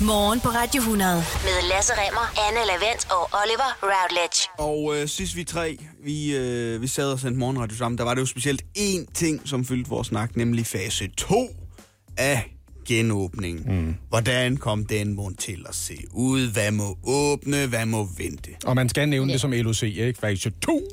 Morgen på Radio 100. Med Lasse Remmer, Anne Lavendt og Oliver Routledge. Og øh, sidst vi tre, vi, øh, vi sad og sendte morgenradio sammen, der var det jo specielt én ting, som fyldte vores snak, nemlig fase 2 af genåbningen. Mm. Hvordan kom den mund til at se ud? Hvad må åbne? Hvad må vente? Og man skal nævne ja. det som LOC, ikke? Fase 2.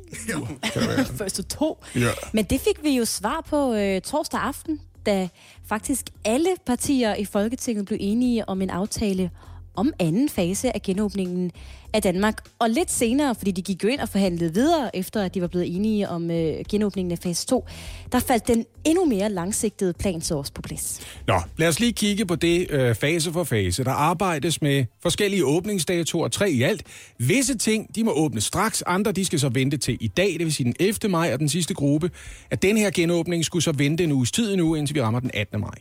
Første to. Ja. Men det fik vi jo svar på øh, torsdag aften, da faktisk alle partier i Folketinget blev enige om en aftale om anden fase af genåbningen af Danmark. Og lidt senere, fordi de gik jo ind og forhandlede videre, efter at de var blevet enige om øh, genåbningen af fase 2, der faldt den endnu mere langsigtede plan så også på plads. Nå, lad os lige kigge på det øh, fase for fase. Der arbejdes med forskellige åbningsdatoer, tre i alt. Visse ting, de må åbne straks, andre de skal så vente til i dag, det vil sige den 11. maj, og den sidste gruppe, at den her genåbning skulle så vente en uges tid nu, indtil vi rammer den 18. maj.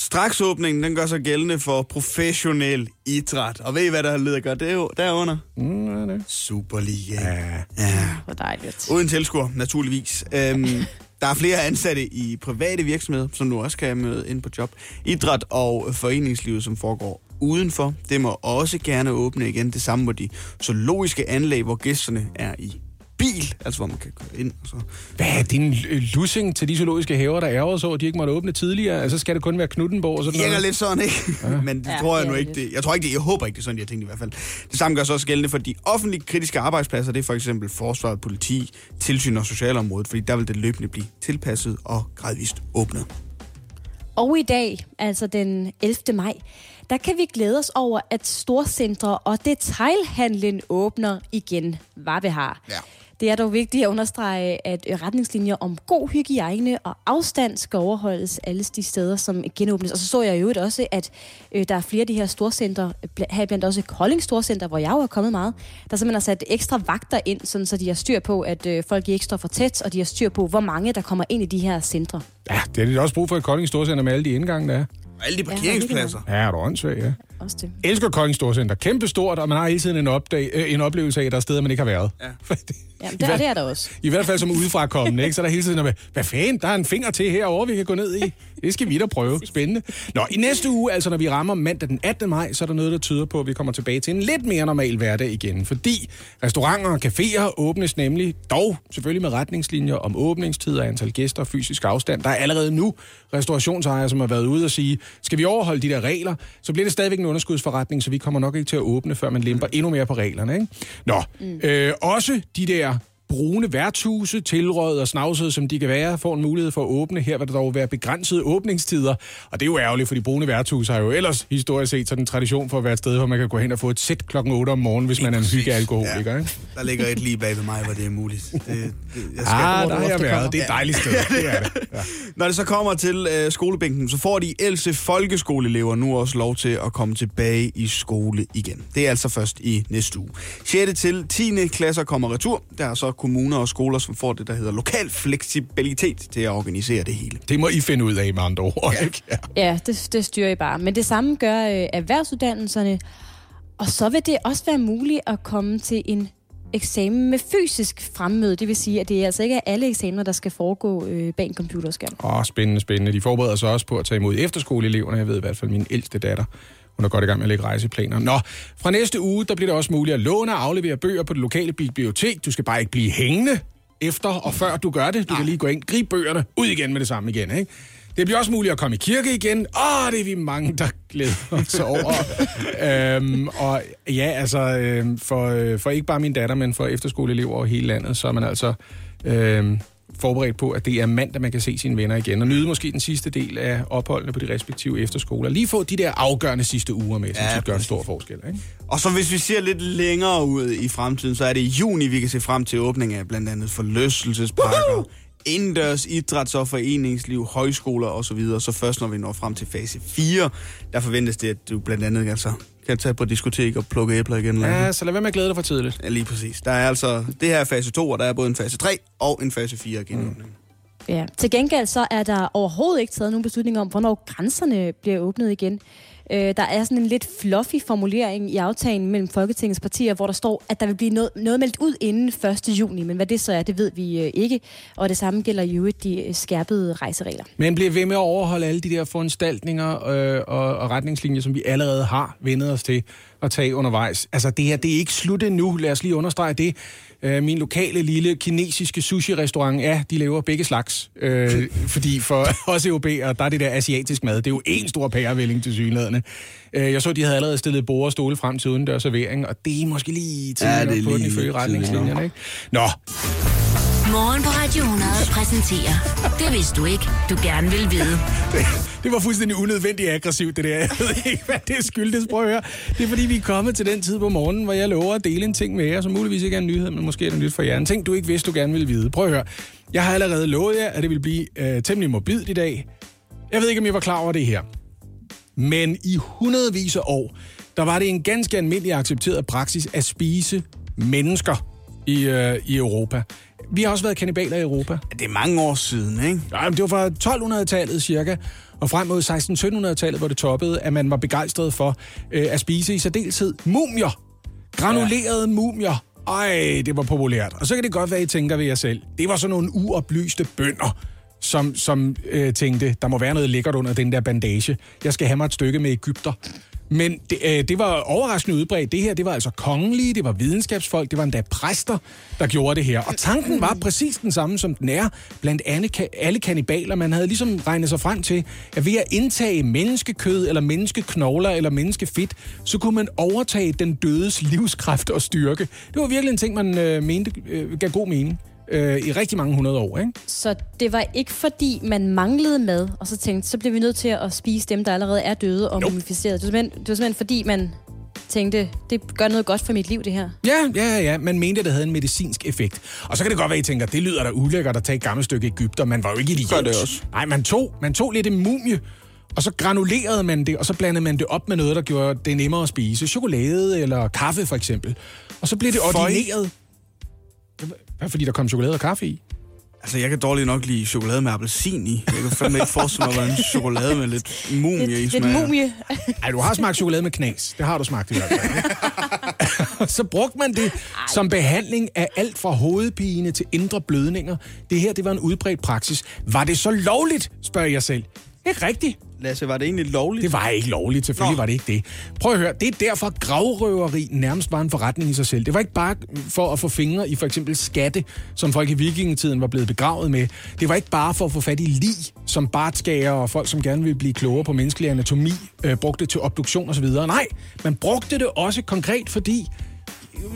Straksåbningen, den gør sig gældende for professionel idræt. Og ved I, hvad der leder gør det derunder? Mm, hvad er det? Superliga. Ja. ja. Hvor dejligt. Uden tilskuer, naturligvis. Øhm, der er flere ansatte i private virksomheder, som nu også kan møde ind på job. Idræt og foreningslivet, som foregår udenfor, det må også gerne åbne igen. Det samme må de zoologiske anlæg, hvor gæsterne er i bil, altså hvor man kan køre ind. Og så. Hvad er din lussing til de zoologiske haver, der ærger så, at de ikke måtte åbne tidligere? Altså skal det kun være Knuttenborg og sådan Det virker noget? lidt sådan, ikke? Ja. Men det Ja, tror jeg det nu er ikke. det. Det, jeg tror ikke det. Jeg håber ikke, det er sådan, de har tænkt i hvert fald. Det samme gør sig også gældende for de offentlige kritiske arbejdspladser. Det er for eksempel forsvaret, politi, tilsyn og socialområdet, fordi der vil det løbende blive tilpasset og gradvist åbnet. Og i dag, altså den 11. maj, der kan vi glæde os over, at storcentre og detailhandlen åbner igen, hvad vi har. Ja. Det er dog vigtigt at understrege, at retningslinjer om god hygiejne og afstand skal overholdes alle de steder, som genåbnes. Og så så jeg i øvrigt også, at øh, der er flere af de her storcentre, bl- heriblandt også Kolding Storcenter, hvor jeg jo er kommet meget, der simpelthen har sat ekstra vagter ind, sådan, så de har styr på, at øh, folk ikke står for tæt, og de har styr på, hvor mange der kommer ind i de her centre. Ja, det er lidt også brug for et Kolding Storcenter med alle de indgange, der er. Og alle de parkeringspladser. Ja, er du åndssvagt, ja. Også det. Elsker Kolding Storcenter. Kæmpe stort, og man har hele tiden en, opdag, øh, en oplevelse af, at der er steder, man ikke har været. Ja. Fordi- Jamen, det, og det er der også. I hvert fald som udefra kommende, ikke? Så er der hele tiden, med, hvad fanden, der er en finger til herovre, vi kan gå ned i. Det skal vi da prøve. Spændende. Nå, i næste uge, altså når vi rammer mandag den 18. maj, så er der noget, der tyder på, at vi kommer tilbage til en lidt mere normal hverdag igen. Fordi restauranter og caféer åbnes nemlig, dog selvfølgelig med retningslinjer om åbningstider, antal gæster og fysisk afstand. Der er allerede nu restaurationsejere, som har været ude og sige, skal vi overholde de der regler, så bliver det stadigvæk en underskudsforretning, så vi kommer nok ikke til at åbne, før man lemper endnu mere på reglerne. Ikke? Nå, mm. øh, også de der brune værtshuse, tilråd og snavsede, som de kan være, får en mulighed for at åbne. Her vil der dog være begrænsede åbningstider, og det er jo ærgerligt, fordi brune værtshuse har jo ellers historisk set sådan en tradition for at være et sted, hvor man kan gå hen og få et sæt klokken 8 om morgenen, hvis man er en hyggealkoholiker. Ja. Ikke? Der ligger et lige bag ved mig, hvor det er muligt. Det, det, jeg skal Ah, hvor der har jeg været. kommer. Det er et dejligt sted. Det er det. Ja. Når det så kommer til øh, skolebænken, så får de ældste folkeskoleelever nu også lov til at komme tilbage i skole igen. Det er altså først i næste uge. 6. til 10. klasser kommer retur. Der er så kommuner og skoler, som får det, der hedder lokal fleksibilitet til at organisere det hele. Det må I finde ud af med andre ord. Ikke? Ja. Ja, det, det styrer I bare. Men det samme gør øh, erhvervsuddannelserne. Og så vil det også være muligt at komme til en eksamen med fysisk fremmøde. Det vil sige, at det er altså ikke er alle eksamener, der skal foregå øh, bag en computerskærm. Åh, spændende, spændende. De forbereder sig også på at tage imod efterskoleeleverne. Jeg ved i hvert fald min ældste datter. Hun er godt i gang med at lægge rejseplaner. Nå, fra næste uge, der bliver det også muligt at låne og aflevere bøger på det lokale bibliotek. Du skal bare ikke blive hængende efter og før du gør det. Du kan lige gå ind, gribe bøgerne, ud igen med det samme igen, ikke? Det bliver også muligt at komme i kirke igen. Åh, det er vi mange, der glæder os over. øhm, og ja, altså, øhm, for, øh, for ikke bare min datter, men for efterskoleelever over hele landet, så er man altså øhm, forberedt på, at det er mandag, man kan se sine venner igen. Og nyde måske den sidste del af opholdene på de respektive efterskoler. Lige få de der afgørende sidste uger med, som Ja, gør en stor forskel. Ikke? Og så hvis vi ser lidt længere ud i fremtiden, så er det i juni, vi kan se frem til åbning af blandt andet forlystelsesparker, indendørs idræts- og foreningsliv, højskoler osv. Så, så først når vi når frem til fase 4, der forventes det, at du blandt andet altså, kan tage på diskotek og plukke æbler igen. Ja, så lad være med at glæde dig for tidligt. Ja, lige præcis. Der er altså, det her er fase 2, og der er både en fase 3 og en fase 4 genåbning. Ja. Til gengæld så er der overhovedet ikke taget nogen beslutning om, hvornår grænserne bliver åbnet igen. Øh, der er sådan en lidt fluffy formulering i aftalen mellem Folketingets partier, hvor der står, at der vil blive noget, noget meldt ud inden 1. juni. Men hvad det så er, det ved vi øh, ikke. Og det samme gælder jo de øh, skærpede rejseregler. Men bliver ved med at overholde alle de der foranstaltninger øh, og, og retningslinjer, som vi allerede har vendet os til at tage undervejs. Altså det her, det er ikke slut endnu. Lad os lige understrege det. Øh, min lokale lille kinesiske sushi-restaurant, ja, de laver begge slags. Øh, fordi for os europæere, der er det der asiatisk mad. Det er jo en stor pærevælling til synlædende. Øh, jeg så, de havde allerede stillet bord og stole frem til udendørs servering, og det er måske lige til Ja, det er på den ifølge retningslinjerne, ikke? Nå, Morgen på Radio 100 præsenterer Det vidste du ikke, du gerne vil vide. Det var fuldstændig unødvendigt aggressivt, det der. Jeg ved ikke, hvad det skyldes. Prøv at høre. Det er fordi, vi er kommet til den tid på morgenen, hvor jeg lover at dele en ting med jer, som muligvis ikke er en nyhed, men måske er det nyt for jer. En ting, du ikke vidste, du gerne ville vide. Prøv at høre. Jeg har allerede lovet jer, at det vil blive øh, temmelig morbidt i dag. Jeg ved ikke, om I var klar over det her. Men i hundredvis af år, der var det en ganske almindelig accepteret praksis at spise mennesker i, øh, i Europa. Vi har også været kannibaler i Europa. Det er mange år siden, ikke? Men det var fra 1200-tallet cirka, og frem mod 1600-1700-tallet, hvor det toppede, at man var begejstret for øh, at spise i særdeleshed mumier. Granulerede ja. mumier. Ej, det var populært. Og så kan det godt være, I tænker ved jer selv. Det var sådan nogle uoplyste bønder, som, som øh, tænkte, der må være noget lækkert under den der bandage. Jeg skal have mig et stykke med Ægypter. Men det, øh, det var overraskende udbredt. Det her, det var altså kongelige, det var videnskabsfolk, det var endda præster, der gjorde det her. Og tanken var præcis den samme, som den er blandt alle, alle kannibaler. Man havde ligesom regnet sig frem til, at ved at indtage menneskekød, eller menneskeknogler, eller menneskefedt, så kunne man overtage den dødes livskraft og styrke. Det var virkelig en ting, man øh, mente øh, gav god mening øh, i rigtig mange hundrede år, ikke? Så det var ikke fordi, man manglede mad, og så tænkte, så bliver vi nødt til at spise dem, der allerede er døde og Nope. mumificerede. Det var, simpelthen, det var simpelthen fordi, man tænkte, det gør noget godt for mit liv, det her. Ja, ja, ja, ja. Man mente, at det havde en medicinsk effekt. Og så kan det godt være, at I tænker, det lyder da ulækkert at tage et gammelt stykke Ægypter. Man var jo ikke idiot. Gør det også. Nej, man tog, man tog lidt en mumie, og så granulerede man det, og så blandede man det op med noget, der gjorde det nemmere at spise. Chokolade eller kaffe, for eksempel. Og så blev det Føj. ordineret. Hvad, fordi der kom chokolade og kaffe i? Altså, jeg kan dårligt nok lide chokolade med appelsin i. Jeg kan fandme ikke forestille mig, hvordan chokolade med lidt mumie i Lidt, lidt smager. mumie. Ej, du har smagt chokolade med knas. Det har du smagt i hvert fald. ikke? så brugte man det som behandling af alt fra hovedpine til indre blødninger. Det her, det var en udbredt praksis. Var det så lovligt, spørger jeg selv. Ikke rigtigt. Lasse, var det egentlig lovligt? Det var ikke lovligt, selvfølgelig Nå. var det ikke det. Prøv at høre, det er derfor gravrøveri nærmest var en forretning i sig selv. Det var ikke bare for at få fingre i for eksempel skatte, som folk i vikingetiden var blevet begravet med. Det var ikke bare for at få fat i lig, som bartskager og folk, som gerne ville blive klogere på menneskelig anatomi, øh, brugte det til obduktion osv. Nej, man brugte det også konkret, fordi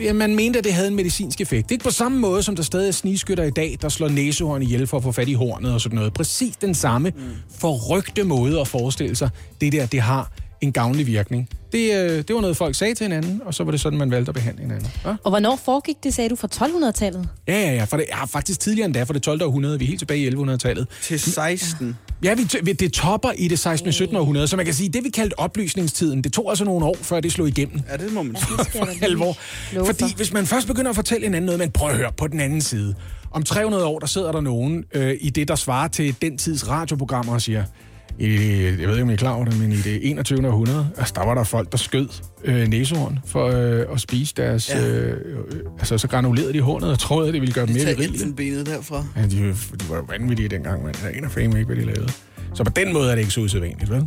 ja, man mente, at det havde en medicinsk effekt. Ikke på samme måde, som der stadig er snigskytter i dag, der slår næsehorn ihjel for at få fat i hornet og sådan noget. Præcis den samme mm. forrygte måde at forestille sig, det der, det har en gavnlig virkning. Det, øh, det var noget, folk sagde til hinanden, og så var det sådan, man valgte at behandle hinanden. Ja, Og hvornår foregik det, sagde du, fra 1200-tallet? ja, ja, ja, for det, ja faktisk tidligere endda, for det 12. århundrede. Vi er helt tilbage i 1100-tallet. Til 16. Ja, vi, det topper i det 16. og 17. århundrede, så man kan sige, det vi kaldte oplysningstiden, det tog altså nogle år, før det slog igennem. Ja, det må man sige. Da alvor. love Fordi for. hvis man først begynder at fortælle hinanden noget, men prøv at høre på den anden side. Om 300 år, der sidder der nogen øh, i det, der svarer til den tids radioprogrammer og siger, i, jeg ved ikke, om I er klar over det, men i det 21. århundrede, altså, der var der folk, der skød øh, næsehorn for øh, at spise deres... Ja. Øh, øh, altså, så granulerede de hornet og troede, at det ville gøre dem mere Tag virile. elfenbenet derfra. Ja, de, de var jo vanvittige dengang, men jeg aner fame ikke, hvad de lavede. Så på den måde er det ikke så usædvanligt, vel?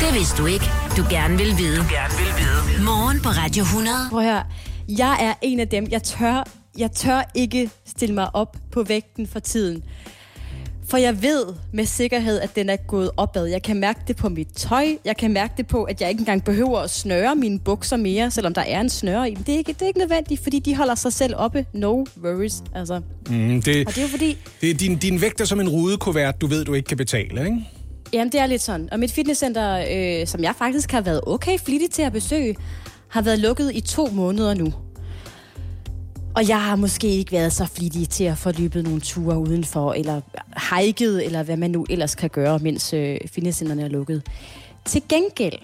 Det vidste du ikke, du gerne vil vide. Du gerne vil vide. Morgen på Radio 100. Prøv at høre. Jeg er en af dem. Jeg tør, jeg tør ikke stille mig op på vægten for tiden. For jeg ved med sikkerhed, at den er gået opad. Jeg kan mærke det på mit tøj. Jeg kan mærke det på, at jeg ikke engang behøver at snøre mine bukser mere, selvom der er en snøre i dem. Det er ikke, det er ikke nødvendigt, fordi de holder sig selv oppe. No worries. Altså. Mm, det, Og det er jo fordi, det er din, din vægt er som en rudekuvert, du ved, du ikke kan betale, ikke? Jamen, det er lidt sådan. Og mit fitnesscenter, øh, som jeg faktisk har været okay flittig til at besøge, har været lukket i to måneder nu. Og jeg har måske ikke været så flittig til at få løbet nogle ture udenfor, eller hiket, eller hvad man nu ellers kan gøre, mens øh, fitnesscenterne er lukket. Til gengæld,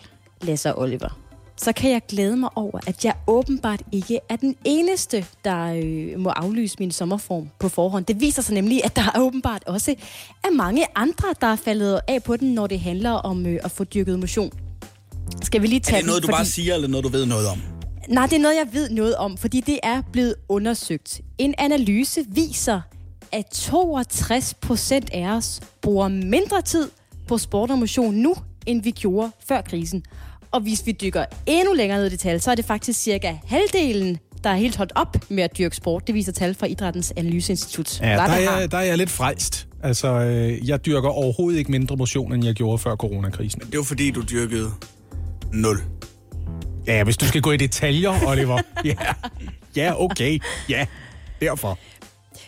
og Oliver, så kan jeg glæde mig over, at jeg åbenbart ikke er den eneste, der øh, må aflyse min sommerform på forhånd. Det viser sig nemlig, at der åbenbart også er mange andre, der er faldet af på den, når det handler om øh, at få dyrket motion. Skal vi lige Er tage det noget, den, du bare fordi- siger, eller noget, du ved noget om? Nej, det er noget, jeg ved noget om, fordi det er blevet undersøgt. En analyse viser, at 62 procent af os bruger mindre tid på sport og motion nu, end vi gjorde før krisen. Og hvis vi dykker endnu længere ned i det tal, så er det faktisk cirka halvdelen, der er helt holdt op med at dyrke sport. Det viser tal fra Idrættens Analyseinstitut. Ja, der det er, der er jeg lidt frelst. Altså, øh, jeg dyrker overhovedet ikke mindre motion, end jeg gjorde før coronakrisen. Det var fordi, du dyrkede 0. Ja, hvis du skal gå i detaljer, Oliver. Ja, ja okay. Ja, derfor.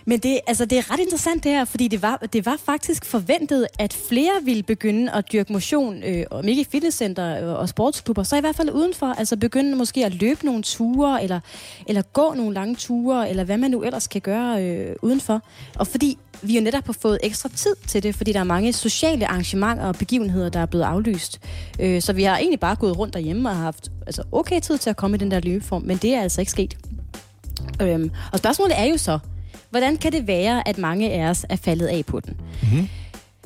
Men det, altså, det er ret interessant det her, fordi det var, det var faktisk forventet, at flere ville begynde at dyrke motion, øh, om ikke i fitnesscenter øh, og sportsklubber, så i hvert fald udenfor. Altså begynde måske at løbe nogle ture, eller, eller gå nogle lange ture, eller hvad man nu ellers kan gøre øh, udenfor. Og fordi vi jo netop har fået ekstra tid til det, fordi der er mange sociale arrangementer og begivenheder, der er blevet aflyst. Øh, så vi har egentlig bare gået rundt derhjemme og haft altså, okay tid til at komme i den der løbeform, men det er altså ikke sket. Øhm, og spørgsmålet er jo så, hvordan kan det være, at mange af os er faldet af på den? Mm-hmm.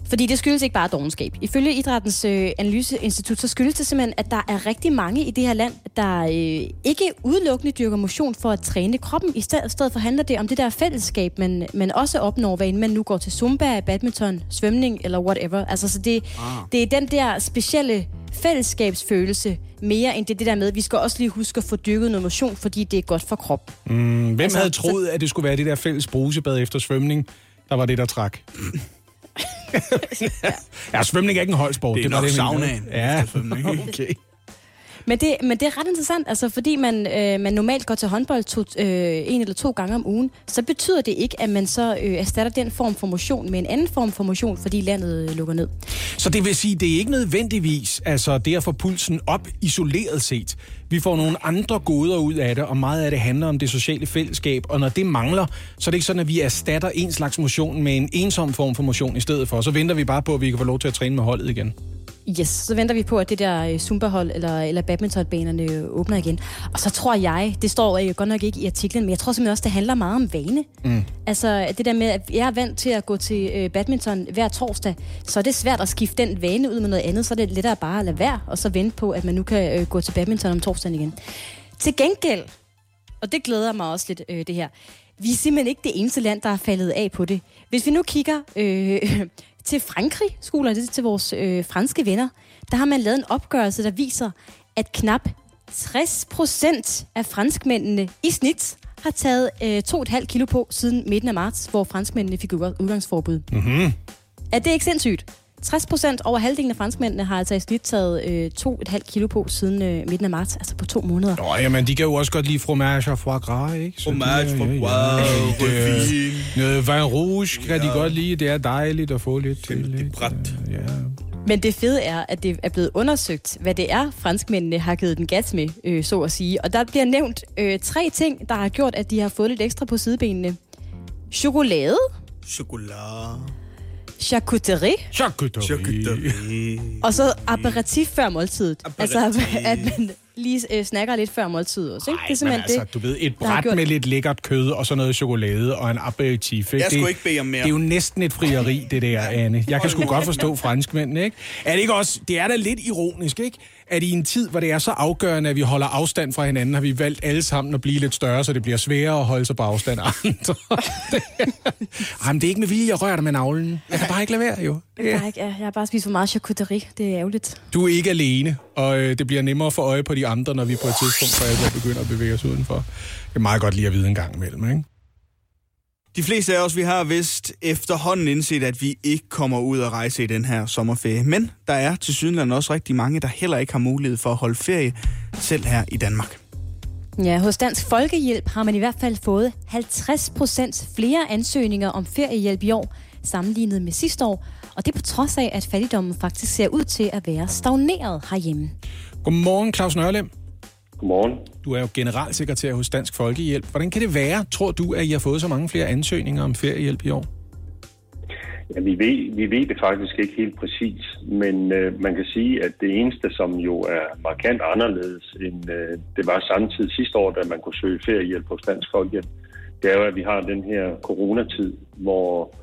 Fordi det skyldes ikke bare dogenskab. Ifølge Idrættens øh, Analyseinstitut, så skyldes det simpelthen, at der er rigtig mange i det her land, der øh, ikke udelukkende dyrker motion for at træne kroppen. I stedet, stedet for handler det om det der fællesskab, man, man også opnår, hvad man nu går til zumba, badminton, svømning eller whatever. Altså, så det, ah. det er den der specielle fællesskabsfølelse, mere end det, det der med, at vi skal også lige huske at få dyrket noget motion, fordi det er godt for kroppen. Mm, hvem Altså, havde så- troet, at det skulle være det der fælles brusebad efter svømning, der var det, der trak? Ja, svømning er ikke en holdsport. Det er var nok mente. saunaen Ja, okay. Men det, men det er ret interessant, altså fordi man, øh, man normalt går til håndbold to, øh, en eller to gange om ugen, så betyder det ikke, at man så øh, erstatter den form for motion med en anden form for motion, fordi landet øh, lukker ned. Så det vil sige, det er ikke nødvendigvis altså det at få pulsen op isoleret set. Vi får nogle andre goder ud af det, og meget af det handler om det sociale fællesskab. Og når det mangler, så er det ikke sådan, at vi erstatter en slags motion med en ensom form for motion i stedet for. Så venter vi bare på, at vi kan få lov til at træne med holdet igen. Yes, så venter vi på, at det der øh, Zumba-hold eller, eller badmintonbanerne øh, åbner igen. Og så tror jeg, det står øh, godt nok ikke i artiklen, men jeg tror simpelthen også, det handler meget om vane. Mm. Altså det der med, at jeg er vant til at gå til øh, badminton hver torsdag, så er det svært at skifte den vane ud med noget andet, så er det lettere bare at lade være, og så vente på, at man nu kan øh, gå til badminton om torsdagen igen. Til gengæld, og det glæder mig også lidt, øh, det her. Vi er simpelthen ikke det eneste land, der er faldet af på det. Hvis vi nu kigger øh, til Frankrig, skoler det til vores øh, franske venner, der har man lavet en opgørelse, der viser, at knap 60 procent af franskmændene i snit har taget øh, 2,5 kilo på siden midten af marts, hvor franskmændene fik udga- udgangsforbud. Mm-hmm. Er det ikke sindssygt? 60 procent over halvdelen af franskmændene har altså i snit taget øh, 2,5 kilo på siden øh, midten af marts, altså på to måneder. Nå, jamen, de kan jo også godt lide fromage og foie gras, ikke? Så Fromage, de, foie gras, rødvin. Noget vin rouge kan de Ja. godt lide. Det er dejligt at få lidt til. Det er bræt. Ja. Men det fede er, at det er blevet undersøgt, hvad det er, franskmændene har givet den gas med, øh, så at sige. Og der bliver nævnt øh, tre ting, der har gjort, at de har fået lidt ekstra på sidebenene. Chokolade, Chokolade. Charcuterie, Charcuterie. Charcuterie. og så aperitif før måltidet. Altså, Aperitif. at man lige øh, snakker lidt før måltidet også. Ikke? Nej, det er simpelthen altså, det. du ved, et bræt gjort- med lidt lækkert kød og så noget chokolade og en aperitif. Jeg det, skulle ikke bede om mere. Det er jo næsten et frieri, det der, Anne. Jeg kan sgu godt forstå franskmændene, ikke? Er det ikke også, det er da lidt ironisk, ikke? At i en tid, hvor det er så afgørende, at vi holder afstand fra hinanden, har vi valgt alle sammen at blive lidt større, så det bliver sværere at holde sig på afstand af andre. Jamen, det er ikke med vilje, jeg rører dig med navlen. Jeg kan bare ikke lade være, jo. Jeg, har ikke, jeg har bare spist for meget charcuterie. Det er ærgerligt. Du er ikke alene, og øh, det bliver nemmere få øje på de andre, når vi på et tidspunkt for alvor begynder at bevæge os udenfor. Det er meget godt lige at vide en gang imellem, ikke? De fleste af os, vi har vist efterhånden indset, at vi ikke kommer ud og rejse i den her sommerferie. Men der er til sydenland også rigtig mange, der heller ikke har mulighed for at holde ferie, selv her i Danmark. Ja, hos Dansk Folkehjælp har man i hvert fald fået 50 procent flere ansøgninger om feriehjælp i år, sammenlignet med sidste år. Og det er på trods af, at fattigdommen faktisk ser ud til at være stagneret herhjemme. Godmorgen, Claus Nørlem. Godmorgen. Du er jo generalsekretær hos Dansk Folkehjælp. Hvordan kan det være, tror du, at I har fået så mange flere ansøgninger om feriehjælp i år? Ja, vi, ved, vi ved det faktisk ikke helt præcis, men øh, man kan sige, at det eneste, som jo er markant anderledes, end øh, det var samtidig sidste år, da man kunne søge feriehjælp hos Dansk Folkehjælp, det er jo, at vi har den her coronatid, hvor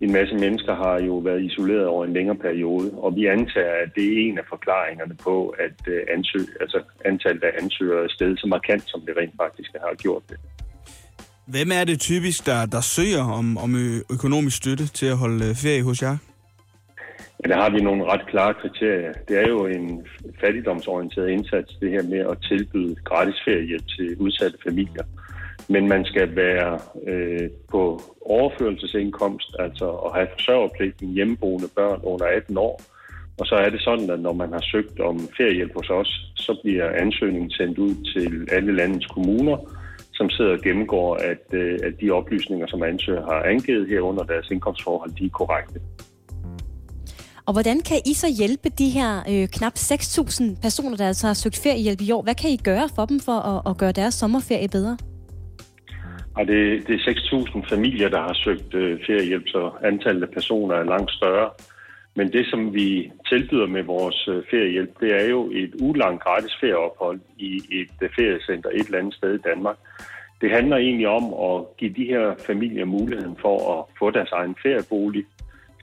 en masse mennesker har jo været isoleret over en længere periode, og vi antager, at det er en af forklaringerne på, at øh, ansøg, altså antallet af ansøgere er stedet så markant, som det rent faktisk har gjort det. Hvem er det typisk, der, der søger om, om økonomisk støtte til at holde øh, ferie hos jer? Ja, der har vi nogle ret klare kriterier. Det er jo en fattigdomsorienteret indsats, det her med at tilbyde gratis feriehjælp til udsatte familier. Men man skal være øh, på overførelsesindkomst, altså at have forsørgerpligten hjemmeboende børn under 18 år. Og så er det sådan, at når man har søgt om feriehjælp hos os, så bliver ansøgningen sendt ud til alle landets kommuner, som sidder og gennemgår, at, øh, at de oplysninger, som ansøger har angivet herunder deres indkomstforhold, de er korrekte. Og hvordan kan I så hjælpe de her øh, knap 6.000 personer, der altså har søgt feriehjælp i år? Hvad kan I gøre for dem for at, at gøre deres sommerferie bedre? Og det, det er 6.000 familier, der har søgt øh, feriehjælp, så antallet af personer er langt større. Men det, som vi tilbyder med vores øh, feriehjælp, det er jo et ulangt gratis ferieophold i et øh, feriecenter et eller andet sted i Danmark. Det handler egentlig om at give de her familier muligheden for at få deres egen feriebolig,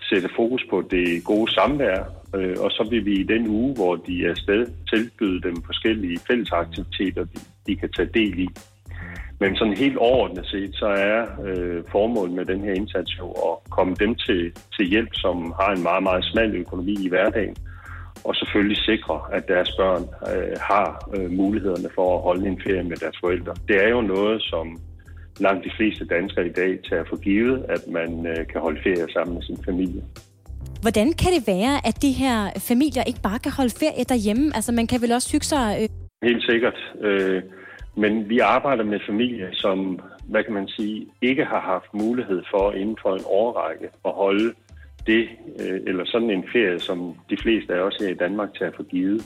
sætte fokus på det gode samvær, øh, og så vil vi i den uge, hvor de er afsted, tilbyde dem forskellige fællesaktiviteter, de, de kan tage del i. Men sådan helt overordnet set, så er øh, formålet med den her indsats jo at komme dem til, til hjælp, som har en meget, meget smal økonomi i hverdagen, og selvfølgelig sikre, at deres børn øh, har øh, mulighederne for at holde en ferie med deres forældre. Det er jo noget, som langt de fleste danskere i dag tager for givet, at man øh, kan holde ferie sammen med sin familie. Hvordan kan det være, at de her familier ikke bare kan holde ferie derhjemme? Altså, man kan vel også hygge sig... Øh... Helt sikkert. Øh, men vi arbejder med familier, som, hvad kan man sige, ikke har haft mulighed for inden for en årrække at holde det, øh, eller sådan en ferie, som de fleste af os her i Danmark tager for givet.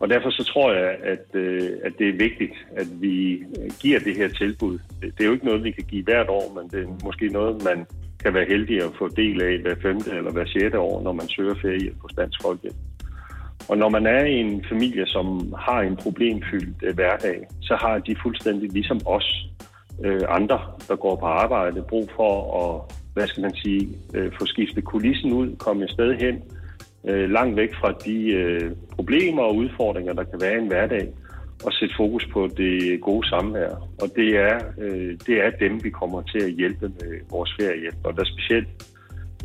Og derfor så tror jeg, at, øh, at det er vigtigt, at vi giver det her tilbud. Det er jo ikke noget, vi kan give hvert år, men det er måske noget, man kan være heldig at få del af hver femte eller hver sjette år, når man søger ferie hos Dansk Folkehjælp. Og når man er i en familie, som har en problemfyldt øh, hverdag, så har de fuldstændig ligesom os øh, andre, der går på arbejde, brug for at, hvad skal man sige, øh, få skiftet kulissen ud, komme et sted hen, øh, langt væk fra de øh, problemer og udfordringer, der kan være i en hverdag, og sætte fokus på det gode samvær. Og det er, øh, det er dem, vi kommer til at hjælpe med vores feriehjælp. Og der specielt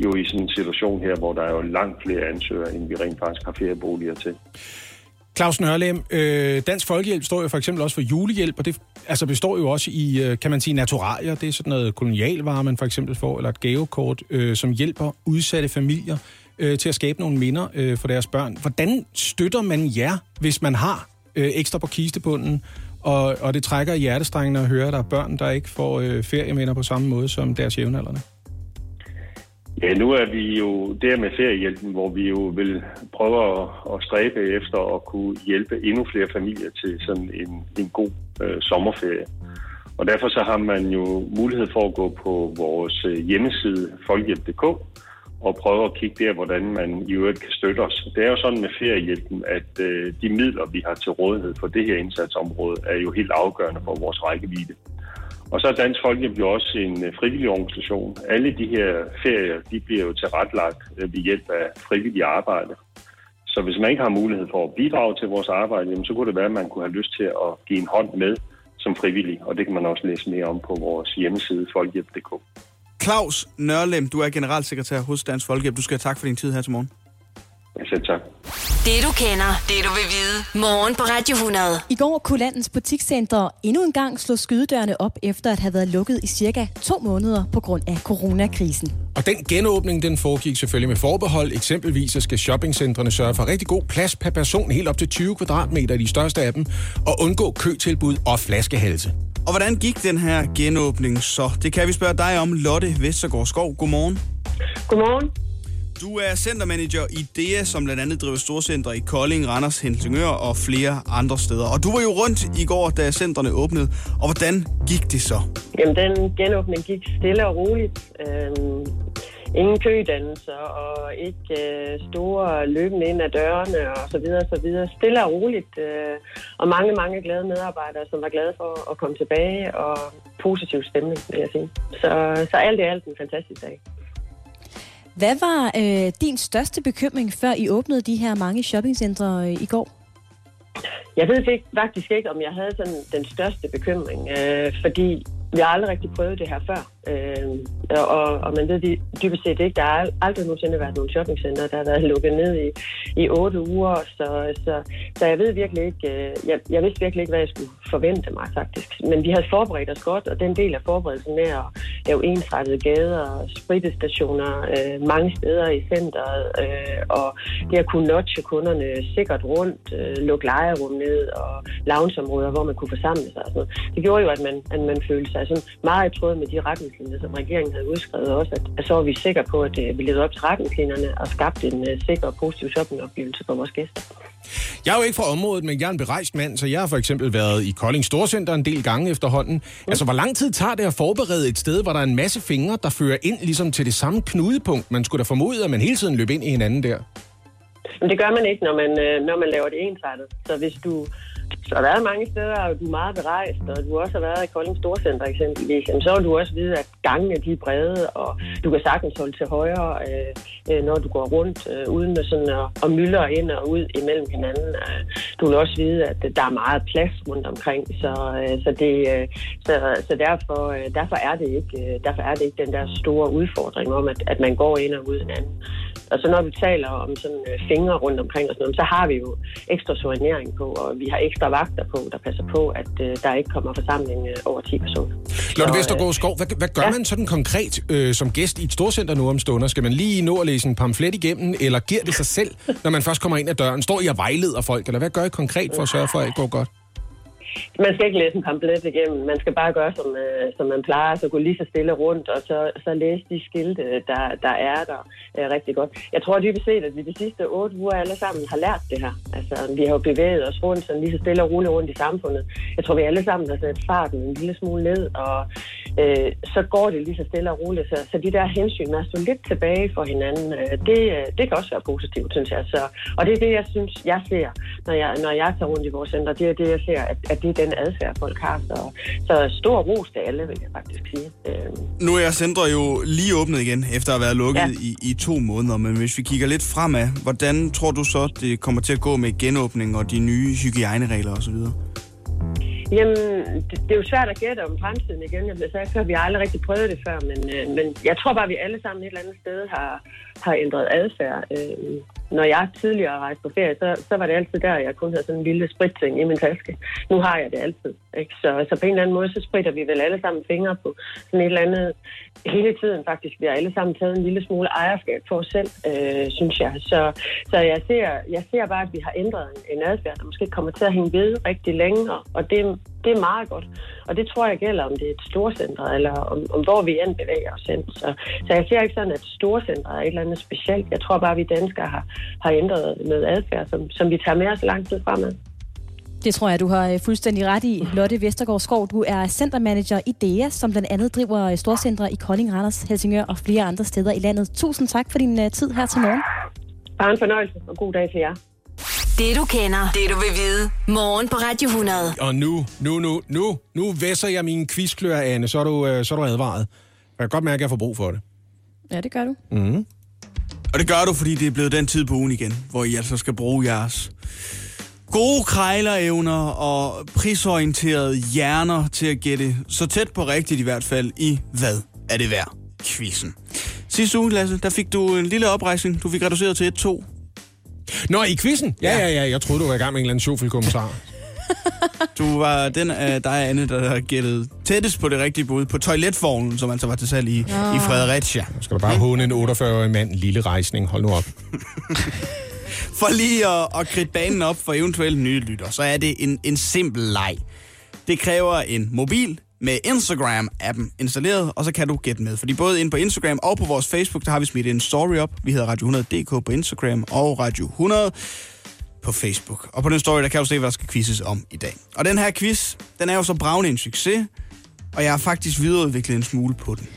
jo i sådan en situation her, hvor der er jo langt flere ansøgere, end vi rent faktisk har ferieboliger til. Claus Nørlem, øh, Dansk Folkehjælp står jo for eksempel også for julehjælp, og det altså består jo også i, øh, kan man sige, naturalier. Det er sådan noget kolonialvarer, man for eksempel får, eller et gavekort, øh, som hjælper udsatte familier øh, til at skabe nogle minder øh, for deres børn. Hvordan støtter man jer, hvis man har øh, ekstra på kistebunden, og, og det trækker i hjertestrengene at høre, at der er børn, der ikke får øh, ferieminder på samme måde som deres jævnaldrende? Ja, nu er vi jo der med feriehjælpen, hvor vi jo vil prøve at, at stræbe efter at kunne hjælpe endnu flere familier til sådan en, en god øh, sommerferie. Og derfor så har man jo mulighed for at gå på vores øh, hjemmeside folkehjælp.dk og prøve at kigge der, hvordan man i øvrigt kan støtte os. Det er jo sådan med feriehjælpen, at øh, de midler, vi har til rådighed for det her indsatsområde, er jo helt afgørende for vores rækkevidde. Og så er Dansk Folkeparti jo også en øh, frivillig organisation. Alle de her ferier, de bliver jo tilretlagt øh, ved hjælp af frivillig arbejde. Så hvis man ikke har mulighed for at bidrage til vores arbejde, jamen, så kunne det være, at man kunne have lyst til at give en hånd med som frivillig. Og det kan man også læse mere om på vores hjemmeside folkehjælp.dk. Claus Nørlem, du er generalsekretær hos Dansk Folkehjælp. Du skal have tak for din tid her til morgen. Ja, selv tak. Det du kender, det du vil vide. Morgen på Radio 100. I går kunne landets butikscentre endnu en gang slå skydedørene op, efter at have været lukket i cirka to måneder på grund af coronakrisen. Og den genåbning, den foregik selvfølgelig med forbehold. Eksempelvis så skal shoppingcentrene sørge for rigtig god plads per person, helt op til 20 kvadratmeter i de største af dem, og undgå køtilbud og flaskehalse. Og hvordan gik den her genåbning så? Det kan vi spørge dig om, Lotte Vestergaard Skov. Godmorgen. Godmorgen. Du er centermanager i DEA, som blandt andet driver storcenter i Kolding, Randers, Helsingør og flere andre steder. Og du var jo rundt i går, da centrene åbnede. Og hvordan gik det så? Jamen, den genåbning gik stille og roligt. Øhm, ingen kødannelser og ikke øh, store løbende ind ad dørene og så videre, så videre. Stille og roligt. Øh, og mange, mange glade medarbejdere, som var glade for at komme tilbage og positiv stemning, vil jeg sige. Så, så alt i alt en fantastisk dag. Hvad var øh, din største bekymring, før I åbnede de her mange shoppingcentre øh, i går? Jeg ved ikke, faktisk ikke, om jeg havde sådan den største bekymring, øh, fordi vi har aldrig rigtig prøvet det her før. Øh, og, og man ved de, dybest set ikke, der har aldrig nogensinde været nogle shoppingcenter, der har været lukket ned i, i otte uger. Så, så, så jeg ved virkelig ikke, øh, jeg, jeg vidste virkelig ikke, hvad jeg skulle forvente mig faktisk. Men vi havde forberedt os godt, og den del af forberedelsen med at lave ensrettede gader, spritestationer øh, mange steder i centret, øh, og det at kunne notche kunderne sikkert rundt, øh, lukke lejerum ned og loungeområder, hvor man kunne forsamle sig og sådan noget. Det gjorde jo, at man, at man følte sig sådan meget i tråd med de retningslinjer, som regeringen havde udskrevet også, at, at så var vi sikre på, at øh, vi levede op til retningslinjerne og skabte en uh, sikker og positiv shoppingoplevelse for vores gæster. Jeg er jo ikke fra området, men jeg er en berejst mand, så jeg har for eksempel været i Kolding Storcenter en del gange efterhånden. Mm. Altså, hvor lang tid tager det at forberede et sted, hvor der er en masse fingre, der fører ind ligesom til det samme knudepunkt? Man skulle da formode, at man hele tiden løb ind i hinanden der. Men det gør man ikke, når man, øh, når man laver det ensartet. Så hvis du så der er mange steder, og du er meget berejst, og du også har været i Kolding Storcenter eksempelvis, jamen, så vil du også vide, at gangene de er brede, og du kan sagtens holde til højre, øh, øh når du går rundt, øh, uden at, sådan at, at myldre ind og ud imellem hinanden. Øh, du vil også vide, at der er meget plads rundt omkring, så, øh, så, det, øh, så, så derfor, øh, derfor, er det ikke, øh, derfor er det ikke den der store udfordring om, at, at man går ind og ud hinanden. Og så når vi taler om sådan øh, fingre rundt omkring og sådan noget, så har vi jo ekstra sorinering på, og vi har ekstra vagter på, der passer på, at øh, der ikke kommer forsamling øh, over 10 personer. Lotte Vestergaard Skov, hvad, hvad gør ja. man sådan konkret øh, som gæst i et storcenter nu om stunder? Skal man lige nå at læse en pamflet igennem, eller giver det sig selv, når man først kommer ind ad døren? Står I og vejleder folk, eller hvad gør I konkret for at sørge for, at det går godt? Man skal ikke læse en pamflet igennem. Man skal bare gøre, som, øh, som man plejer, så gå lige så stille rundt, og så, så læse de skilte, der, der er der øh, rigtig godt. Jeg tror dybest set, at vi de sidste otte uger alle sammen har lært det her. Altså, vi har jo bevæget os rundt sådan lige så stille og roligt rundt i samfundet. Jeg tror, vi alle sammen har sat farten en lille smule ned, og øh, så går det lige så stille og roligt. Så, så de der hensyn med at stå lidt tilbage for hinanden, øh, det, øh, det kan også være positivt, synes jeg. Så, og det er det, jeg synes, jeg ser, når jeg, når jeg tager rundt i vores center. Det er det, jeg ser, at, at det er den adfærd, folk har. Så, så stor ros til alle, vil jeg faktisk sige. Øh, Nu er centre jo lige åbnet igen, efter at have været lukket Ja. i, i to måneder. Men hvis vi kigger lidt fremad, hvordan tror du så, det kommer til at gå med genåbning og de nye hygiejneregler osv.? Jamen, det, det er jo svært at gætte om fremtiden igen. Jeg bliver sagt før, vi har aldrig rigtig prøvet det før, men, øh, men jeg tror bare, at vi alle sammen et eller andet sted har, har ændret adfærd. Øh, når jeg tidligere rejste på ferie, så, så var det altid der, jeg kun havde sådan en lille spritting i min taske. Nu har jeg det altid. Ikke? Så, så på en eller anden måde, så spritter vi vel alle sammen fingre på sådan et eller andet hele tiden faktisk. Vi har alle sammen taget en lille smule ejerskab for os selv, øh, synes jeg. Så, så jeg, ser, jeg ser bare, at vi har ændret en, en adfærd, der måske kommer til at hænge ved rigtig længe, og det, det er meget godt. Og det tror jeg gælder, om det er et storcenter, eller om, om hvor vi end bevæger os hen. Så, så jeg ser ikke sådan, at storcenter er et eller andet specielt. Jeg tror bare, at vi danskere har, har ændret noget adfærd, som, som vi tager med os lang tid fremad. Det tror jeg, du har øh, fuldstændig ret i. Lotte Vestergaard Skov, du er centermanager i DEA, som blandt andet driver øh, storcentre i Kolding, Randers, Helsingør og flere andre steder i landet. Tusind tak for din uh, tid her til morgen. Bare en fornøjelse, og god dag til jer. Det du kender, det du vil vide. Morgen på Radio 100. Og nu, nu, nu, nu, nu væsser jeg mine quizklør, Anne, så er du, øh, så er du advaret. Jeg kan godt mærke, at jeg får brug for det. Ja, det gør du. Og det gør du, fordi det er blevet den tid på ugen igen, hvor I altså skal bruge jeres gode krejlerevner og prisorienterede hjerner til at gætte så tæt på rigtigt i hvert fald i hvad er det værd? Quizzen. Sidste uge, Lasse, der fik du en lille oprejsning. Du fik reduceret til 1-2. Nå, i quizzen? Ja, ja, ja. Jeg troede, du var i gang med en eller anden sjovfuld kommentar. Du var den af dig, Anne, der har gættet tættest på det rigtige bud på toiletvognen, som altså var til salg i, i Fredericia. Skal du bare håne en 48-årig mand, lille rejsning. Hold nu op. For lige at, at kridte banen op for eventuelle nye lytter, så er det en, en simpel leg. Det kræver en mobil med Instagram-appen installeret, og så kan du gætte med. Fordi både inde på Instagram og på vores Facebook, der har vi smidt en story op. Vi hedder Radio 100.dk på Instagram og Radio 100 på Facebook. Og på den story, der kan du se, hvad der skal quizzes om i dag. Og den her quiz, den er jo så bravende en succes, og jeg har faktisk videreudviklet en smule på den.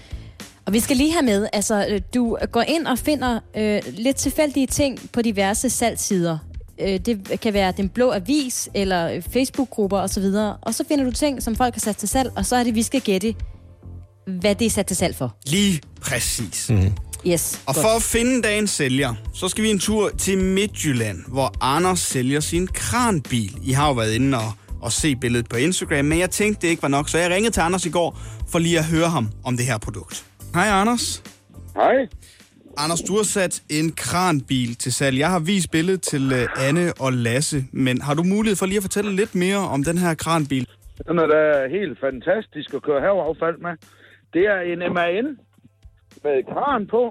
Og vi skal lige have med, altså øh, du går ind og finder øh, lidt tilfældige ting på diverse salgssider. Øh, det kan være den blå avis, eller øh, Facebook-grupper osv. Og så finder du ting, som folk har sat til salg, og så er det, vi skal gætte, hvad det er sat til salg for. Lige præcis. Mm. Yes. Og godt. for at finde dagens sælger, så skal vi en tur til Midtjylland, hvor Anders sælger sin kranbil. I har jo været inde og, og se billedet på Instagram, men jeg tænkte, det ikke var nok, så jeg ringede til Anders i går for lige at høre ham om det her produkt. Hej Anders. Hej. Anders, du har sat en kranbil til salg. Jeg har vist billedet til uh, Anne og Lasse, men har du mulighed for lige at fortælle lidt mere om den her kranbil? Den er da helt fantastisk at køre haveaffald med. Det er en MAN med kran på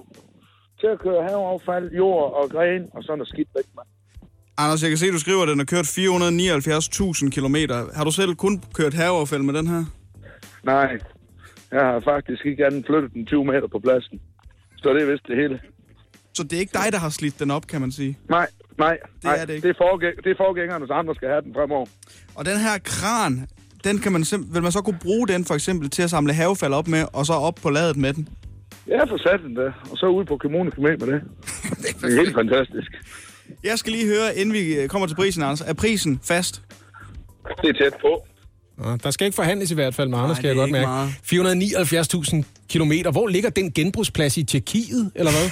til at køre haveaffald, jord og gren og sådan noget skidt væk med. Anders, jeg kan se, at du skriver, at den har kørt 479.000 km. Har du selv kun kørt haveaffald med den her? Nej, jeg har faktisk ikke andet flyttet den 20 meter på pladsen. Så det er vist det hele. Så det er ikke dig, der har slidt den op, kan man sige. Nej, nej, Det nej. er det ikke. Det er, forgæng, det er forgængerne, så andre skal have den fremover. Og den her kran, den kan man simp- vil man så kunne bruge den for eksempel til at samle havefald op med, og så op på ladet med den? Får sat den der, og så ud på kommunen med med det. det er helt fantastisk. Jeg skal lige høre, inden vi øh, kommer til prisen, Anders. Er prisen fast? Det er tæt på. Der skal ikke forhandles i hvert fald med Anders, skal jeg godt mærke. 479.000 kilometer. Hvor ligger den genbrugsplads i Tjekkiet, eller hvad?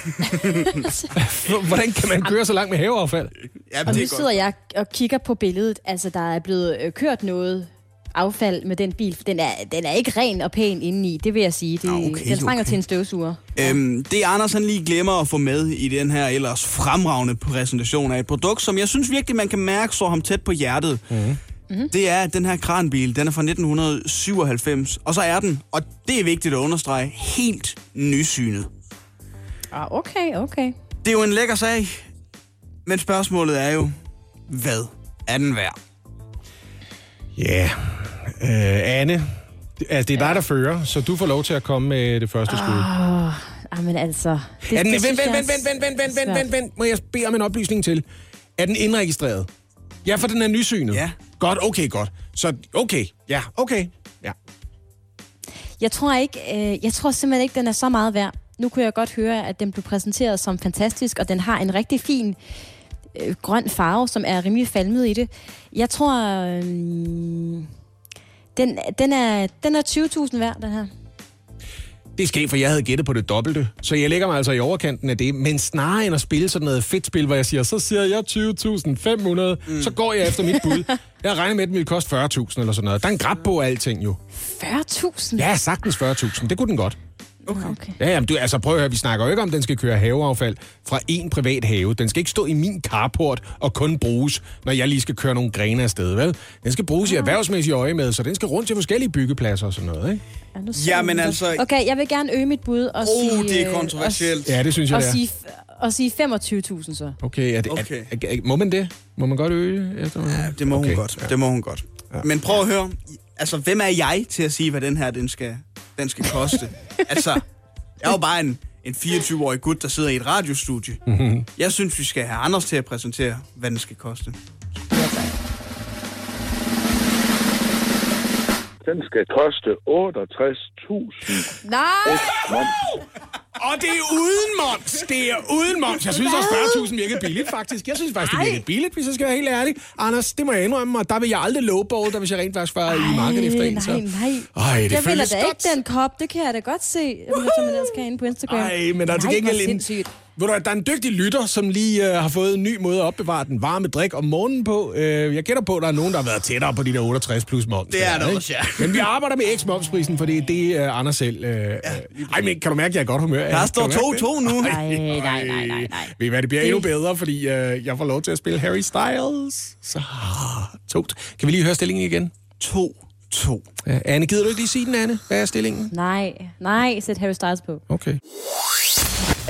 Hvordan kan man køre så langt med haveaffald? Ja, Og nu sidder jeg og kigger på billedet. Altså, der er blevet øh, kørt noget affald med den bil. Den er, den er ikke ren og pæn indeni, det vil jeg sige. Det, Ah, okay, den trænger okay. til en støvsuger. Øhm, det Anders han lige glemmer at få med i den her ellers fremragende præsentation af et produkt, som jeg synes virkelig, man kan mærke står ham tæt på hjertet. Mm-hmm. Det er, at den her kranbil, den er fra 1997, og så er den, og det er vigtigt at understrege, helt nysynet. Ah, okay, okay. Det er jo en lækker sag, men spørgsmålet er jo, hvad er den værd? Ja, øh, Anne, det- altså, det er dig, der fører, så du får lov til at komme med det første skud. Ah, men altså... Det, Er den, det vent, vent, vent, vent, vent, vent, vent, svært. vent, vent. Må jeg bede om en oplysning til? Er den indregistreret? Ja, for den er nysynet. Ja. Godt, okay, godt. Så, okay, ja, okay. Ja. Jeg tror ikke, øh, jeg tror simpelthen ikke, den er så meget værd. Nu kunne jeg godt høre, at den blev præsenteret som fantastisk, og den har en rigtig fin øh, grøn farve, som er rimelig falmet i det. Jeg tror, øh, den, den er, den er 20.000 værd, den her. Det er sket, for jeg havde gættet på det dobbelte. Så jeg lægger mig altså i overkanten af det. Men snarere end at spille sådan noget fedt spil, hvor jeg siger, så siger jeg 20.500, mm. så går jeg efter mit bud. Jeg regner med, at den ville koste 40.000 eller sådan noget. Der er en grab på alting jo. 40.000? Ja, sagtens 40.000. Det kunne den godt. Okay. okay. Ja, jamen, du, altså prøv at høre, vi snakker jo ikke om, at den skal køre haveaffald fra en privat have. Den skal ikke stå i min carport og kun bruges, når jeg lige skal køre nogle grene afsted, vel? Den skal bruges i erhvervsmæssige øje med, så den skal rundt til forskellige byggepladser og sådan noget, ikke? Ja, nu vi det. altså- Okay, jeg vil gerne øge mit bud og Oh, sige... det er kontroversielt. Ja, det synes Og, jeg, og, det er. sige, og sige 25.000 så. Okay, er det, Okay. Er, er, er, må man det? Må man godt øge efter? Ja, det må okay. hun godt. Det må hun godt. Ja. Men prøv at høre, altså hvem er jeg til at sige, hvad den her den skal, den skal koste? altså, jeg er jo bare en, en 24-årig gut, der sidder i et radiostudie. Mm-hmm. Jeg synes, vi skal have Anders til at præsentere, hvad den skal koste. Den skal koste 68.000. Nej! Og det er uden moms! Det er uden moms! Jeg synes også 40.000 virkede billigt, faktisk. Jeg synes faktisk, det virkede billigt, hvis jeg skal være helt ærlig. Anders, det må jeg indrømme, og der vil jeg aldrig lowball, der hvis jeg rent faktisk var i markedet efter en. Så. Nej, nej. Ej, det jeg vil føles da godt. ikke den kop, det kan jeg da godt se, som man ellers kan inde på Instagram. Ej, men der er til Nej, gengæld en, sindssygt. Ved du, hvad, der er en dygtig lytter, som lige uh, har fået en ny måde at opbevare den varme drik om morgenen på. Uh, jeg gætter på, at der er nogen, der har været tættere på de der 68 plus moms. Det er der også, ja. Men vi arbejder med x-momsprisen, for det er det, uh, Anders selv... Uh, ja. Ej, men kan du mærke, at jeg er godt humør? Der står du mærke det? 2-2 nu. Nej, nej, nej, nej, nej. Ved I hvad, det bliver endnu bedre, fordi uh, jeg får lov til at spille Harry Styles. Så to. Kan vi lige høre stillingen igen? 2-2. Uh, Anne, gider du ikke lige sige den, Anne? Hvad er stillingen? Nej, nej, sæt Harry Styles på. Okay.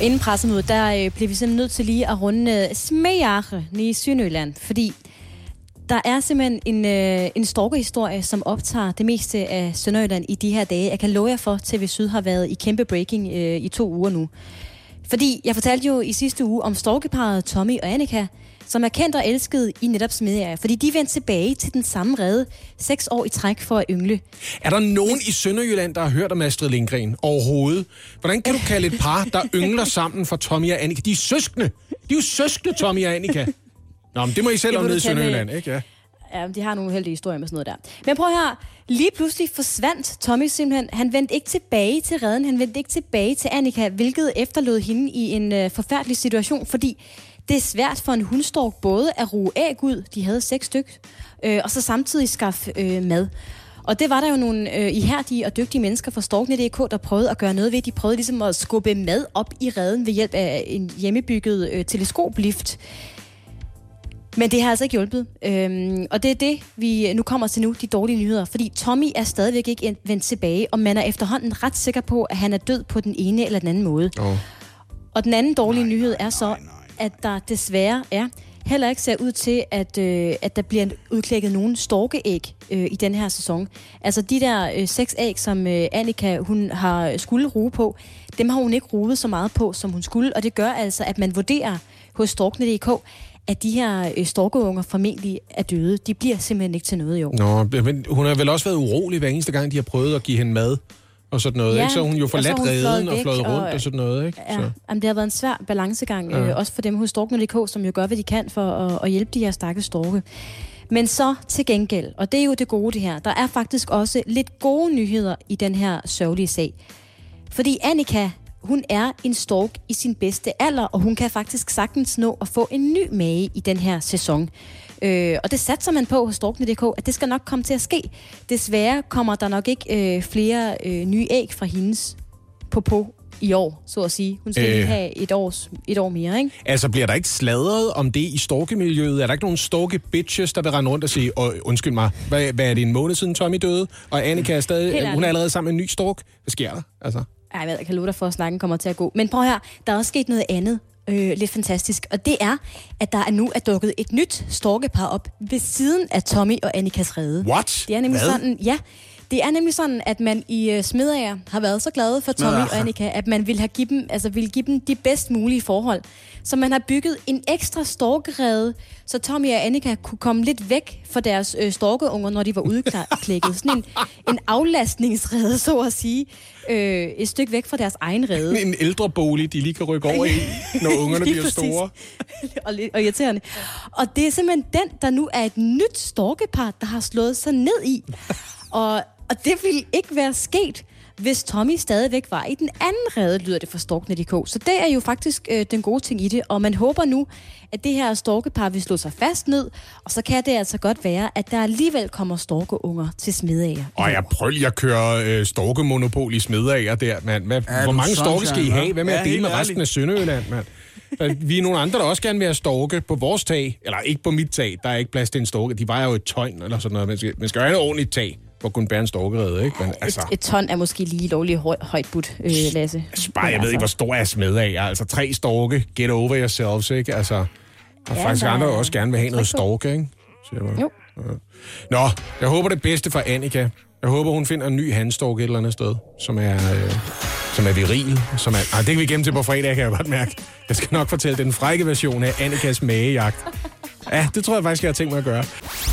Inden pressemødet, der øh, blev vi simpelthen nødt til lige at runde øh, Smejache i Sønderjylland, fordi der er simpelthen en, øh, en storkehistorie, som optager det meste af Sønderjylland i de her dage. Jeg kan love jer for, at TV Syd har været i kæmpe breaking øh, i to uger nu. Fordi jeg fortalte jo i sidste uge om stalkeparet Tommy og Annika, som er kendt og elsket i netop Smedjager, fordi de vendte tilbage til den samme rede seks år i træk for at yngle. Er der nogen i Sønderjylland, der har hørt om Astrid Lindgren overhovedet? Hvordan kan du kalde et par, der yngler sammen for Tommy og Annika? De er søskende. De er jo søskende, Tommy og Annika. Nå, men det må I selv om nede i med- Sønderjylland, ikke? Ja. Ja, de har nogle uheldige historier med sådan noget der. Men prøv her. Lige pludselig forsvandt Tommy simpelthen. Han vendte ikke tilbage til redden. Han vendte ikke tilbage til Annika, hvilket efterlod hende i en øh, forfærdelig situation, fordi det er svært for en hundstork både at ruge æg ud, de havde seks styk, øh, og så samtidig skaffe øh, mad. Og det var der jo nogle øh, ihærdige og dygtige mennesker fra Storkne.dk, der prøvede at gøre noget ved. De prøvede ligesom at skubbe mad op i redden ved hjælp af en hjemmebygget øh, teleskoplift. Men det har altså ikke hjulpet. Øhm, og det er det, vi nu kommer til nu, de dårlige nyheder. Fordi Tommy er stadigvæk ikke vendt tilbage, og man er efterhånden ret sikker på, at han er død på den ene eller den anden måde. Oh. Og den anden dårlige nej, nyhed er så, at der desværre er heller ikke ser ud til, at, øh, at der bliver udklækket nogen storkeæg øh, i den her sæson. Altså de der øh, seks æg, som øh, Annika hun har skulle ruge på, dem har hun ikke ruget så meget på, som hun skulle. Og det gør altså, at man vurderer hos Storkne.dk, at de her øh, storkeunger formentlig er døde. De bliver simpelthen ikke til noget i år. Nå, men hun har vel også været urolig hver eneste gang, de har prøvet at give hende mad og sådan noget, Ja, ikke? Så hun jo forladt fløjet og fløjet rundt og, og- sådan noget, ikke? Ja, Så. jamen, det har været en svær balancegang, Ja. øh, også for dem hos Storkner.dk, som jo gør, hvad de kan for at, at hjælpe de her stakkels storke. Men så til gengæld, og det er jo det gode det her, der er faktisk også lidt gode nyheder i den her sørgelige sag. Fordi Annika, hun er en stork i sin bedste alder, og hun kan faktisk sagtens nå at få en ny mage i den her sæson. Øh, og det satser man på hos Storkne.dk, at det skal nok komme til at ske. Desværre kommer der nok ikke øh, flere øh, nye æg fra hendes popo i år, så at sige. Hun skal øh. Have et, års, et år mere, ikke? Altså, bliver der ikke sladret om det i storkemiljøet? Er der ikke nogen storke-bitches, der vil rende rundt og sige, "Åh, undskyld mig, hvad, hvad er det en måned siden Tommy døde, og Annika er stadig, hun er allerede sammen med en ny stork? Hvad sker der? Altså, Ej, jeg kan love dig for, at snakken kommer til at gå. Men prøv her, der er også sket noget andet. Øh, lidt fantastisk. Og det er, at der er nu er dukket et nyt storkepar op ved siden af Tommy og Annikas rede. what? Det er nemlig Hvad? sådan, ja. Det er nemlig sådan, at man i uh, Smedager har været så glade for Tommy Smedager. og Annika, at man vil have give dem, altså vil give dem de bedst mulige forhold. Så man har bygget en ekstra storkerede, så Tommy og Annika kunne komme lidt væk fra deres øh, storkeunger, når de var udklækket. Sådan en, en aflastningsrede, så at sige. Øh, et stykke væk fra deres egen rede. En ældre bolig, de lige kan rykke over i, når ungerne bliver præcis. store. og, og irriterende. Og det er simpelthen den, der nu er et nyt storkepar, der har slået sig ned i. Og, og det ville ikke være sket, hvis Tommy stadigvæk var i den anden rede, lyder det fra Storkne.dk. Så det er jo faktisk øh, den gode ting i det. Og man håber nu, at det her storkepar vil slå sig fast ned. Og så kan det altså godt være, at der alligevel kommer storkeunger til Smedager. Og jeg prøver lige at køre øh, storkemonopol i Smedager der, mand. Hvad, Ja, hvor mange storke skal I have? Hvad med hva'? at Ja, dele med resten af. Sønderjylland, mand? Vi er nogle andre, der også gerne vil have storke på vores tag. Eller ikke på mit tag. Der er ikke plads til en storke. De vejer jo et tøjn eller sådan noget. Man skal, man skal have et ordentligt tag for at kunne bære en storkerede, ikke? Men, altså, Et, et ton er måske lige lovligt høj, højt budt, øh, Lasse. altså, bare, jeg Men ved ikke, hvor stor er Smedager. Altså, tre storke. Get over yourselves, ikke? Altså, og Ja, faktisk der andre, også gerne vil have noget storke, ikke? Siger jeg bare. Jo. Nå, jeg håber det bedste for Annika. Jeg håber, hun finder en ny handstork et eller andet sted, som er, øh, som er viril. Som er, ah, det kan vi gemme til på fredag, kan jeg godt mærke. Jeg skal nok fortælle den frække version af Annikas magejagt. Ja, det tror jeg faktisk, jeg har tænkt mig at gøre.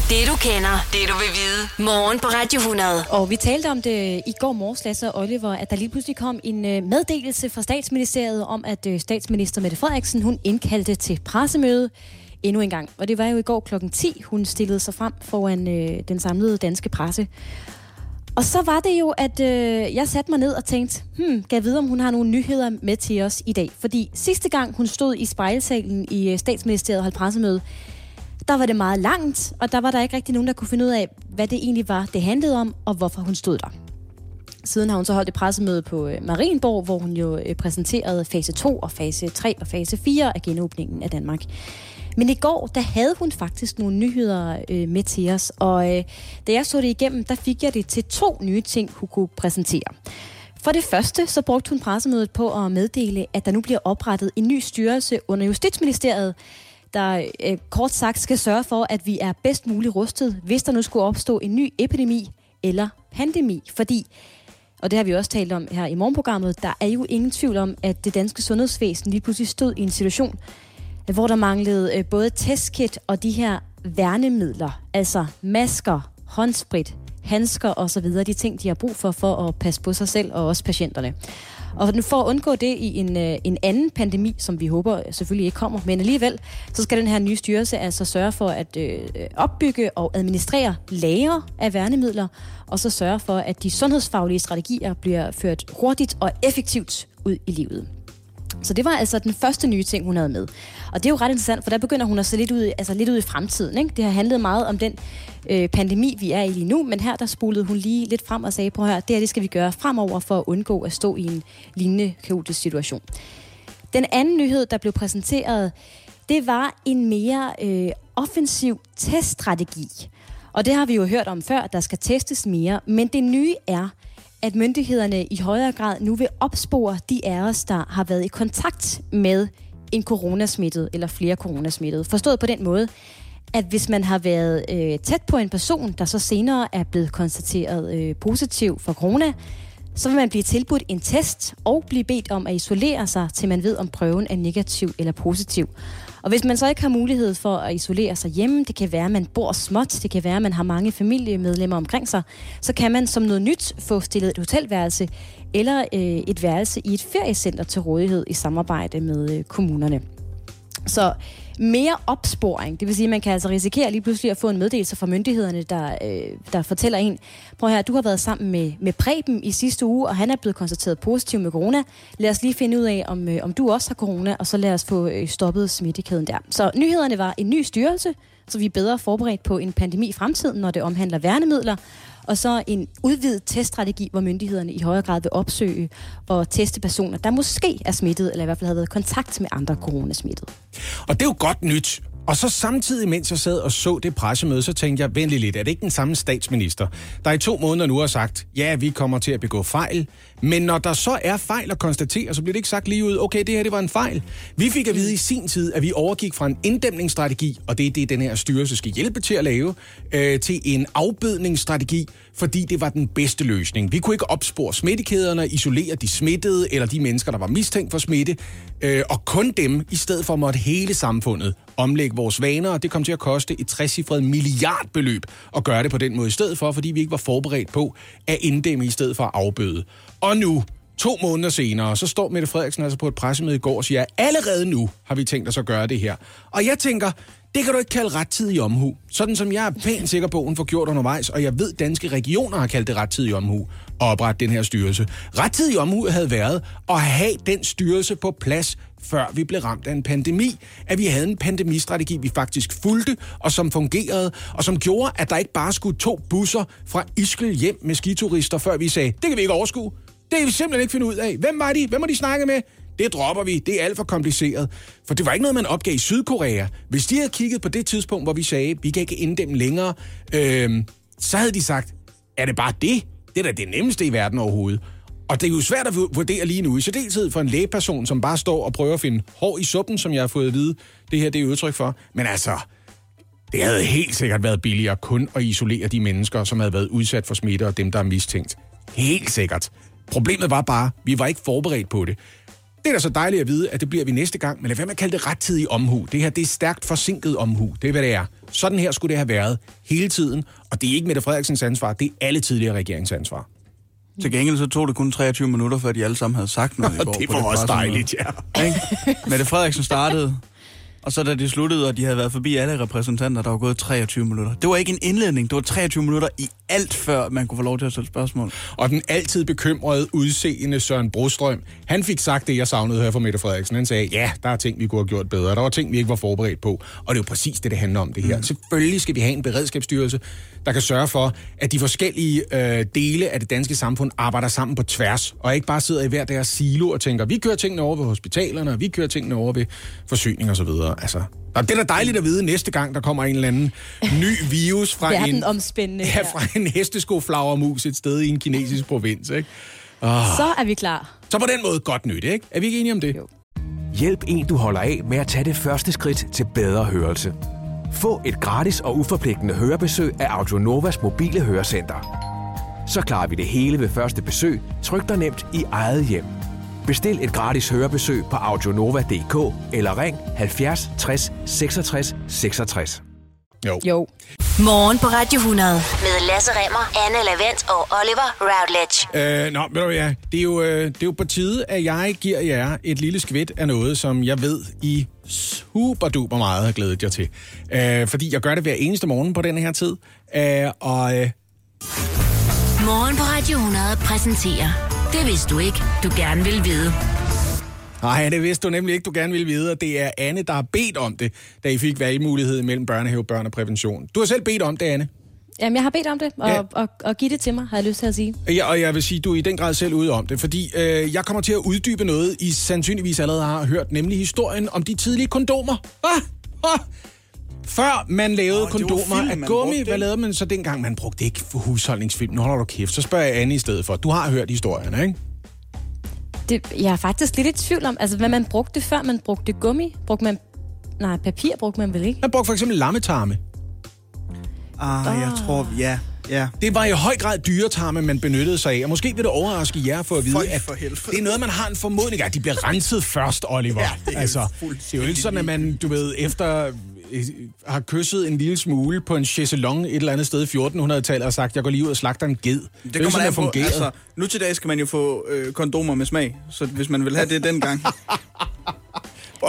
Det du kender, det du vil vide. Morgen på Radio 100. Og vi talte om det i går morges, Lasse og Oliver, at der lige pludselig kom en øh, meddelelse fra statsministeriet om, at øh, statsminister Mette Frederiksen, hun indkaldte til pressemøde endnu en gang. Og det var jo i går klokken 10, hun stillede sig frem foran øh, den samlede danske presse. Og så var det jo, at øh, jeg satte mig ned og tænkte, hmm, kan jeg vide, om hun har nogle nyheder med til os i dag? Fordi sidste gang hun stod i spejlsalen i øh, statsministeriet og holdt pressemøde, der var det meget langt, og der var der ikke rigtig nogen, der kunne finde ud af, hvad det egentlig var, det handlede om, og hvorfor hun stod der. Siden har hun så holdt et pressemøde på øh, Marienborg, hvor hun jo øh, præsenterede fase 2 og fase 3 og fase 4 af genåbningen af Danmark. Men i går, der havde hun faktisk nogle nyheder øh, med til os, og øh, da jeg så det igennem, der fik jeg det til to nye ting, hun kunne præsentere. For det første, så brugte hun pressemødet på at meddele, at der nu bliver oprettet en ny styrelse under Justitsministeriet, der øh, kort sagt skal sørge for, at vi er bedst muligt rustet, hvis der nu skulle opstå en ny epidemi eller pandemi. Fordi, og det har vi også talt om her i morgenprogrammet, der er jo ingen tvivl om, at det danske sundhedsvæsen lige pludselig stod i en situation, hvor der manglede øh, både testkit og de her værnemidler, altså masker, håndsprit, handsker osv., de ting, de har brug for, for at passe på sig selv og også patienterne. Og for at undgå det i en, øh, en anden pandemi, som vi håber selvfølgelig ikke kommer, men alligevel, så skal den her nye styrelse altså sørge for at øh, opbygge og administrere lager af værnemidler, og så sørge for, at de sundhedsfaglige strategier bliver ført hurtigt og effektivt ud i livet. Så det var altså den første nye ting, hun havde med. Og det er jo ret interessant, for der begynder hun at se lidt ud, altså lidt ud i fremtiden. Ikke? Det har handlet meget om den øh, pandemi, vi er i lige nu, men her der spolede hun lige lidt frem og sagde, prøv her, det her det skal vi gøre fremover for at undgå at stå i en lignende kaotisk situation. Den anden nyhed, der blev præsenteret, det var en mere øh, offensiv teststrategi. Og det har vi jo hørt om før, at der skal testes mere, men det nye er, at myndighederne i højere grad nu vil opspore de af os, der har været i kontakt med en coronasmittet eller flere coronasmittede. Forstået på den måde, at hvis man har været øh, tæt på en person, der så senere er blevet konstateret øh, positiv for corona, så vil man blive tilbudt en test og blive bedt om at isolere sig, til man ved, om prøven er negativ eller positiv. Og hvis man så ikke har mulighed for at isolere sig hjemme, det kan være, at man bor småt, det kan være, at man har mange familiemedlemmer omkring sig, så kan man som noget nyt få stillet et hotelværelse eller øh, et værelse i et feriecenter til rådighed i samarbejde med øh, kommunerne. Så mere opsporing, det vil sige, at man kan altså risikere lige pludselig at få en meddelelse fra myndighederne, der, øh, der fortæller en, prøv her, du har været sammen med, med Preben i sidste uge, og han er blevet konstateret positiv med corona. Lad os lige finde ud af, om, øh, om du også har corona, og så lad os få øh, stoppet smittekæden der. Så nyhederne var en ny styrelse, så vi er bedre forberedt på en pandemi i fremtiden, når det omhandler værnemidler, og så en udvidet teststrategi, hvor myndighederne i højere grad vil opsøge og teste personer, der måske er smittet, eller i hvert fald har været i kontakt med andre coronasmittede. Og det er jo godt nyt. Og så samtidig, mens jeg sad og så det pressemøde, så tænkte jeg, vent lidt, er det ikke den samme statsminister, der i to måneder nu har sagt, ja, vi kommer til at begå fejl, men når der så er fejl at konstatere, så bliver det ikke sagt lige ud, okay, det her det var en fejl. Vi fik at vide i sin tid, at vi overgik fra en inddæmningsstrategi, og det er det, den her styrelse skal hjælpe til at lave, øh, til en afbødningsstrategi, fordi det var den bedste løsning. Vi kunne ikke opspore smittekæderne, isolere de smittede eller de mennesker, der var mistænkt for smitte, øh, og kun dem, i stedet for måtte hele samfundet omlægge vores vaner, og det kom til at koste et 60 milliardbeløb at gøre det på den måde i stedet for, fordi vi ikke var forberedt på at inddæmme i stedet for at afbøde. Og nu, to måneder senere, så står Mette Frederiksen altså på et pressemøde i går og siger, at allerede nu har vi tænkt os at gøre det her. Og jeg tænker, det kan du ikke kalde rettidig omhu. Sådan som jeg er pænt sikker på, at hun får gjort undervejs, og jeg ved, at danske regioner har kaldt det rettidig omhu at oprette den her styrelse. Rettidig omhu havde været at have den styrelse på plads, før vi blev ramt af en pandemi. At vi havde en pandemistrategi, vi faktisk fulgte, og som fungerede, og som gjorde, at der ikke bare skulle to busser fra Iskel hjem med skiturister, før vi sagde, det kan vi ikke overskue. Det kan vi simpelthen ikke finde ud af. Hvem var de? Hvem har de snakket med? Det dropper vi. Det er alt for kompliceret. For det var ikke noget, man opgav i Sydkorea. Hvis de havde kigget på det tidspunkt, hvor vi sagde, vi kan ikke inddæmme længere, øh, så havde de sagt, er det bare det? Det er da det nemmeste i verden overhovedet. Og det er jo svært at vurdere lige nu, i særdeleshed for en lægeperson, som bare står og prøver at finde hår i suppen, som jeg har fået at vide, det her det er udtryk for. Men altså, det havde helt sikkert været billigere kun at isolere de mennesker, som havde været udsat for smitte, og dem, der er mistænkt. Helt sikkert. Problemet var bare, vi var ikke forberedt på det. Det er da så dejligt at vide, at det bliver vi næste gang, men lad være med at kalde det rettidig omhu. Det her, det er stærkt forsinket omhu. Det er, hvad det er. Sådan her skulle det have været hele tiden, og det er ikke Mette Frederiksens ansvar, det er alle tidligere regeringsansvar. Til gengæld så tog det kun 23 minutter, før de alle sammen havde sagt noget i går. Det var også dejligt, ja. Ikke? Mette Frederiksen startede, og så da de sluttede, og de havde været forbi alle repræsentanter, der var gået 23 minutter. Det var ikke en indledning, det var 23 minutter i alt, før man kunne få lov til at stille spørgsmål. Og den altid bekymrede, udseende Søren Brostrøm, han fik sagt det, jeg savnede her fra Mette Frederiksen. Han sagde, ja, der er ting, vi kunne have gjort bedre. Der var ting, vi ikke var forberedt på. Og det er jo præcis det, det handler om det her. Mm. Selvfølgelig skal vi have en beredskabsstyrelse, der kan sørge for, at de forskellige øh, dele af det danske samfund arbejder sammen på tværs, og ikke bare sidder i hver deres silo og tænker, vi kører tingene over ved hospitalerne, og vi kører tingene over ved forsyning og så videre. Altså, og det er da dejligt at vide næste gang, der kommer en eller anden ny virus fra en, Verdenomspændende. ja, fra en hesteskoflagermus et sted i en kinesisk provins. Ikke? Så er vi klar. Så på den måde godt nyt, ikke? Er vi ikke enige om det? Jo. Hjælp en, du holder af med at tage det første skridt til bedre hørelse. Få et gratis og uforpligtende hørebesøg af Audionovas mobile hørecenter. Så klarer vi det hele ved første besøg, tryk dig nemt i eget hjem. Bestil et gratis hørebesøg på audionova.dk eller ring 70 60 66 66. Jo. Jo. Morgen på Radio 100. Med Lasse Remmer, Anne Lavendt og Oliver Routledge. Øh, nå, ved du hvad, det er, jo, øh, det er jo på tide, at jeg giver jer et lille skvidt af noget, som jeg ved, I super duper meget har glædet jer til. Øh, fordi jeg gør det hver eneste morgen på den her tid. Øh, og øh, Morgen på Radio 100 præsenterer Det vidste du ikke, du gerne vil vide. Nej, det vidste du nemlig ikke, du gerne ville vide, og det er Anne, der har bedt om det, da I fik valgmulighed mellem børnehave, børn og prævention. Du har selv bedt om det, Anne. Jamen, jeg har bedt om det, og, Ja. ja. og, og give det til mig, har jeg lyst til at sige. Ja, og jeg vil sige, du er i den grad selv ude om det, fordi øh, jeg kommer til at uddybe noget, I sandsynligvis allerede har hørt, nemlig historien om de tidlige kondomer. Ah, ah. Før man lavede oh, kondomer film, af gummi, hvad lavede man så dengang? Man brugte ikke husholdningsfilm. Nu holder du kæft. Så spørger jeg Anne i stedet for. Du har hørt historien, ikke? Det, jeg er faktisk lidt i tvivl om, altså, hvad man brugte før. Man brugte gummi. Brugte man... Nej, papir brugte man vel ikke? Man brugte for eksempel lammetarme. Ah, jeg tror, ja. Ja. Det var i høj grad dyretarme, man benyttede sig af. Og måske vil det overraske jer for at vide, Føj at for helvede. det er noget, man har en formodning af. De bliver renset først, Oliver. Ja, det er altså, det er jo ikke sådan, at man, du ved, efter har kysset en lille smule på en chaiselong et eller andet sted i 1400-tallet og sagt, jeg går lige ud og slagter en ged. Det, er kommer sådan, an det på. fungerer. Altså, nu til dag skal man jo få øh, kondomer med smag. Så hvis man vil have det dengang.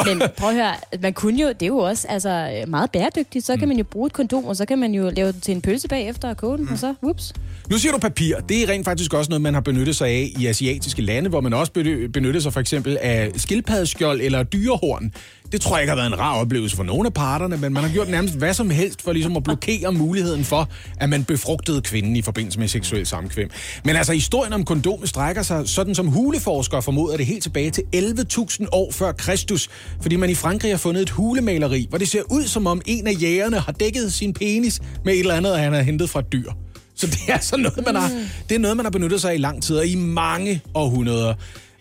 Men prøv at høre, man kunne jo, det er jo også altså, meget bæredygtigt. Så kan man jo bruge et kondom, og så kan man jo lave det til en pølse bagefter og koge den, og så, whoops. Nu siger du papir. Det er rent faktisk også noget, man har benyttet sig af i asiatiske lande, hvor man også beny- benytter sig for eksempel af skildpaddeskjold eller dyrehorn. Det tror jeg ikke har været en rar oplevelse for nogen af parterne, men man har gjort nærmest hvad som helst for ligesom at blokere muligheden for, at man befrugtede kvinden i forbindelse med seksuel samkvem. Men altså, historien om kondom strækker sig, sådan som huleforskere formoder det helt tilbage til 11.000 år før Kristus, fordi man i Frankrig har fundet et hulemaleri, hvor det ser ud som om en af jægerne har dækket sin penis med et eller andet, han har hentet fra et dyr. Så det er altså noget, man har, det er noget, man har benyttet sig af i lang tid, og i mange århundreder.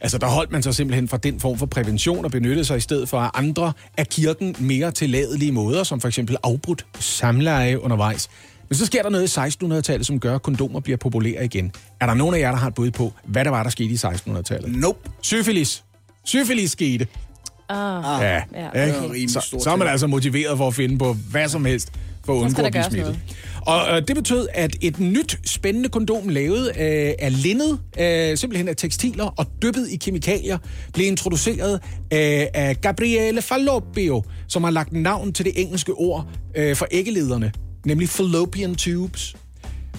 Altså, der holdt man sig simpelthen fra den form for prævention og benyttede sig i stedet for af andre af kirken mere tilladelige måder, som for eksempel afbrudt samleje undervejs. Men så sker der noget i 1600-tallet, som gør, at kondomer bliver populære igen. Er der nogen af jer, der har et bud på, hvad der var, der skete i 1600-tallet? Nope. Syfilis. Syfilis skete. Ah, Ja, ja, ja okay. så, så er man altså motiveret for at finde på hvad som helst for at undgå at blive smittet. Og øh, det betød, at et nyt spændende kondom lavet øh, af linned, øh, simpelthen af tekstiler og dyppet i kemikalier, blev introduceret øh, af Gabriele Fallopio, som har lagt navn til det engelske ord øh, for æggelederne, nemlig fallopian tubes.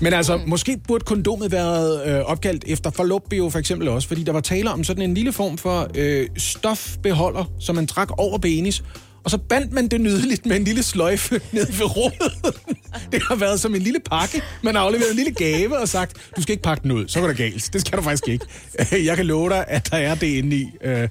Men altså, mm. måske burde kondomet være øh, opkaldt efter Fallopio for eksempel også, fordi der var tale om sådan en lille form for øh, stofbeholder, som man trak over penis, og så bandt man det nydeligt med en lille sløjfe ned ved rodet. Det har været som en lille pakke. Man har afleveret en lille gave og sagt, du skal ikke pakke den ud, så går det galt. Det skal du faktisk ikke. Jeg kan love dig, at der er det inde i, øh,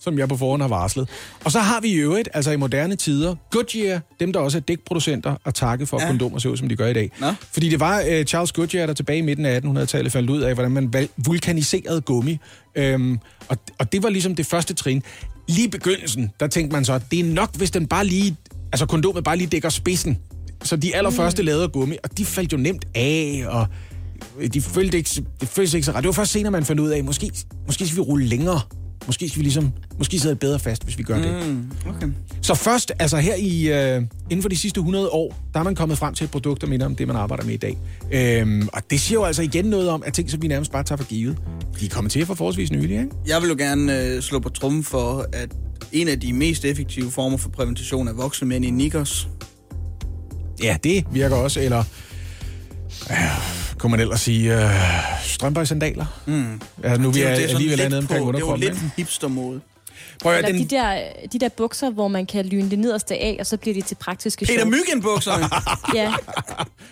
som jeg på forhånd har varslet. Og så har vi i øvrigt, altså i moderne tider, Goodyear, dem der også er dækproducenter, at takke for, at Ja. kondomer ser ud, som de gør i dag. Nå. Fordi det var øh, Charles Goodyear, der tilbage i midten af 1800-tallet fandt ud af, hvordan man vulkaniserede gummi. Øhm, og, og det var ligesom det første trin. Lige i begyndelsen, der tænkte man så, at det er nok, hvis den bare lige, altså kondomet bare lige dækker spidsen. Så de allerførste mm. lavede gummi, og de faldt jo nemt af, og de følte ikke, det føltes ikke så ret. Det var først senere, man fandt ud af, måske, måske skal vi rulle længere. Måske skal vi ligesom, måske sidder det bedre fast, hvis vi gør det. Mm, okay. Så først, altså her i, øh, inden for de sidste 100 år, der er man kommet frem til et produkt, der minder om det, man arbejder med i dag. Øhm, og det siger jo altså igen noget om, at ting, som vi nærmest bare tager for givet, de er kommet til for forholdsvis nylig, ikke? Jeg vil jo gerne øh, slå på trummen for, at en af de mest effektive former for prævention er voksne mænd i Nikos. Ja, det virker også, eller... Øh, kunne man ellers sige, øh, strømper i sandaler? Mm. Ja, nu vi Det er, det er alligevel andet omkring på, det er jo underkroppen. lidt en hipster-mode. Prøv at Eller de den, der, de der bukser, hvor man kan lyne det nederste af, og så bliver de til praktiske Peter shorts. Myggen-bukserne. Ja,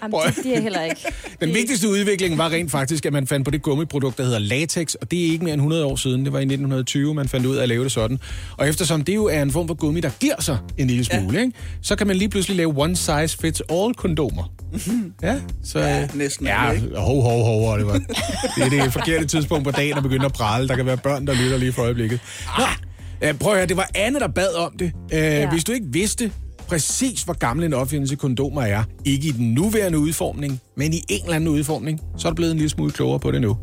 Jamen, Prøv. det, det er heller ikke. Den Det- vigtigste udvikling var rent faktisk, at man fandt på det gummiprodukt, der hedder latex, og det er ikke mere end 100 år siden. Det var i 1920, man fandt ud af at lave det sådan. Og eftersom det jo er en form for gummi, der giver sig en lille smule, ja. ikke? så kan man lige pludselig lave one size fits all kondomer. Ja, så... Ja, næsten Ja, hov, hov, hov, Oliver. Det er det forkerte tidspunkt på dagen at begynde at prale. Der kan være børn, der lytter lige for øjeblikket. Nå, ja, prøv at høre, det var Anne, der bad om det. Uh, ja. Hvis du ikke vidste præcis, hvor gammel en opfindelse kondomer er, ikke i den nuværende udformning, men i en eller anden udformning, så er du blevet en lille smule klogere på det nu.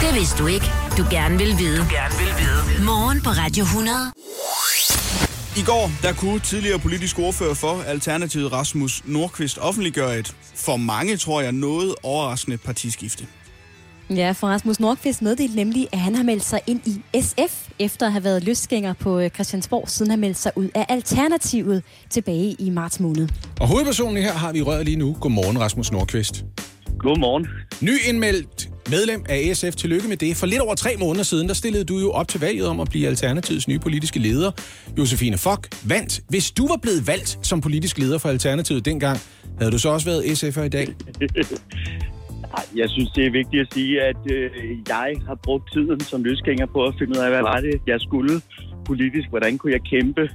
Det vidste du ikke, du gerne vil vide. Du gerne vil vide. Morgen på Radio 100. I går, der kunne tidligere politisk ordfører for Alternativet Rasmus Nordqvist offentliggøre et, for mange tror jeg, noget overraskende partiskifte. Ja, for Rasmus Nordqvist meddelte nemlig, at han har meldt sig ind i SF, efter at have været løsgænger på øh, Christiansborg, siden han meldte sig ud af Alternativet tilbage i marts måned. Og hovedpersonen her har vi røret lige nu. Godmorgen, Rasmus Nordqvist. Godmorgen. Nyindmeldt medlem af SF. Tillykke med det. For lidt over tre måneder siden, der stillede du jo op til valget om at blive Alternativets nye politiske leder. Josefine Fock vandt. Hvis du var blevet valgt som politisk leder for Alternativet dengang, havde du så også været SF'er i dag? Jeg synes, det er vigtigt at sige, at øh, jeg har brugt tiden som løsgænger på at finde ud af, hvad var det, jeg skulle politisk. Hvordan kunne jeg kæmpe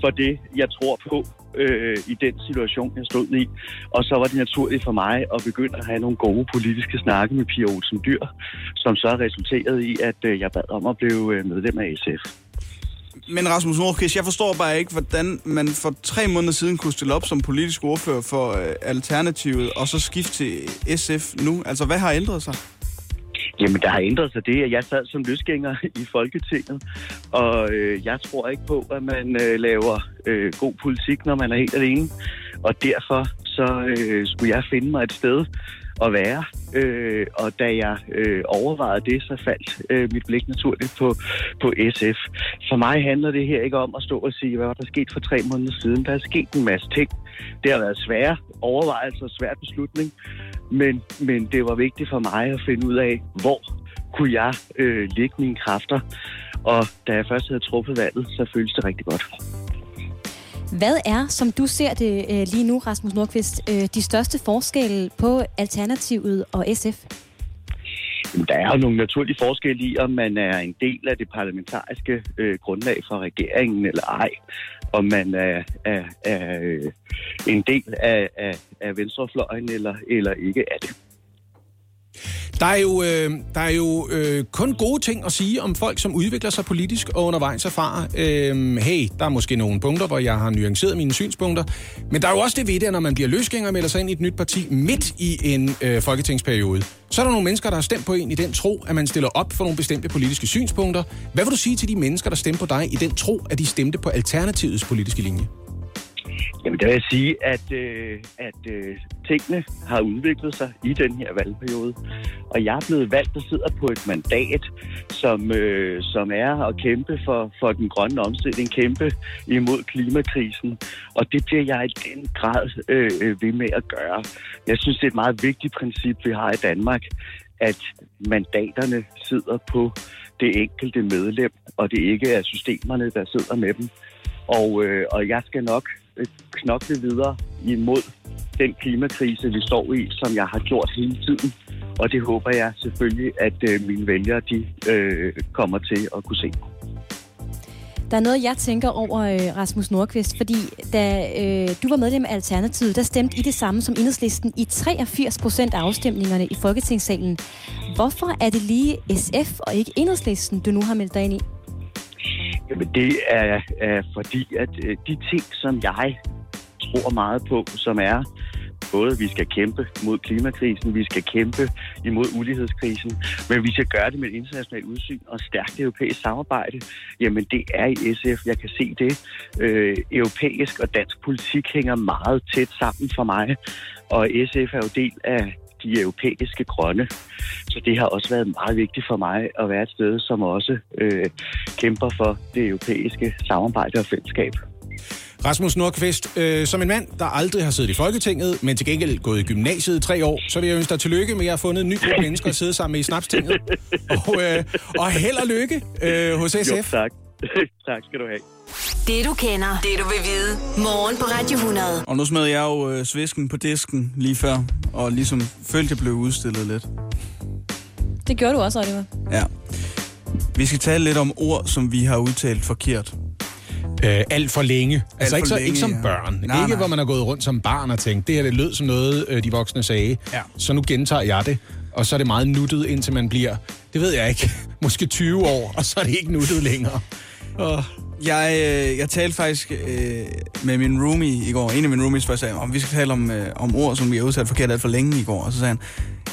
for det, jeg tror på øh, i den situation, jeg stod i. Og så var det naturligt for mig at begynde at have nogle gode politiske snakke med Pia Olsen Dyr, som så resulterede i, at øh, jeg bad om at blive øh, medlem af SF. Men Rasmus Nordqvist, jeg forstår bare ikke, hvordan man for tre måneder siden kunne stille op som politisk ordfører for øh, Alternativet, og så skifte til SF nu. Altså, hvad har ændret sig? Jamen, der har ændret sig det, at jeg sad som løsgænger i Folketinget, og øh, jeg tror ikke på, at man øh, laver øh, god politik, når man er helt alene. Og derfor så øh, skulle jeg finde mig et sted at være, øh, og da jeg øh, overvejede det, så faldt øh, mit blik naturligt på, på SF. For mig handler det her ikke om at stå og sige, hvad var der sket for tre måneder siden. Der er sket en masse ting. Det har været svære overvejelser og svær beslutning, men, men det var vigtigt for mig at finde ud af, hvor kunne jeg øh, lægge mine kræfter. Og da jeg først havde truffet valget, så føltes det rigtig godt. Hvad er, som du ser det øh, lige nu, Rasmus Nordqvist, øh, de største forskelle på Alternativet og SF? Der er jo nogle naturlige forskelle i, om man er en del af det parlamentariske øh, grundlag for regeringen eller ej. Om man er, er, er øh, en del af, af, af venstrefløjen eller, eller ikke er det. Der er jo, øh, der er jo øh, kun gode ting at sige om folk, som udvikler sig politisk og undervejs erfarer. Øh, hey, der er måske nogle punkter, hvor jeg har nuanceret mine synspunkter. Men der er jo også det ved det, at når man bliver løsgænger og melder sig ind i et nyt parti midt i en øh, folketingsperiode, så er der nogle mennesker, der har stemt på en i den tro, at man stiller op for nogle bestemte politiske synspunkter. Hvad vil du sige til de mennesker, der stemte på dig i den tro, at de stemte på Alternativets politiske linje? Jamen, der vil jeg sige, at, øh, at øh, tingene har udviklet sig i den her valgperiode. Og jeg er blevet valgt der sidder på et mandat, som, øh, som er at kæmpe for, for den grønne omstilling, kæmpe imod klimakrisen. Og det bliver jeg i den grad øh, øh ved med at gøre. Jeg synes, det er et meget vigtigt princip, vi har i Danmark, at mandaterne sidder på det enkelte medlem, og det ikke er systemerne, der sidder med dem. Og, øh, og jeg skal nok Øh, knokle videre imod den klimakrise, vi står i, som jeg har gjort hele tiden. Og det håber jeg selvfølgelig, at øh, mine vælgere de, øh, kommer til at kunne se. Der er noget, jeg tænker over, øh, Rasmus Nordqvist, fordi da øh, du var medlem af Alternativet, der stemte I det samme som enhedslisten i 83 procent af afstemningerne i Folketingssalen. Hvorfor er det lige SF og ikke enhedslisten, du nu har meldt dig ind i? Jamen, det er, er fordi, at øh, de ting, som jeg tror meget på, som er både, at vi skal kæmpe mod klimakrisen, vi skal kæmpe imod ulighedskrisen, men vi skal gøre det med et internationalt udsyn og stærkt europæisk samarbejde. Jamen, det er i SF, jeg kan se det. Øh, europæisk og dansk politik hænger meget tæt sammen for mig, og SF er jo del af de europæiske grønne. Så det har også været meget vigtigt for mig at være et sted, som også øh, kæmper for det europæiske samarbejde og fællesskab. Rasmus Nordqvist, øh, som en mand, der aldrig har siddet i Folketinget, men til gengæld gået i gymnasiet i tre år, så vil jeg ønske dig tillykke med, at jeg har fundet en ny mennesker at sidde sammen med i Snapstinget. Og, øh, og held og lykke øh, hos SF. Jo, tak. tak skal du have. Det du kender, det du vil vide. Morgen på Radio 100. Og nu smed jeg jo øh, svisken på disken lige før, og ligesom følte, jeg blev udstillet lidt. Det gjorde du også, Oliver. Ja. Vi skal tale lidt om ord, som vi har udtalt forkert. Øh, alt for længe. altså for ikke, så, længe, ikke som ja. børn. Nej, ikke nej. hvor man har gået rundt som barn og tænkt, det her det lød som noget, øh, de voksne sagde. Ja. Så nu gentager jeg det. Og så er det meget nuttet, indtil man bliver, det ved jeg ikke, måske 20 år, og så er det ikke nuttet længere. Og jeg, øh, jeg talte faktisk øh, med min roomie i går. En af mine roomies først sagde, om vi skal tale om, øh, om ord, som vi har udtalt forkert alt for længe i går. Og så sagde han,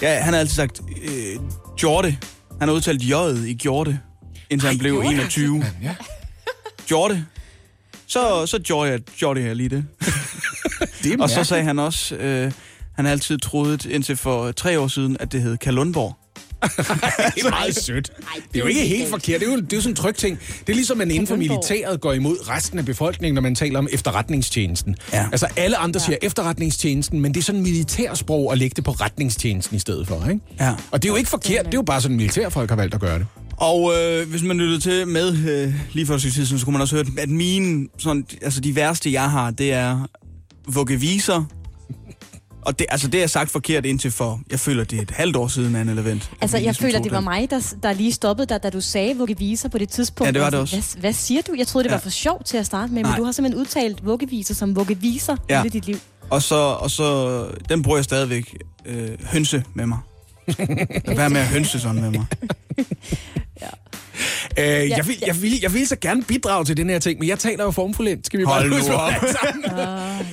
ja, han har altid sagt øh, Jorte. Han har udtalt J'et i Gjorte, indtil han blev 21. Ja. Jorte. Så, så gjorde, jeg, gjorde jeg lige det. Det er Og så sagde han også, øh, han har altid troet indtil for tre år siden, at det hed Kalundborg. Det er meget sødt. Det er jo ikke helt forkert. Det er jo, det er jo sådan en tryg ting. Det er ligesom, at man inden for militæret går imod resten af befolkningen, når man taler om efterretningstjenesten. Ja. Altså alle andre siger efterretningstjenesten, men det er sådan militærsprog at lægge det på retningstjenesten i stedet for. Ikke? Ja. Og det er jo ikke forkert. Det er jo bare sådan, militærfolk har valgt at gøre det. Og øh, hvis man lyttede til med øh, lige stykke tid så kunne man også høre, at mine, sådan, altså de værste, jeg har, det er vuggeviser. Og det, altså, det er sagt forkert indtil for, jeg føler, det er et halvt år siden, Anne Levent. Altså, vi jeg ligesom føler, det var den. mig, der, der lige stoppede dig, da du sagde vuggeviser på det tidspunkt. Ja, det var det også. Hvad, hvad siger du? Jeg troede, det var Ja. for sjov til at starte med, men Nej. du har simpelthen udtalt vuggeviser som vuggeviser Ja. hele dit liv. Og så, og så, den bruger jeg stadigvæk øh, hønse med mig. Lad være med at hønse sådan med mig. Øh, jeg, Ja, vil, ja. jeg, vil, jeg vil så gerne bidrage til den her ting, men jeg taler jo formfuldendt. Skal vi bare Hold nu huske op. sammen?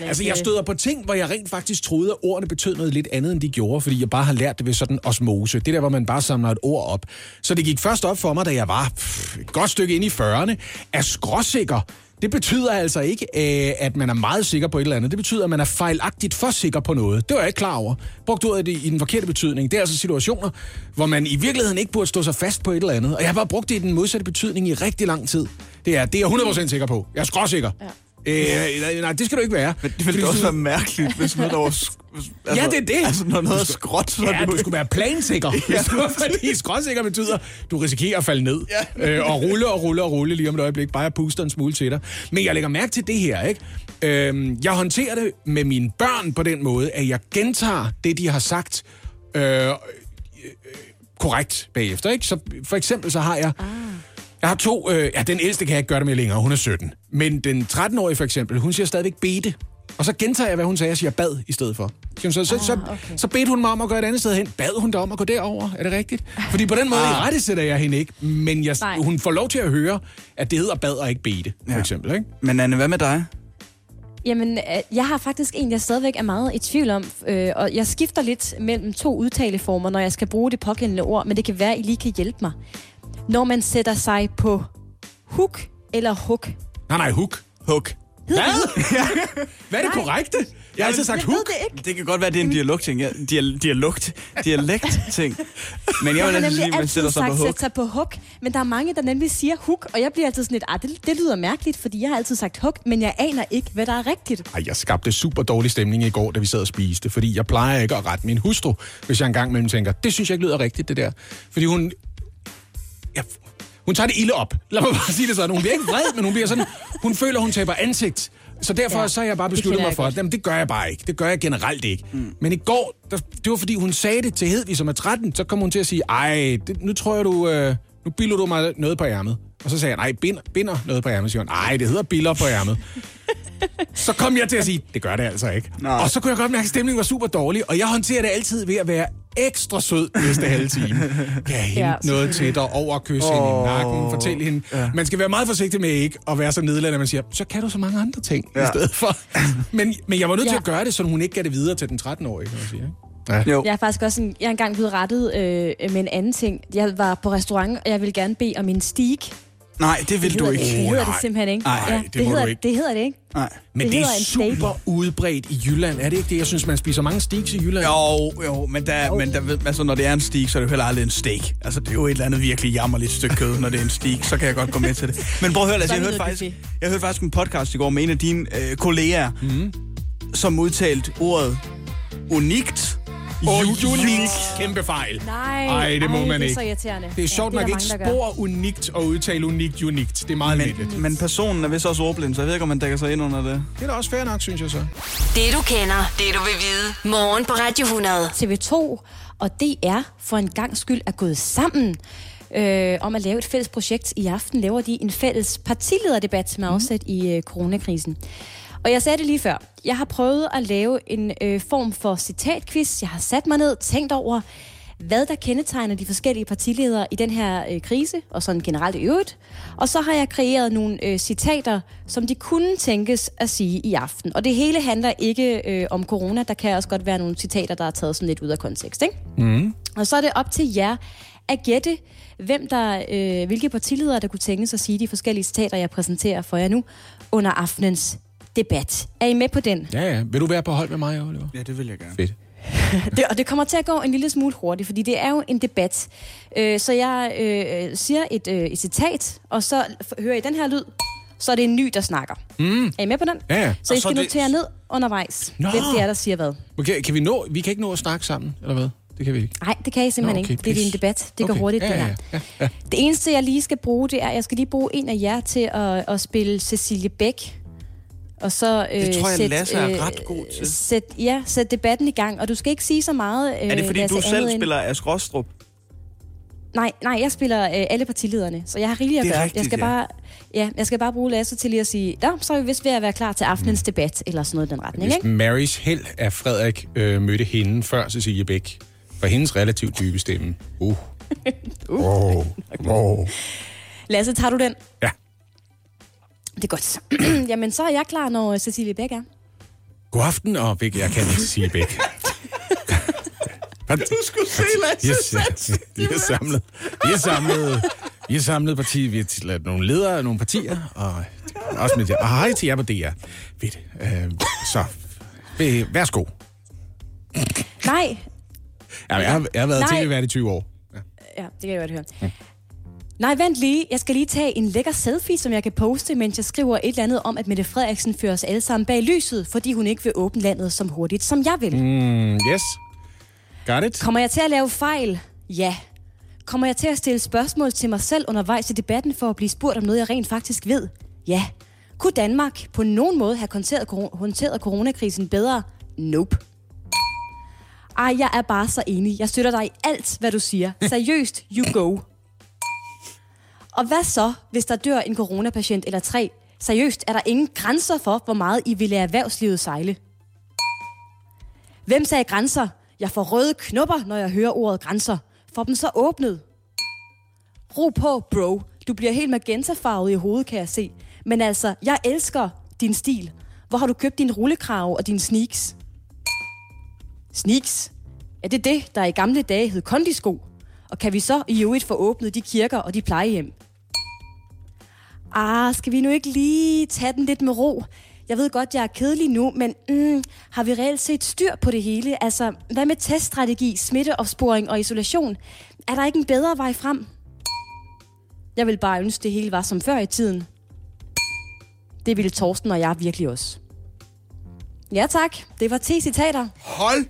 Altså, jeg støder på ting, hvor jeg rent faktisk troede, at ordene betød noget lidt andet, end de gjorde, fordi jeg bare har lært det ved sådan osmose. Det der, hvor man bare samler et ord op. Så det gik først op for mig, da jeg var pff, et godt stykke ind i 40'erne, at skråsikker, det betyder altså ikke, øh, at man er meget sikker på et eller andet. Det betyder, at man er fejlagtigt for sikker på noget. Det var jeg ikke klar over. Brugt ordet i, i den forkerte betydning. Det er altså situationer, hvor man i virkeligheden ikke burde stå sig fast på et eller andet. Og jeg har bare brugt det i den modsatte betydning i rigtig lang tid. Det er, det er jeg 100% sikker på. Jeg er skråsikker. Ja. Øh, nej, nej, det skal du ikke være. Men det ville også være mærkeligt, hvis noget, der var... Altså, Ja, det er det. Altså, når noget er skråt, så Ja, det du skulle være plansikker. ja. Fordi skråsikker betyder, du risikerer at falde ned. Ja. Øh, og rulle og rulle og rulle lige om et øjeblik. Bare jeg puster en smule til dig. Men jeg lægger mærke til det her, ikke? Øhm, jeg håndterer det med mine børn på den måde, at jeg gentager det, de har sagt øh, øh, korrekt bagefter. Ikke? Så for eksempel så har jeg... Jeg har to... Øh, ja, den ældste kan jeg ikke gøre det med længere. Hun er 17. Men den 13-årige for eksempel, hun siger stadigvæk bete. Og så gentager jeg, hvad hun sagde. Jeg siger bad i stedet for. Så, så, så, så, okay. så bedte hun mig om at gå et andet sted hen. Bad hun dig om at gå derover? Er det rigtigt? Fordi på den måde ah. rette sætter jeg hende ikke. Men jeg, Nej. hun får lov til at høre, at det hedder bad og ikke bete, for Ja. eksempel. Ikke? Men Anne, hvad med dig? Jamen, øh, jeg har faktisk en, jeg stadigvæk er meget i tvivl om, øh, og jeg skifter lidt mellem to udtaleformer, når jeg skal bruge det pågældende ord, men det kan være, at I lige kan hjælpe mig. Når man sætter sig på hook eller hook. Nej, nej, hook. Hook. Hvad? Hvad er det korrekte? Jeg har altid sagt hook. det ikke. Det kan godt være, det er en dialogting. Ja, dial- dialogt. Dialekt-ting. Men jeg Jeg vil har altid sige, at man sætter sig på hook. sig på hook, men der er mange, der nemlig siger hook, og jeg bliver altid sådan lidt, ah, det, det lyder mærkeligt, fordi jeg har altid sagt hook, men jeg aner ikke, hvad der er rigtigt. Ej, jeg skabte super dårlig stemning i går, da vi sad og spiste, fordi jeg plejer ikke at rette min hustru, hvis jeg engang mellem tænker, det synes jeg ikke lyder rigtigt, det der. Fordi hun... Ja, hun tager det ilde op. Lad mig bare sige det sådan. Hun bliver ikke vred, men hun bliver sådan... Hun føler, hun taber ansigt. Så derfor ja, så har jeg bare besluttet mig jeg for, at jamen, det gør jeg bare ikke. Det gør jeg generelt ikke. Mm. Men i går, der, det var fordi, hun sagde det til Hedvig, som er 13. Så kom hun til at sige, ej, det, nu tror jeg, du... Øh, nu bilder du mig noget på ærmet. Og så sagde jeg, nej, binder, binder noget på ærmet. Siger hun, nej, det hedder biller på ærmet. Så kom jeg til at sige, det gør det altså ikke. Nej. Og så kunne jeg godt mærke, at stemningen var super dårlig, og jeg håndterer det altid ved at være ekstra sød næste halve time. Kan jeg hente Ja, noget til dig, over kysse oh. hende i nakken, fortælle hende. Ja. Man skal være meget forsigtig med ikke at være så nedladende, at man siger, så kan du så mange andre ting ja. i stedet for. Men, men jeg var nødt til Ja. at gøre det, så hun ikke gav det videre til den 13-årige, kan man sige. Ikke? Ja. Jo. Jeg er faktisk også en, jeg er engang blevet rettet øh, med en anden ting. Jeg var på restaurant, og jeg ville gerne bede om en steak. Nej, det vil Det du ikke. det hedder det simpelthen ikke. Nej, det må hedder, du ikke. Det hedder det ikke. Nej. Men Det det, det er super udbredt i Jylland. Er det ikke det? Jeg synes, man spiser mange steaks i Jylland. Jo, jo, men, der, men der, ved- altså, når det er en steak, så er det jo heller aldrig en steak. Altså, det er jo et eller andet virkelig jammerligt stykke kød, når det er en steak. Så kan jeg godt gå med til det. Men prøv at høre, Lasse, jeg det hørte, faktisk, jeg hørte faktisk en podcast i går med en af dine øh, kolleger, mm. som udtalte ordet unikt. Og unikt. Kæmpe fejl. Nej, Ej, det må ej, man det er ikke. så irriterende. Det er sjovt ja, nok der ikke mange, gør. spor unikt at udtale unikt unikt. Det er meget. Men, men personen er vist også ordblind, så jeg ved ikke, om man dækker sig ind under det. Det er da også fair nok, synes jeg så. Det du kender, det du vil vide. Morgen på Radio 100. TV2 og DR for en gang skyld er gået sammen øh, om at lave et fælles projekt. I aften laver de en fælles partilederdebat med afsæt i øh, coronakrisen. Og jeg sagde det lige før. Jeg har prøvet at lave en øh, form for citatquiz. Jeg har sat mig ned, tænkt over, hvad der kendetegner de forskellige partiledere i den her øh, krise, og sådan generelt i øvrigt. Og så har jeg kreeret nogle øh, citater, som de kunne tænkes at sige i aften. Og det hele handler ikke øh, om corona. Der kan også godt være nogle citater, der er taget sådan lidt ud af kontekst. Ikke? Mm. Og så er det op til jer at gætte, hvem der, øh, hvilke partiledere, der kunne tænkes at sige de forskellige citater, jeg præsenterer for jer nu. under aftenens debat. Er I med på den? Ja, ja. Vil du være på hold med mig, Oliver? Ja, det vil jeg gerne. Fedt. Det, og det kommer til at gå en lille smule hurtigt, fordi det er jo en debat. Øh, så jeg øh, siger et, øh, et citat, og så hører I den her lyd, så er det en ny, der snakker. Mm. Er I med på den? Ja, ja. Så I Og så skal det- notere ned undervejs, Nå. hvem det er, der siger hvad. Okay, kan vi nå? Vi kan ikke nå at snakke sammen, eller hvad? Det kan vi ikke. Nej, det kan I simpelthen Nå, ikke. okay, Det er en debat. Det går Okay. hurtigt, ja, det her. ja, ja, ja. Det eneste, jeg lige skal bruge, det er, at jeg skal lige bruge en af jer til at, at spille Cecilie Bæk. Og så, øh, Det tror jeg, sæt, Lasse er ret god til. Sæt, ja, sæt debatten i gang. Og du skal ikke sige så meget, øh, Er det fordi, Lasse, du selv spiller Ask Rostrup? Nej, nej, jeg spiller øh, alle partilederne, så jeg har rigeligt at er gøre. rigtigt, jeg skal ja. bare, ja, jeg skal bare bruge Lasse til lige at sige, Nå, så er vi vist ved at være klar til aftenens debat, eller sådan noget i den retning, Hvis ikke? Marys held af Frederik øh, mødte hende før Cecilie Bæk, for hendes relativt dybe stemme. Uh. uh. Oh. Oh. Lasse, tager du den? Ja. Det er godt. Jamen, så er jeg klar, når øh, Cecilie Bæk er. God aften, og Bæk, jeg kan ikke Cecilie Bæk. Du skulle se, Lasse. Yes. Vi er samlet. Vi er samlet. Vi er samlet parti. Vi har lavet nogle ledere af nogle partier. Og også med og hej til jer på DR. Fedt. Øh, så, værsgo. Nej, Ja, jeg, har, jeg har været tv-vært i 20 år. Ja, det kan jeg godt høre. Nej, vent lige. Jeg skal lige tage en lækker selfie, som jeg kan poste, mens jeg skriver et eller andet om, at Mette Frederiksen fører os alle sammen bag lyset, fordi hun ikke vil åbne landet så hurtigt, som jeg vil. Mm, yes. Got it? Kommer jeg til at lave fejl? Ja. Kommer jeg til at stille spørgsmål til mig selv undervejs i debatten for at blive spurgt om noget, jeg rent faktisk ved? Ja. Kunne Danmark på nogen måde have håndteret, coronakrisen bedre? Nope. Ej, jeg er bare så enig. Jeg støtter dig i alt, hvad du siger. Seriøst, you go. Og hvad så, hvis der dør en coronapatient eller tre? Seriøst, er der ingen grænser for, hvor meget I vil lade erhvervslivet sejle? Hvem sagde grænser? Jeg får røde knopper, når jeg hører ordet grænser. Får dem så åbnet. Ro på, bro. Du bliver helt magentafarvet i hovedet, kan jeg se. Men altså, jeg elsker din stil. Hvor har du købt din rullekrave og dine sneaks? Sneaks? Er det det, der i gamle dage hed kondisko? Og kan vi så i øvrigt få åbnet de kirker og de plejehjem? Ah, skal vi nu ikke lige tage den lidt med ro? Jeg ved godt, jeg er kedelig nu, men mm, har vi reelt set styr på det hele? Altså, hvad med teststrategi, smitteopsporing og isolation? Er der ikke en bedre vej frem? Jeg vil bare ønske, det hele var som før i tiden. Det ville Torsten og jeg virkelig også. Ja tak, det var 10 citater. Hold!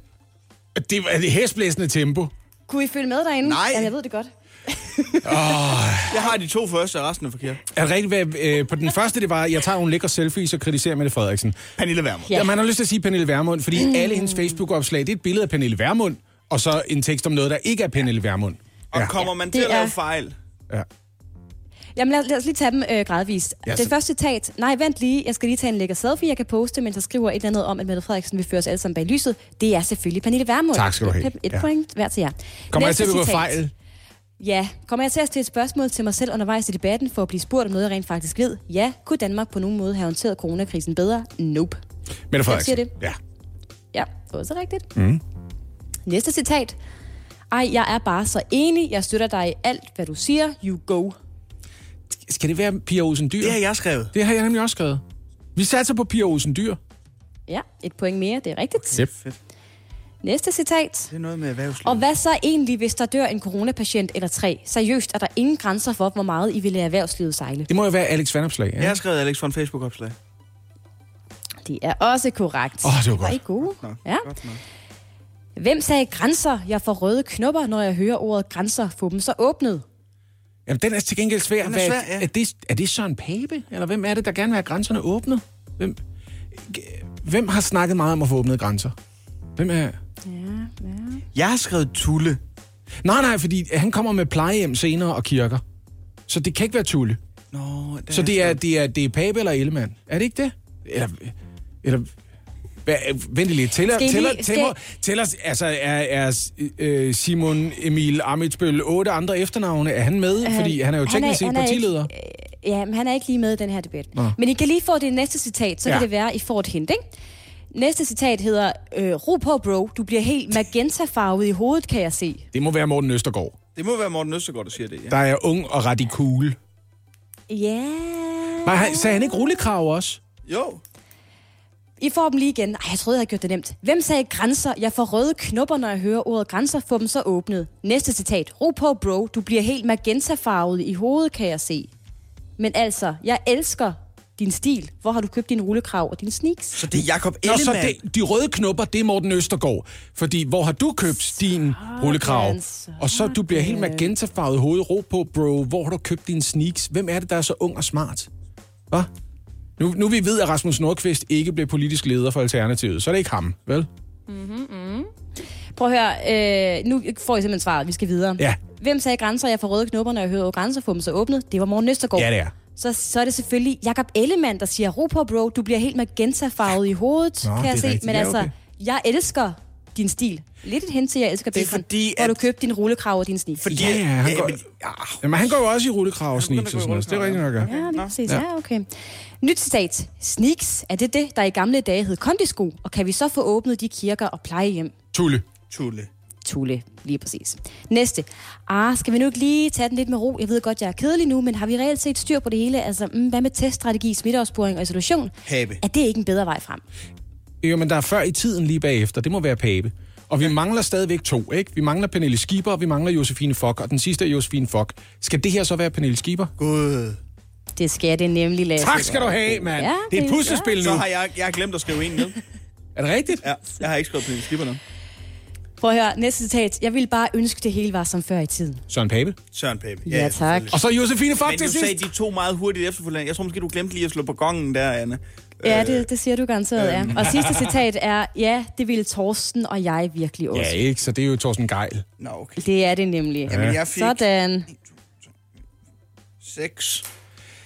Det var det hæsblæsende tempo. Kunne I følge med derinde? Nej. Ja, jeg ved det godt. Jeg har de to første, og resten er forkert. Er det rigtigt, hvad, øh, på den første, det var, jeg tager nogle lækre selfies og kritiserer Mette Frederiksen. Pernille Vermund. Ja. ja, man har lyst til at sige Pernille Vermund, fordi mm. alle hendes Facebook-opslag, det er et billede af Pernille Vermund, og så en tekst om noget, der ikke er Pernille Vermund. Og kommer man til det at lave er- fejl? Ja. Jamen lad, lad os lige tage dem øh, gradvist. Ja, Ja, så- det første citat. Nej, vent lige. Jeg skal lige tage en lækker selfie, jeg kan poste, mens jeg skriver et eller andet om, at Mette Frederiksen vil føre os alle sammen bag lyset. Det er selvfølgelig Pernille Vermund. Tak skal du have. Et, et Ja. point hver til jer. Kommer jeg Næste til at begå fejl? Ja. Kommer jeg til at stille et spørgsmål til mig selv undervejs i debatten, for at blive spurgt om noget, jeg rent faktisk ved? Ja. Kunne Danmark på nogen måde have håndteret coronakrisen bedre? Nope. Mette Frederiksen. siger det. Ja. Ja, også rigtigt. Mm. Næste citat. Ej, jeg er bare så enig. Jeg støtter dig i alt, hvad du siger. You go. Skal det være Pia Olsen Dyr? Det har jeg skrevet. Det har jeg nemlig også skrevet. Vi satser på Pia Olsen Dyr. Ja, et point mere. Det er rigtigt. Yep. Fedt. Næste citat. Det er noget med erhvervsliv. Og hvad så egentlig, hvis der dør en coronapatient eller tre? Seriøst, er der ingen grænser for, hvor meget I vil lade erhvervslivet sejle? Det må jo være Alex Vandopslag. Jeg har skrevet Alex fra en Facebook-opslag. Det er også korrekt. Åh, det var Var I godt. gode? Nok. Ja. Godt nok. Hvem sagde grænser? Jeg får røde knopper, når jeg hører ordet grænser. Få dem så åbnet. Jamen, den er til gengæld svær. Den er svær, ja. er, det, er det Søren Pape? Eller hvem er det, der gerne vil have grænserne åbnet? Hvem, hvem har snakket meget om at få åbnet grænser? Hvem er... Jeg har skrevet Tulle. Nej, nej, fordi han kommer med plejehjem senere og kirker. Så det kan ikke være Tulle. Nå, det Så det er, det er, det er Pape eller Ellemann. Er det ikke det? Eller, eller hvad, vent lige. Tæller, Skal tæller, lige- tæller, tæller, altså er, er øh, Simon Emil Amitsbøl otte andre efternavne, er han med? Fordi han er jo teknisk set partileder. Ikke, øh, ja, men han er ikke lige med i den her debat. Nå. Men I kan lige få det næste citat, så ja. Ja. kan det være, I får et hint, ikke? Næste citat hedder, øh, ro på, bro. Du bliver helt magentafarvet i hovedet, kan jeg se. Det må være Morten Østergaard. Det må være Morten Østergaard, der siger det, ja. Der er ung og ret cool. Ja. Var han, sagde han ikke rullekrav også? Jo. I får dem lige igen. Ej, jeg troede, jeg havde gjort det nemt. Hvem sagde grænser? Jeg får røde knopper, når jeg hører ordet grænser. Få dem så åbnet. Næste citat. Ro på, bro. Du bliver helt magentafarvet i hovedet, kan jeg se. Men altså, jeg elsker din stil. Hvor har du købt din rullekrav og din sneaks? Så det er Jacob Nå, så Ellemann. det, de røde knopper, det er Morten Østergaard. Fordi hvor har du købt din rullekrav? Og så du bliver helt magentafarvet i hovedet. Ro på, bro. Hvor har du købt dine sneaks? Hvem er det, der er så ung og smart? Hvad? Nu, nu vi ved, at Rasmus Nordqvist ikke blev politisk leder for Alternativet, så er det ikke ham, vel? Prøv at høre. Øh, nu får I simpelthen svaret. Vi skal videre. Ja. Hvem sagde grænser? Jeg får røde knopper, når jeg hører grænser. Få dem så åbnet. Det var Morten Østergaard. Ja, det er. Så, så er det selvfølgelig Jakob Ellemann, der siger, ro på, bro, du bliver helt magentafarvet i hovedet, Nå, kan jeg se. rigtigt. Men Ja, altså, okay. jeg elsker din stil. Lidt et hint til, jeg elsker Det er bacon. fordi, Hvor at- du købte din rullekrav og din sneak. Fordi, Ja, ja, han går- men, ja, Jamen, han går jo også i rullekrav og sneaks og sådan noget. Det er rigtigt nok, ja. Ja, lige præcis. Ja. Ja. okay. Nyt citat. Sneaks, er det det, der i gamle dage hed kondisko? Og kan vi så få åbnet de kirker og plejehjem? Tulle. Tulle. Tulle, lige præcis. Næste. Ah, skal vi nu ikke lige tage den lidt med ro? Jeg ved godt, jeg er kedelig nu, men har vi reelt set styr på det hele? Altså, mm, hvad med teststrategi, smitteopsporing og isolation? Pape. Er det ikke en bedre vej frem? Jo, men der er før i tiden lige bagefter. Det må være Pape. Og vi mangler stadigvæk to, ikke? Vi mangler Pernille Schieber, og vi mangler Josefine Fock, og den sidste er Josefine Fock. Skal det her så være Pernille Schieber? Gud. Det skal det nemlig, Lasse. Tak skal du have, mand. Ja, det er et puslespil nu. Så har jeg, jeg har glemt at skrive en ned. Er det rigtigt? Ja, jeg har ikke skrevet Pernille Skipper ned. Prøv at høre, næste citat. Jeg ville bare ønske, det hele var som før i tiden. Søren Pape. Søren Pape. Ja, tak. selvfølgelig. Og så Josefine Fock Men til du sagde sidst. de to meget hurtigt efterfølgende. Jeg tror måske, du glemte lige at slå på gongen der, Anne. Ja, det, det siger du garanteret, ja. Og sidste citat er, ja, det ville Torsten og jeg virkelig også. Ja, ikke? Så det er jo Thorsten Geil. Nå, okay. Det er det nemlig. Jamen, jeg fik Sådan. seks.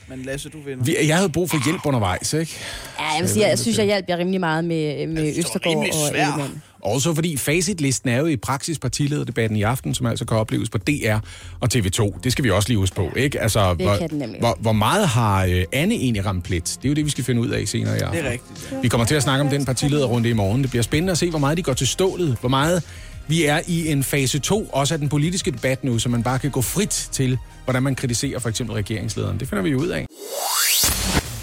Men Lasse, du vinder. Vi, jeg havde brug for hjælp undervejs, ikke? Ja, jeg vil sige, jeg synes, jeg hjalp jer rimelig meget med, med Østergaard og. Ellemann. Også fordi facitlisten er jo i praksis partilederdebatten i aften, som altså kan opleves på DR og TV2. Det skal vi også lige huske på, ikke? Altså, Det hvor, kan den hvor, hvor meget har øh, Anne egentlig ramt plet? Det er jo det, vi skal finde ud af senere i aften. Det er rigtigt. Vi kommer til at snakke om den partilederrunde i morgen. Det bliver spændende at se, hvor meget de går til stålet. Hvor meget vi er i en fase 2, også af den politiske debat nu, så man bare kan gå frit til, hvordan man kritiserer for eksempel regeringslederen. Det finder vi ud af.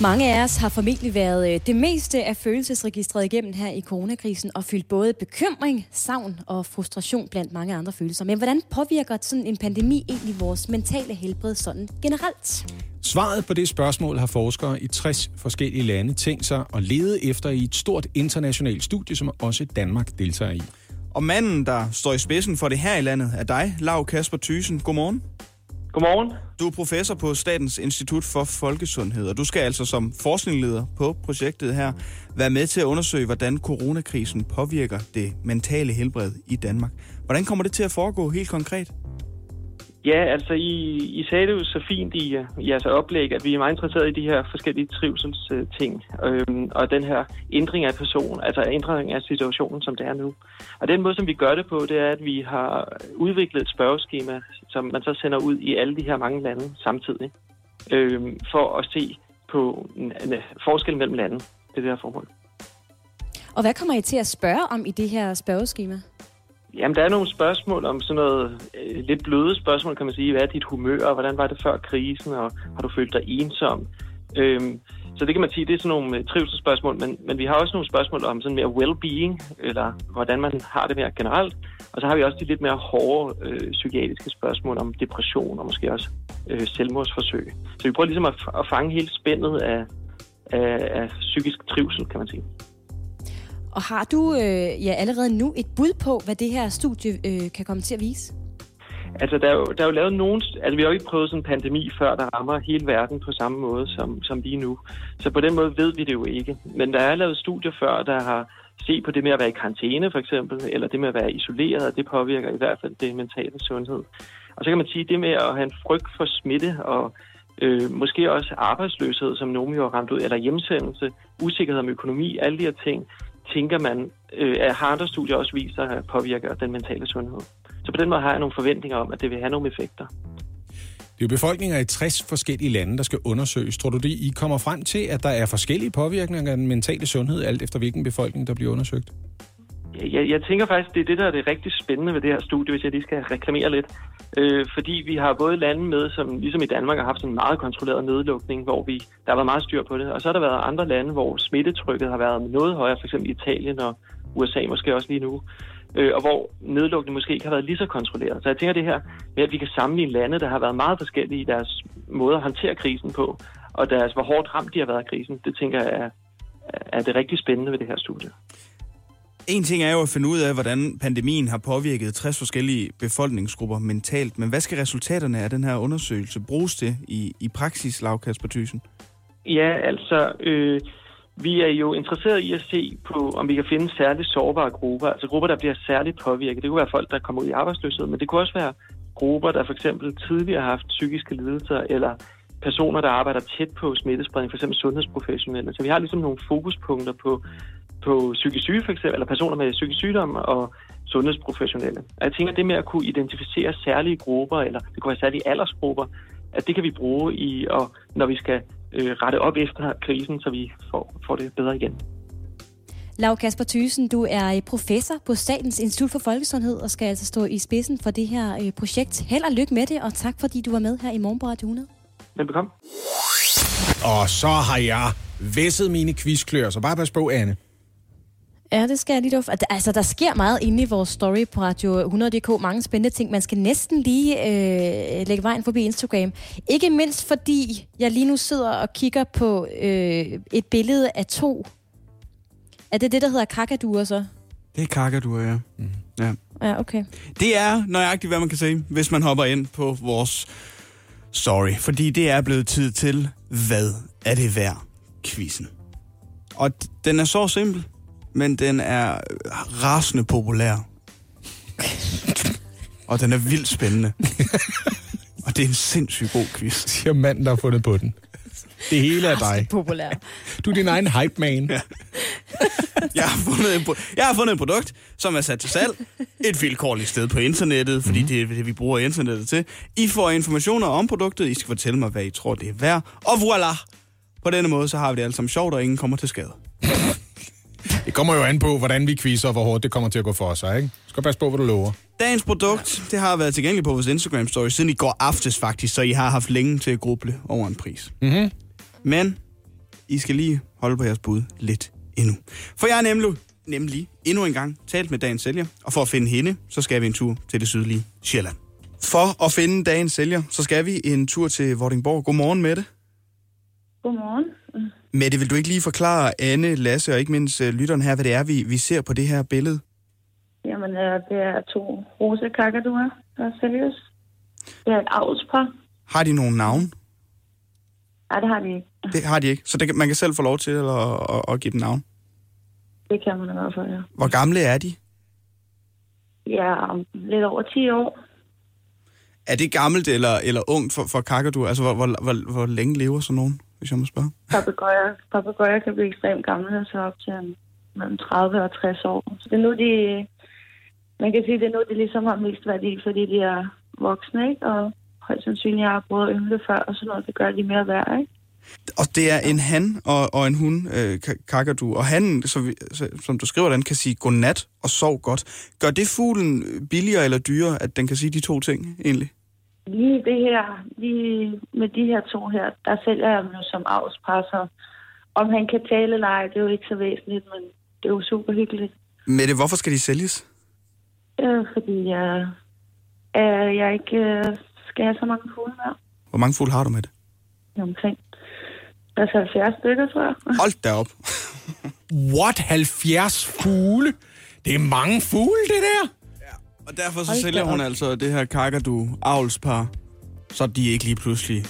Mange af os har formentlig været øh, det meste af følelsesregistret igennem her i coronakrisen og fyldt både bekymring, savn og frustration blandt mange andre følelser. Men hvordan påvirker sådan en pandemi egentlig vores mentale helbred sådan generelt? Svaret på det spørgsmål har forskere i 60 forskellige lande tænkt sig at lede efter i et stort internationalt studie, som også Danmark deltager i. Og manden, der står i spidsen for det her i landet, er dig, Lav Kasper Thysen. Godmorgen. Godmorgen. Du er professor på Statens Institut for Folkesundhed, og du skal altså som forskningsleder på projektet her være med til at undersøge, hvordan coronakrisen påvirker det mentale helbred i Danmark. Hvordan kommer det til at foregå helt konkret? Ja, altså I, I sagde det jo så fint i, i jeres oplæg, at vi er meget interesserede i de her forskellige trivselsting, øhm, og den her ændring af person, altså ændring af situationen, som det er nu. Og den måde, som vi gør det på, det er, at vi har udviklet et spørgeskema, som man så sender ud i alle de her mange lande samtidig, øhm, for at se på en, en forskel mellem lande. Det er det her. Og hvad kommer I til at spørge om i det her spørgeskema? Jamen, der er nogle spørgsmål om sådan noget øh, lidt bløde spørgsmål, kan man sige. Hvad er dit humør, og hvordan var det før krisen, og har du følt dig ensom? Øhm, så det kan man sige, det er sådan nogle øh, trivselsspørgsmål, men, men vi har også nogle spørgsmål om sådan mere well-being, eller hvordan man har det mere generelt. Og så har vi også de lidt mere hårde øh, psykiatriske spørgsmål om depression, og måske også øh, selvmordsforsøg. Så vi prøver ligesom at, at fange hele spændet af, af, af psykisk trivsel, kan man sige. Og har du øh, ja, allerede nu et bud på, hvad det her studie øh, kan komme til at vise? Altså, der er, jo, der er jo lavet nogen... Altså, vi har jo ikke prøvet sådan en pandemi før, der rammer hele verden på samme måde som, som lige nu. Så på den måde ved vi det jo ikke. Men der er lavet studier før, der har set på det med at være i karantæne, for eksempel, eller det med at være isoleret, og det påvirker i hvert fald det mentale sundhed. Og så kan man sige, det med at have en frygt for smitte og øh, måske også arbejdsløshed, som nogen jo har ramt ud, eller hjemsendelse, usikkerhed om økonomi, alle de her ting, tænker man, øh, at har andre studier også vist at påvirker den mentale sundhed. Så på den måde har jeg nogle forventninger om, at det vil have nogle effekter. Det er jo befolkninger i 60 forskellige lande, der skal undersøges. Tror du det, I kommer frem til, at der er forskellige påvirkninger af den mentale sundhed, alt efter hvilken befolkning, der bliver undersøgt? jeg, jeg tænker faktisk, det er det, der er det rigtig spændende ved det her studie, hvis jeg lige skal reklamere lidt. Øh, fordi vi har både lande med, som ligesom i Danmark har haft sådan en meget kontrolleret nedlukning, hvor vi, der har været meget styr på det. Og så har der været andre lande, hvor smittetrykket har været noget højere, f.eks. Italien og USA måske også lige nu. Øh, og hvor nedlukningen måske ikke har været lige så kontrolleret. Så jeg tænker det her med, at vi kan sammenligne lande, der har været meget forskellige i deres måde at håndtere krisen på, og deres, hvor hårdt ramt de har været af krisen, det tænker jeg er, er det rigtig spændende ved det her studie. En ting er jo at finde ud af, hvordan pandemien har påvirket 60 forskellige befolkningsgrupper mentalt, men hvad skal resultaterne af den her undersøgelse bruges til i, i praksis, Lav Kasper Thyssen? Ja, altså, øh, vi er jo interesseret i at se på, om vi kan finde særligt sårbare grupper, altså grupper, der bliver særligt påvirket. Det kunne være folk, der kommer ud i arbejdsløshed, men det kunne også være grupper, der for eksempel tidligere har haft psykiske lidelser, eller personer, der arbejder tæt på smittespredning, f.eks. sundhedsprofessionelle. Så vi har ligesom nogle fokuspunkter på, på psykisk syge, for eksempel, eller personer med psykisk sygdom og sundhedsprofessionelle. Og jeg tænker, det med at kunne identificere særlige grupper, eller det kunne være særlige aldersgrupper, at det kan vi bruge i, og når vi skal øh, rette op efter krisen, så vi får, får det bedre igen. Lav Kasper Thysen, du er professor på Statens Institut for Folkesundhed og skal altså stå i spidsen for det her øh, projekt. Held og lykke med det, og tak fordi du var med her i morgen på Radio 100. Velbekomme. Og så har jeg væsset mine quizklør, så bare pas på, Anne. Ja, det skal jeg lige dufte. Altså, der sker meget inde i vores story på Radio 100.dk. Mange spændende ting. Man skal næsten lige øh, lægge vejen forbi Instagram. Ikke mindst fordi jeg lige nu sidder og kigger på øh, et billede af to. Er det det, der hedder kakaduer så? Det er kakaduer, ja. Mm. ja. Ja, okay. Det er nøjagtigt, hvad man kan se, hvis man hopper ind på vores story. Fordi det er blevet tid til, hvad er det værd? Quizzen. Og den er så simpel men den er rasende populær. Og den er vildt spændende. Og det er en sindssygt god quiz. Siger manden, der har fundet på den. Det hele er dig. populær. Du er din egen hype man. Ja. Jeg, har fundet en, jeg har fundet et produkt, som er sat til salg. Et vilkårligt sted på internettet, fordi mm. det er det, vi bruger internettet til. I får informationer om produktet. I skal fortælle mig, hvad I tror, det er værd. Og voilà! På denne måde, så har vi det alle sammen sjovt, og ingen kommer til skade. Det kommer jo an på, hvordan vi quizzer, og hvor hårdt det kommer til at gå for sig, ikke? Skal passe på, hvad du lover. Dagens produkt, det har været tilgængeligt på vores Instagram-story siden i går aftes faktisk, så I har haft længe til at gruble over en pris. Mm-hmm. Men I skal lige holde på jeres bud lidt endnu. For jeg har nemlig, nemlig endnu en gang talt med dagens sælger, og for at finde hende, så skal vi en tur til det sydlige Sjælland. For at finde dagens sælger, så skal vi en tur til Vordingborg. Godmorgen med det. Godmorgen. Mette, vil du ikke lige forklare Anne, Lasse og ikke mindst uh, lytteren her, hvad det er, vi, vi ser på det her billede? Jamen, uh, det er to rosa kakaduer, der sælges. Det er et avlspar. Har de nogen navn? Nej, det har de ikke. Det har de ikke, så det, man kan selv få lov til at, at, at, at give dem navn? Det kan man i hvert fald, ja. Hvor gamle er de? Ja, lidt over 10 år. Er det gammelt eller, eller ungt for, for kakaduer? Altså, hvor, hvor, hvor, hvor længe lever sådan nogen? Hvis jeg må spørge? Papagøjer, papagøjer kan blive ekstremt gamle, så op til mellem 30 og 60 år. Så det er nu, de, man kan sige, det er nu, de ligesom har mest værdi, fordi de er voksne, ikke? Og højst sandsynligt har prøvet at yngle før, og sådan noget, det gør de mere værd, ikke? Og det er en han og, og en hun, øh, kakadu. Og han, så vi, så, som du skriver, den kan sige godnat og sov godt. Gør det fuglen billigere eller dyrere, at den kan sige de to ting egentlig? Lige det her, lige med de her to her, der sælger jeg dem jo som avlspasser. Om han kan tale eller ej, det er jo ikke så væsentligt, men det er jo super hyggeligt. Mette, hvorfor skal de sælges? Øh, fordi jeg, øh, jeg ikke øh, skal have så mange fugle mere. Hvor mange fugle har du med det? Omkring Altså 70 stykker, tror jeg. Hold da op. What? 70 fugle? Det er mange fugle, det der. Og derfor så sælger hun altså det her kakadu avlspar, så de ikke lige pludselig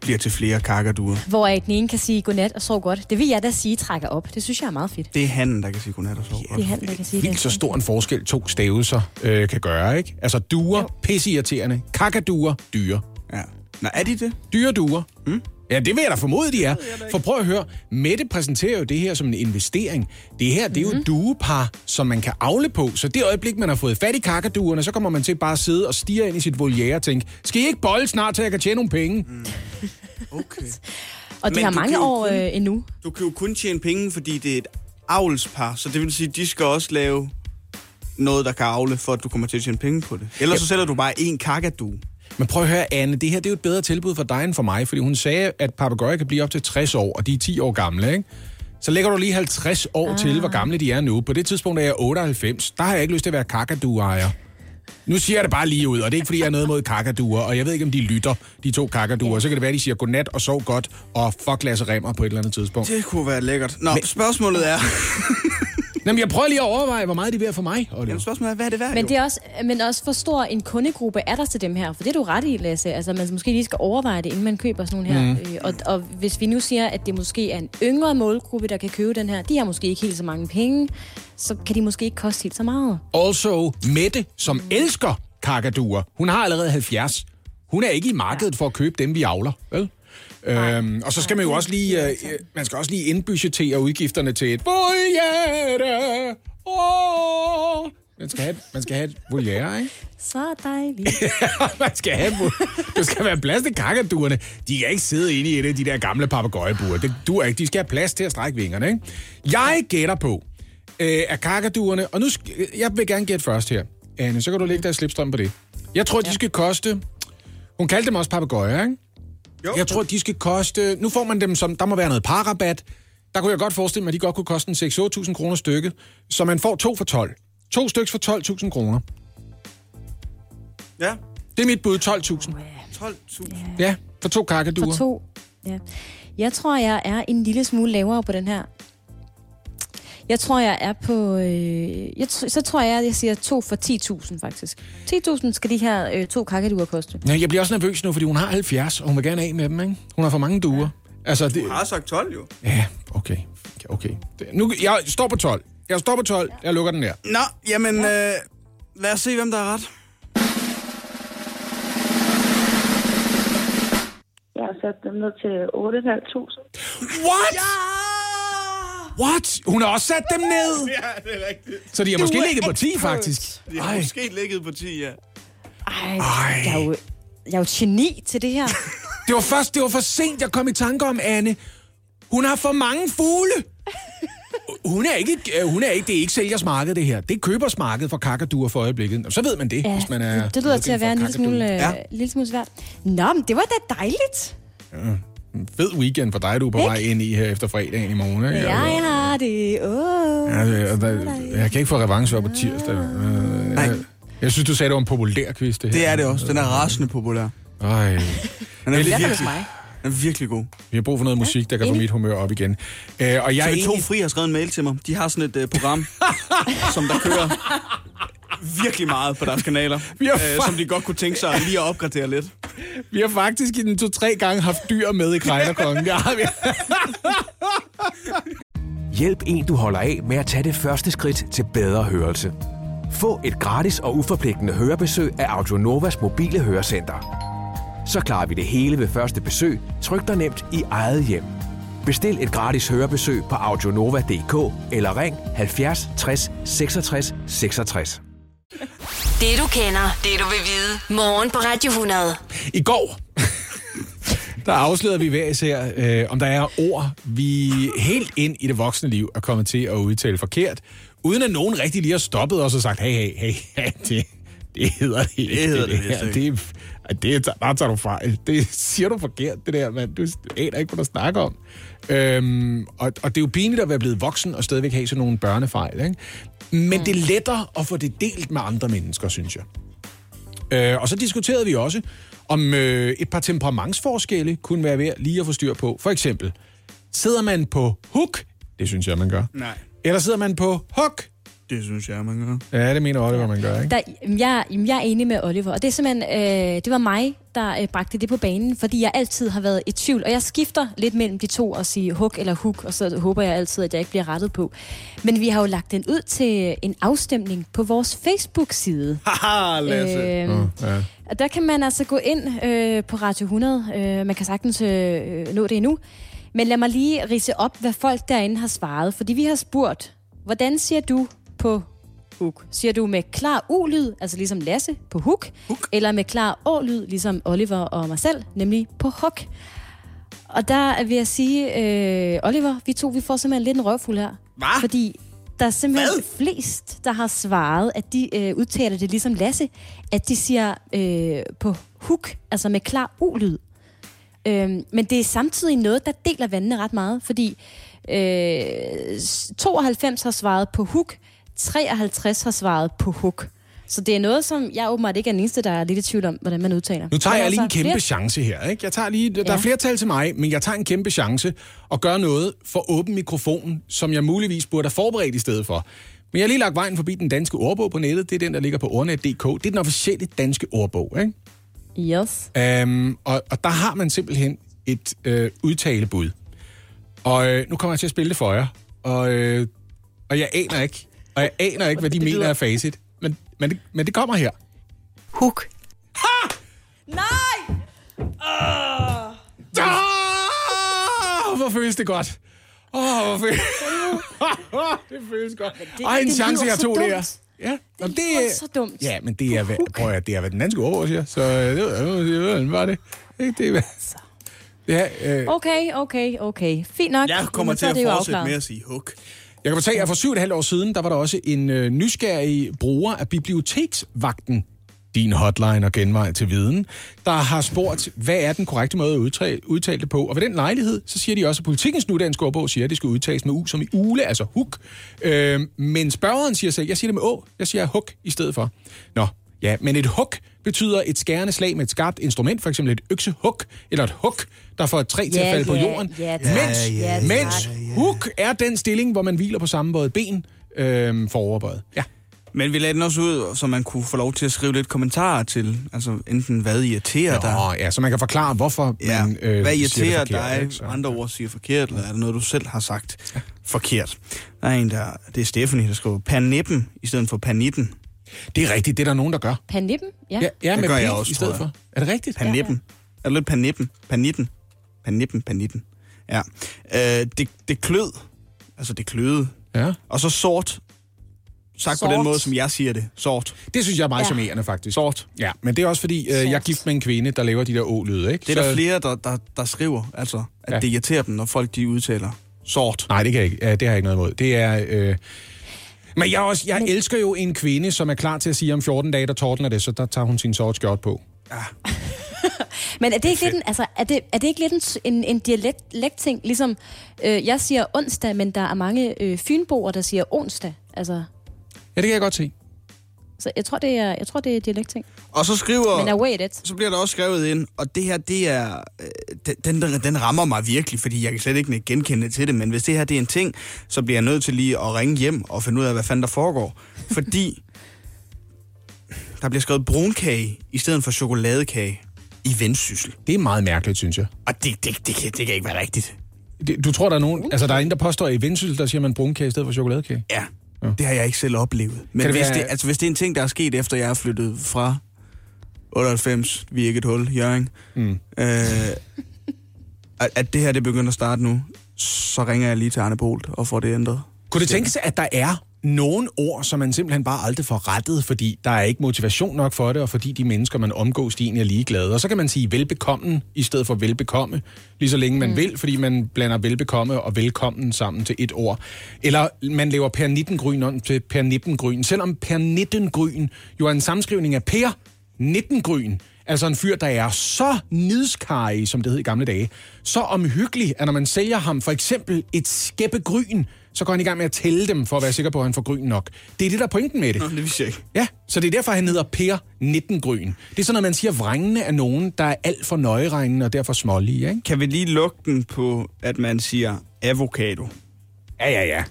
bliver til flere kakaduer. Hvor den ene kan sige godnat og sove godt. Det vil jeg da sige trækker op. Det synes jeg er meget fedt. Det er han, der kan sige godnat og sove godt. Det er han, der kan sige Helt det. så stor en forskel to stavelser øh, kan gøre, ikke? Altså duer, pisseirriterende, kakaduer, dyre. Ja. Nå, er de det? Dyre duer. Mm. Ja, det vil jeg da formode, de er. For prøv at høre, Mette præsenterer jo det her som en investering. Det her, det er jo et duepar, som man kan afle på. Så det øjeblik, man har fået fat i kakaduerne, så kommer man til bare at sidde og stige ind i sit voliere og tænke, skal I ikke bolle snart, så jeg kan tjene nogle penge? Mm. Okay. Og de Men har mange år kun- øh, endnu. Du kan jo kun tjene penge, fordi det er et avlspar, så det vil sige, de skal også lave noget, der kan avle, for at du kommer til at tjene penge på det. Ellers så sælger du bare én kakadu. Men prøv at høre, Anne, det her det er jo et bedre tilbud for dig end for mig, fordi hun sagde, at papegøjer kan blive op til 60 år, og de er 10 år gamle, ikke? Så lægger du lige 50 år ah. til, hvor gamle de er nu. På det tidspunkt er jeg 98. Der har jeg ikke lyst til at være kakadu-ejer. Nu siger jeg det bare lige ud, og det er ikke, fordi jeg er noget mod kakaduer, og jeg ved ikke, om de lytter, de to kakaduer. Ja. Så kan det være, at de siger godnat og sov godt, og fuck Lasse Remmer på et eller andet tidspunkt. Det kunne være lækkert. Nå, Men... spørgsmålet er... Jamen, jeg prøver lige at overveje, hvor meget de er værd for mig. Oliver. Jamen, spørgsmålet er, hvad er det værd? Men, det er også, men også hvor stor en kundegruppe er der til dem her? For det er du ret i, Lasse. Altså, man måske lige skal overveje det, inden man køber sådan nogle her. Mm. Øh, og, og hvis vi nu siger, at det måske er en yngre målgruppe, der kan købe den her, de har måske ikke helt så mange penge, så kan de måske ikke koste helt så meget. Also, Mette, som mm. elsker kakaduer, hun har allerede 70. Hun er ikke i markedet for at købe dem, vi avler, vel? Øhm, og så skal man jo også lige, øh, man skal også lige indbudgetere udgifterne til et voliere. Oh. Man skal have, man skal have et voliere, ikke? Så dejligt. man skal have Der skal være plads til kakaduerne. De kan ikke sidde inde i et af de der gamle papegøjebuer. Det duer ikke. De skal have plads til at strække vingerne, ikke? Jeg gætter på, øh, at kakaduerne... Og nu jeg vil gerne gætte først her. Anne, så kan du lægge dig slipstrøm på det. Jeg tror, de skal koste... Hun kaldte dem også papegøjer, ikke? Jo. Jeg tror, de skal koste... Nu får man dem som... Der må være noget parrabat. Der kunne jeg godt forestille mig, at de godt kunne koste en 6-8.000 kroner stykket. Så man får to for 12. To stykker for 12.000 kroner. Ja, Det er mit bud, 12.000. 12.000. Ja, for to kakaduer. For to. Ja. Jeg tror, jeg er en lille smule lavere på den her. Jeg tror, jeg er på... Øh, jeg så tror jeg, jeg siger to for 10.000, faktisk. 10.000 skal de her øh, to kakaduer koste. Ja, jeg bliver også nervøs nu, fordi hun har 70, og hun vil gerne af med dem, ikke? Hun har for mange duer. Altså, det... Har sagt 12 jo. Ja, okay. okay. Det- Nu, jeg står på 12. Jeg står på 12. Jeg lukker den der. Nå, jamen, ja. øh, lad os se, hvem der har ret. Jeg har sat dem ned til 8.500. What? What? Hun har også sat dem ned? Ja, det er rigtigt. Så de har måske ligget på 10, faktisk. De har Ej. måske ligget på 10, ja. Ej, jeg er, jo, jeg er jo geni til det her. Det var først, det var for sent, jeg kom i tanke om, Anne. Hun har for mange fugle. Hun er ikke, øh, hun er ikke, det er ikke sælgers marked, det her. Det er købers marked for kakaduer for øjeblikket. Så ved man det, Ja, hvis man er... det lyder til at være en lille smule, øh, Ja. lille smule svært. Nå, men det var da dejligt. En fed weekend for dig, du er på vej ind i her efter fredagen i morgen. Ikke? Jeg har det. Åh. Ja, det- og der, jeg kan ikke få revanche op på tirsdag. Øh, Jeg, jeg synes, du sagde, det var en populær quiz, det her. Det er det også. Den er rasende populær. Ej. Den er Men- virkelig, hos mig. den er virkelig god. Vi har brug for noget musik, der kan få mit humør op igen. Øh, og jeg er TV2 egentlig... Fri har skrevet en mail til mig. De har sådan et uh, program, som der kører virkelig meget på deres kanaler, Vi har øh, som de godt kunne tænke sig lige at opgradere lidt. Vi har faktisk i den to-tre gange haft dyr med i Krejlerkongen. Har vi. Hjælp en, du holder af med at tage det første skridt til bedre hørelse. Få et gratis og uforpligtende hørebesøg af Audionovas mobile hørecenter. Så klarer vi det hele ved første besøg, tryk dig nemt i eget hjem. Bestil et gratis hørebesøg på audionova.dk eller ring 70 60 66 66. Det du kender, det du vil vide. Morgen på Radio 100. I går, der afslørede vi hver især, øh, om der er ord, vi helt ind i det voksne liv er kommet til at udtale forkert, uden at nogen rigtig lige har stoppet os og sagt, hey, hey, hey, hey det, det hedder det ikke. Det hedder det her. vist ikke. Det, det, er- der tager du fejl. Det siger du forkert, det der, mand. Du aner ikke, hvad du snakker om. Øhm, og, og det er jo pinligt at være blevet voksen og stadigvæk have sådan nogle børnefejl, ikke? Men det er lettere at få det delt med andre mennesker, synes jeg. Øh, og så diskuterede vi også, om øh, et par temperamentsforskelle kunne være værd lige at få styr på. For eksempel, sidder man på hook? Det synes jeg, man gør. Nej, Eller sidder man på hook? Det synes jeg, man gør. Ja, det mener Oliver, man gør, ikke? Der, jeg, jeg er enig med Oliver, og det er simpelthen, øh, det var mig, der øh, bragte det på banen, fordi jeg altid har været i tvivl, og jeg skifter lidt mellem de to og sige hook eller hook, og så håber jeg altid, at jeg ikke bliver rettet på. Men vi har jo lagt den ud til en afstemning på vores Facebook-side. Haha, Lasse. Øh, Ja. og der kan man altså gå ind øh, på Radio 100. Øh, man kan sagtens øh, nå det endnu. Men lad mig lige rise op, hvad folk derinde har svaret. Fordi vi har spurgt, hvordan siger du på hook? Siger du med klar u-lyd, altså ligesom Lasse på hook, Hook. eller med klar å-lyd, ligesom Oliver og mig selv, nemlig på hook? Og der vil jeg sige, øh, Oliver, vi to vi får simpelthen lidt en røvfuld her. Hva? Fordi der er simpelthen Hvad? flest, der har svaret, at de øh, udtaler det ligesom Lasse, at de siger øh, på hook, altså med klar u-lyd. Øh, men det er samtidig noget, der deler vandene ret meget, fordi øh, 92 har svaret på hook, 53 har svaret på hook. Så det er noget, som jeg åbenbart ikke er den eneste, der er lidt i tvivl om, hvordan man udtaler. Nu tager jeg lige en altså, kæmpe flere- chance her. Ikke? Jeg tager lige, der Ja. er flertal til mig, men jeg tager en kæmpe chance og gør noget for åben mikrofon, som jeg muligvis burde have forberedt i stedet for. Men jeg har lige lagt vejen forbi den danske ordbog på nettet. Det er den, der ligger på ordnet.dk. Det er den officielle danske ordbog. Ikke? Yes. Um, og, og der har man simpelthen et øh, udtalebud. Og øh, nu kommer jeg til at spille det for jer. Og, øh, og jeg aner ikke, og jeg aner ikke, hvad de mener er facit. Men, men, det, men det kommer her. Hook. Nej! Ah, hvor føles det godt. Åh, oh, hvor føles... det føles godt. det- Ej, en det chance, lyder jeg tog dumt. der. Ja, det, det lyder så dumt. Ja, men det er, hvad, prøv at, det er, hvad den danske ordbog siger. Så øh, det var, det var det. Ikke det, er, hvad- det er, øh, Okay, okay, okay. Fint nok. Jeg kommer til er at det fortsætte med at sige hook. Jeg kan fortælle, jer, for syv og et halvt år siden, der var der også en øh, nysgerrig bruger af biblioteksvagten, din hotline og genvej til viden, der har spurgt, hvad er den korrekte måde at udtale, udtale det på. Og ved den lejlighed, så siger de også, at politikens nudanske ordbog siger, at det skal udtales med u som i ule, altså huk. Øh, men spørgeren siger selv, jeg siger det med å, jeg siger huk i stedet for. Nå, ja, men et huk betyder et skærende slag med et skarpt instrument, for eksempel et øksehuk, eller et huk, der får et træ til at Ja, falde på ja, jorden. ja, tak. mens, Ja, tak. mens Hook er den stilling, hvor man hviler på sammenbøjet ben øhm, for overbøjet. Ja. Men vi lagde den også ud, så man kunne få lov til at skrive lidt kommentarer til. Altså enten hvad irriterer dig. Nå, ja, så man kan forklare, hvorfor Ja, man øh, hvad siger irriterer det forkert, dig? ikke? Så- Andre ord siger forkert, eller er det noget, du selv har sagt ja. forkert? Der er en, der... Det er Stephanie, der skriver panippen i stedet for panitten. Det er rigtigt, det er der nogen, der gør. Panippen? Ja. Ja, ja Det med gør jeg også, i stedet for. Er det rigtigt? Panippen. Er det lidt panippen? Panitten. Panippen, panitten. Ja. Øh, det, det klød. Altså, det kløede. Ja. Og så sort. Sagt på Sort. den måde, som jeg siger det. Sort. Det synes jeg er meget Ja. charmerende, faktisk. Sort. Ja, men det er også fordi, øh, jeg er gift med en kvinde, der laver de der å-lyde, ikke? Det er der flere, der, der, der skriver, altså, at Ja. ja. det irriterer dem, når folk de udtaler sort. Nej, det, kan jeg ikke. Ja, det har jeg ikke noget imod. Det er... Øh... Men jeg, er også, jeg elsker jo en kvinde, som er klar til at sige, om 14 dage, der tordner det, så der tager hun sin sort skjort på. Men er det ikke lidt en, altså, er det, er det ikke lidt en, en, en dialekt-ting? Ligesom, øh, jeg siger onsdag, men der er mange øh, fynboer, der siger onsdag. Altså, Ja, det kan jeg godt se. så jeg tror, det er, jeg tror, det er dialekt-ting. Og så skriver... Men away it. så bliver der også skrevet ind, og det her, det er, øh, den, den, den rammer mig virkelig, fordi jeg kan slet ikke genkende til det, men hvis det her det er en ting, så bliver jeg nødt til lige at ringe hjem og finde ud af, hvad fanden der foregår. Fordi der bliver skrevet brunkage i stedet for chokoladekage i vendsyssel. Det er meget mærkeligt, synes jeg. Og det, det, det, kan, det kan ikke være rigtigt. Det- Du tror, der er nogen... Altså, der er en, der påstår, at i Vendsyssel, der siger man brunkage i stedet for chokoladekage. Ja, det har jeg ikke selv oplevet. Men det hvis, være- det, altså, hvis det er en ting, der er sket, efter jeg er flyttet fra 98, vi er ikke et hul, Jørgen, Mm. øh, at, at det her det begynder at starte nu, så ringer jeg lige til Arne Bolt og får det ændret. Kunne det tænkes, at der er nogle ord, som man simpelthen bare aldrig får rettet, fordi der er ikke motivation nok for det, og fordi de mennesker, man omgås, de egentlig er ligeglade. Og så kan man sige velbekommen i stedet for velbekomme, lige så længe man mm. vil, fordi man blander velbekomme og velkommen sammen til et ord. Eller man laver per 19 gryn om til per 19 gryn, selvom per 19 gryn jo er en sammenskrivning af per 19 gryn. Altså en fyr, der er så nidskarig, som det hed i gamle dage. Så omhyggelig, at når man sælger ham for eksempel et skæppe gryn, så går han i gang med at tælle dem, for at være sikker på, at han får gryn nok. Det er det, der er pointen med det. Nå, det vidste jeg ikke. Ja, så det er derfor, han hedder Per 19 Gryn. Det er sådan, at man siger, vrængende er nogen, der er alt for nøjeregnende og derfor smålige, ikke? Kan vi lige lukke den på, at man siger avocado, Ja, ja, ja.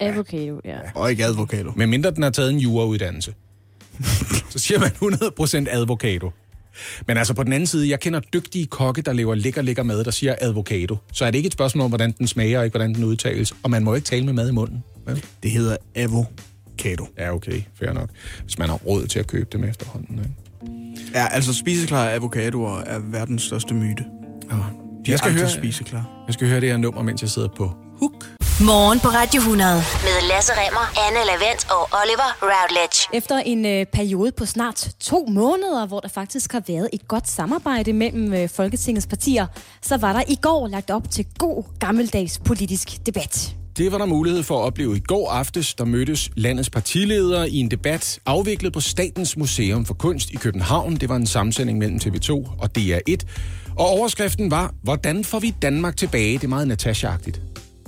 Avocado, ja. og ikke advocado? Men mindre den har taget en jurauddannelse. Så siger man 100% advokado. Men altså på den anden side, jeg kender dygtige kokke, der laver lækker, lækker mad, der siger advokado. Så er det ikke et spørgsmål om, hvordan den smager, og ikke hvordan den udtales. Og man må ikke tale med mad i munden. Vel? Det hedder avocado. Ja, okay. Fair nok. Hvis man har råd til at købe dem efterhånden. Ikke? Ja, altså spiseklare avocadoer er verdens største myte. De Jeg skal, høre, spiseklare. jeg skal høre det her nummer, mens jeg sidder på hook. Morgen på Radio 100. Med Lasse Remmer, Anne Lavendt og Oliver Routledge. Efter en øh, periode på snart to måneder, hvor der faktisk har været et godt samarbejde mellem øh, Folketingets partier, så var der i går lagt op til god gammeldags politisk debat. Det var der mulighed for at opleve i går aftes, der mødtes landets partiledere i en debat afviklet på Statens Museum for Kunst i København. Det var en sammensætning mellem TV2 og DR1. Og overskriften var, hvordan får vi Danmark tilbage? Det er meget Natasha-agtigt.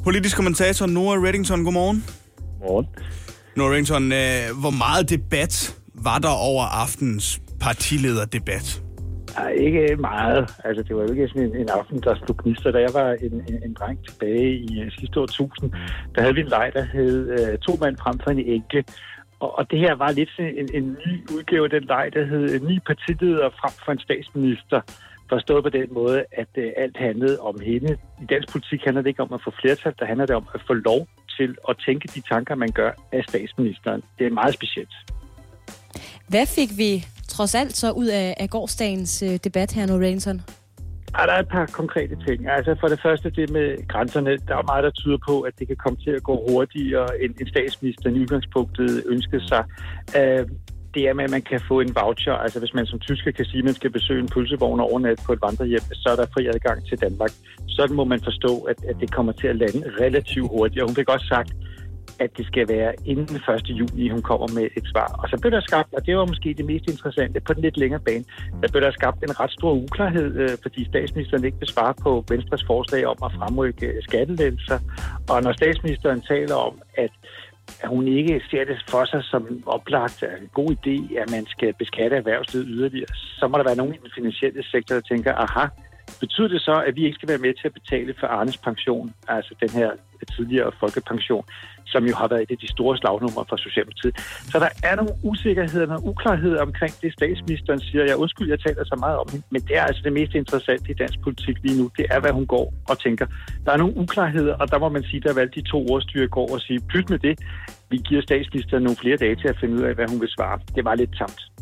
Politisk kommentator Nora Reddington, godmorgen. Godmorgen. Nora Reddington, øh, hvor meget debat var der over aftens partilederdebat? Nej, ikke meget. Altså, det var jo ikke sådan en, en aften, der slog gnister. Da jeg var en, en, en dreng tilbage i uh, sidste år 1000, der havde vi en leg, der hed uh, To mand frem for en enke. Og, og det her var lidt sådan en, en ny udgave af den leg, der hed Ni partiledere frem for en statsminister. Forstået på den måde, at uh, alt handlede om hende. I dansk politik handler det ikke om at få flertal, der handler det om at få lov til at tænke de tanker, man gør af statsministeren. Det er meget specielt. Hvad fik vi trods alt så ud af, af gårdsdagens øh, debat her nu, Rainson? Ja, der er et par konkrete ting. Altså for det første det med grænserne. Der er meget, der tyder på, at det kan komme til at gå hurtigere, end, end statsministeren i udgangspunktet ønskede sig. Uh, det er med, at man kan få en voucher. Altså hvis man som tysker kan sige, at man skal besøge en pølsevogn og overnat på et vandrehjem, så er der fri adgang til Danmark. Sådan må man forstå, at, at det kommer til at lande relativt hurtigt. Og hun fik også sagt, at det skal være inden 1. juni, hun kommer med et svar. Og så blev der skabt, og det var måske det mest interessante på den lidt længere bane, der blev der skabt en ret stor uklarhed, øh, fordi statsministeren ikke vil svare på Venstres forslag om at fremrykke skattelettelser. Og når statsministeren taler om, at at hun ikke ser det for sig som oplagt af en god idé, at man skal beskatte erhvervslivet yderligere, så må der være nogen i den finansielle sektor, der tænker, aha, betyder det så, at vi ikke skal være med til at betale for Arnes pension, altså den her tidligere folkepension, som jo har været et af de store slagnumre for Socialdemokratiet. Så der er nogle usikkerheder, nogle uklarheder omkring det, statsministeren siger. Jeg undskyld, jeg taler så meget om hende, men det er altså det mest interessante i dansk politik lige nu. Det er, hvad hun går og tænker. Der er nogle uklarheder, og der må man sige, der valgte de to ordstyre går og sige, pyt med det. Vi giver statsministeren nogle flere dage til at finde ud af, hvad hun vil svare. Det var lidt tamt.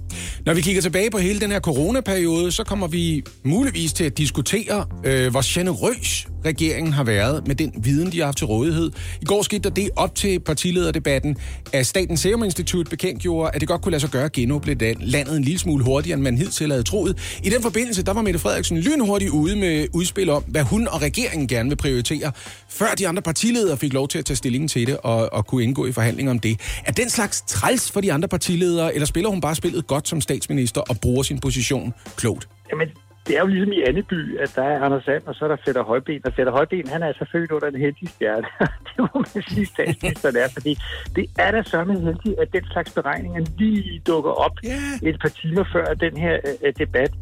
Når vi kigger tilbage på hele den her coronaperiode, så kommer vi muligvis til at diskutere, øh, hvor generøs regeringen har været med den viden, de har haft til rådighed. I går skete der det op til partilederdebatten, at Statens Serum Institut bekendtgjorde, at det godt kunne lade sig gøre at genåbne landet en lille smule hurtigere, end man hidtil havde troet. I den forbindelse, der var Mette Frederiksen lynhurtigt ude med udspil om, hvad hun og regeringen gerne vil prioritere, før de andre partiledere fik lov til at tage stilling til det og, og kunne indgå i forhandlinger om det. Er den slags træls for de andre partiledere, eller spiller hun bare spillet godt som statsminister og bruger sin position klogt? Jamen, det er jo ligesom i Anneby, at der er Anders Sand, og så er der Fætter Højben. Og Fætter Højben, han er altså født under en heldig stjerne. det må man sige, statsministeren er, fordi det er da sørme heldigt, at den slags beregninger lige dukker op yeah. et par timer før den her uh, debat.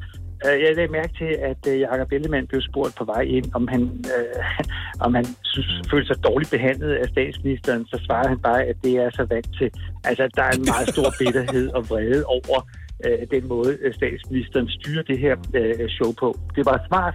Uh, jeg lagde mærke til, at uh, Jacob Ellemann blev spurgt på vej ind, om han, uh, om han følte sig dårligt behandlet af statsministeren. Så svarede han bare, at det er så vant til. Altså, der er en meget stor bitterhed og vrede over øh, den måde, øh, statsministeren styrer det her øh, show på. Det var smart,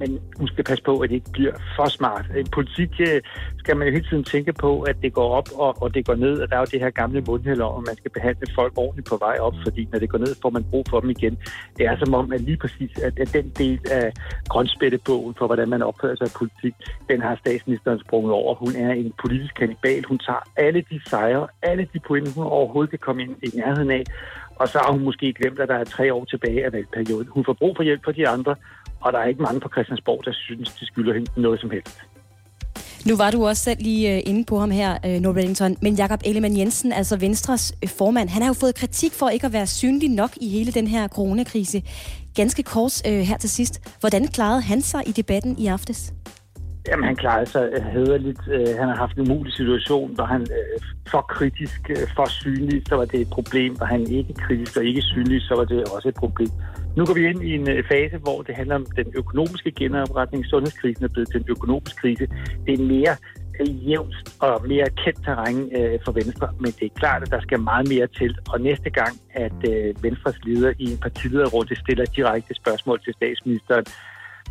men hun skal passe på, at det ikke bliver for smart. I politik øh, skal man jo hele tiden tænke på, at det går op og, og det går ned, og der er jo det her gamle mundhælder, om, at man skal behandle folk ordentligt på vej op, fordi når det går ned, får man brug for dem igen. Det er som om, at lige præcis at, at den del af grønspættebogen for, hvordan man opfører sig i politik, den har statsministeren sprunget over. Hun er en politisk kanibal. Hun tager alle de sejre, alle de point, hun overhovedet kan komme ind i nærheden af, og så har hun måske glemt, at der er tre år tilbage af valgperioden. Hun får brug for hjælp fra de andre, og der er ikke mange på Christiansborg, der synes, de skylder hende noget som helst. Nu var du også selv lige øh, inde på ham her, øh, uh, Nord men Jakob Ellemann Jensen, altså Venstres øh, formand, han har jo fået kritik for ikke at være synlig nok i hele den her coronakrise. Ganske kort øh, her til sidst. Hvordan klarede han sig i debatten i aftes? Jamen, han klarede sig øh, hederligt. Øh, han har haft en umulig situation, hvor han øh, for kritisk, for synlig, så var det et problem. Var han ikke kritisk og ikke synlig, så var det også et problem. Nu går vi ind i en fase, hvor det handler om den økonomiske genopretning. Sundhedskrisen er blevet til en økonomisk krise. Det er mere jævnt og mere kendt terræn for Venstre, men det er klart, at der skal meget mere til. Og næste gang, at Venstres leder i en partilederrunde stiller direkte spørgsmål til statsministeren,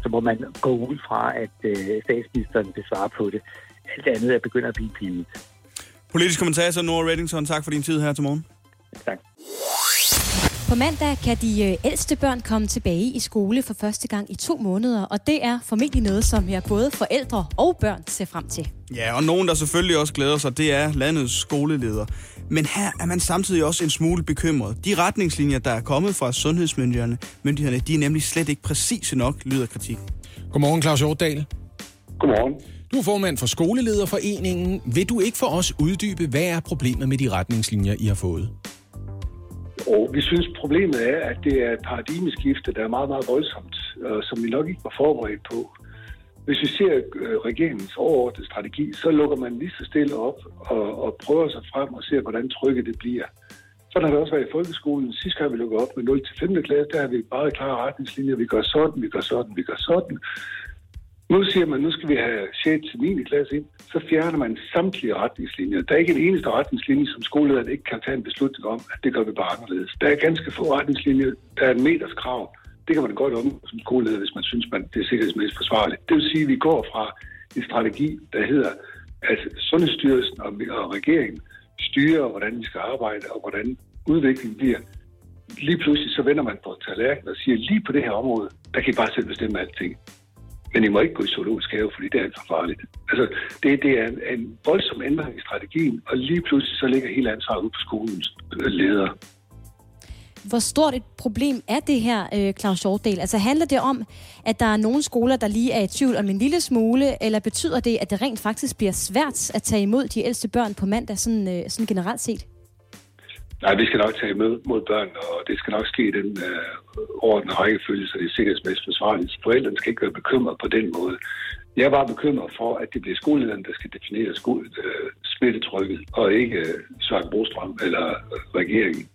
så må man gå ud fra, at øh, statsministeren vil svare på det. Alt andet er begyndt at blive pinligt. Politisk kommentator Nora Reddington, tak for din tid her til morgen. Tak. På mandag kan de øh, ældste børn komme tilbage i skole for første gang i to måneder, og det er formentlig noget, som jeg både forældre og børn ser frem til. Ja, og nogen, der selvfølgelig også glæder sig, det er landets skoleleder. Men her er man samtidig også en smule bekymret. De retningslinjer, der er kommet fra sundhedsmyndighederne, myndighederne, de er nemlig slet ikke præcise nok, lyder kritik. Godmorgen, Claus Hjortdal. Godmorgen. Du er formand for Skolelederforeningen. Vil du ikke for os uddybe, hvad er problemet med de retningslinjer, I har fået? Og vi synes, problemet er, at det er et paradigmeskifte, der er meget, meget voldsomt, og som vi nok ikke var forberedt på. Hvis vi ser øh, regeringens overordnede strategi, så lukker man lige så stille op og, og prøver sig frem og ser, hvordan trykket det bliver. Sådan har det også været i folkeskolen. Sidst gang vi lukkede op med 0 til 5. klasse, der har vi bare klare retningslinjer. Vi gør sådan, vi gør sådan, vi gør sådan. Nu siger man, nu skal vi have 6. til 9. klasse ind. Så fjerner man samtlige retningslinjer. Der er ikke en eneste retningslinje, som skolelederen ikke kan tage en beslutning om, at det gør vi bare anderledes. Der er ganske få retningslinjer. Der er en meters krav. Det kan man godt om som skoleleder, hvis man synes, man det er sikkerhedsmæssigt forsvarligt. Det vil sige, at vi går fra en strategi, der hedder, at Sundhedsstyrelsen og og regeringen styrer, hvordan vi skal arbejde og hvordan udviklingen bliver. Lige pludselig så vender man på tallerkenen og siger, lige på det her område, der kan I bare selv bestemme alting. Men I må ikke gå i zoologisk have, fordi det er alt for farligt. Altså, det, det er en, en voldsom ændring i strategien, og lige pludselig så ligger hele ansvaret ude på skolens leder. ledere. Hvor stort et problem er det her, øh, Claus Hjortdal? Altså handler det om, at der er nogle skoler, der lige er i tvivl om en lille smule, eller betyder det, at det rent faktisk bliver svært at tage imod de ældste børn på mandag, sådan, øh, sådan generelt set? Nej, vi skal nok tage imod mod børn, og det skal nok ske i den øh, ordentlige rækkefølge, så det er sikkerhedsmæssigt forsvarligt. Forældrene skal ikke være bekymret på den måde. Jeg er bare bekymret for, at det bliver skolelederen, der skal definere skole, øh, smittetrykket, og ikke øh, Søren Brostrøm eller øh,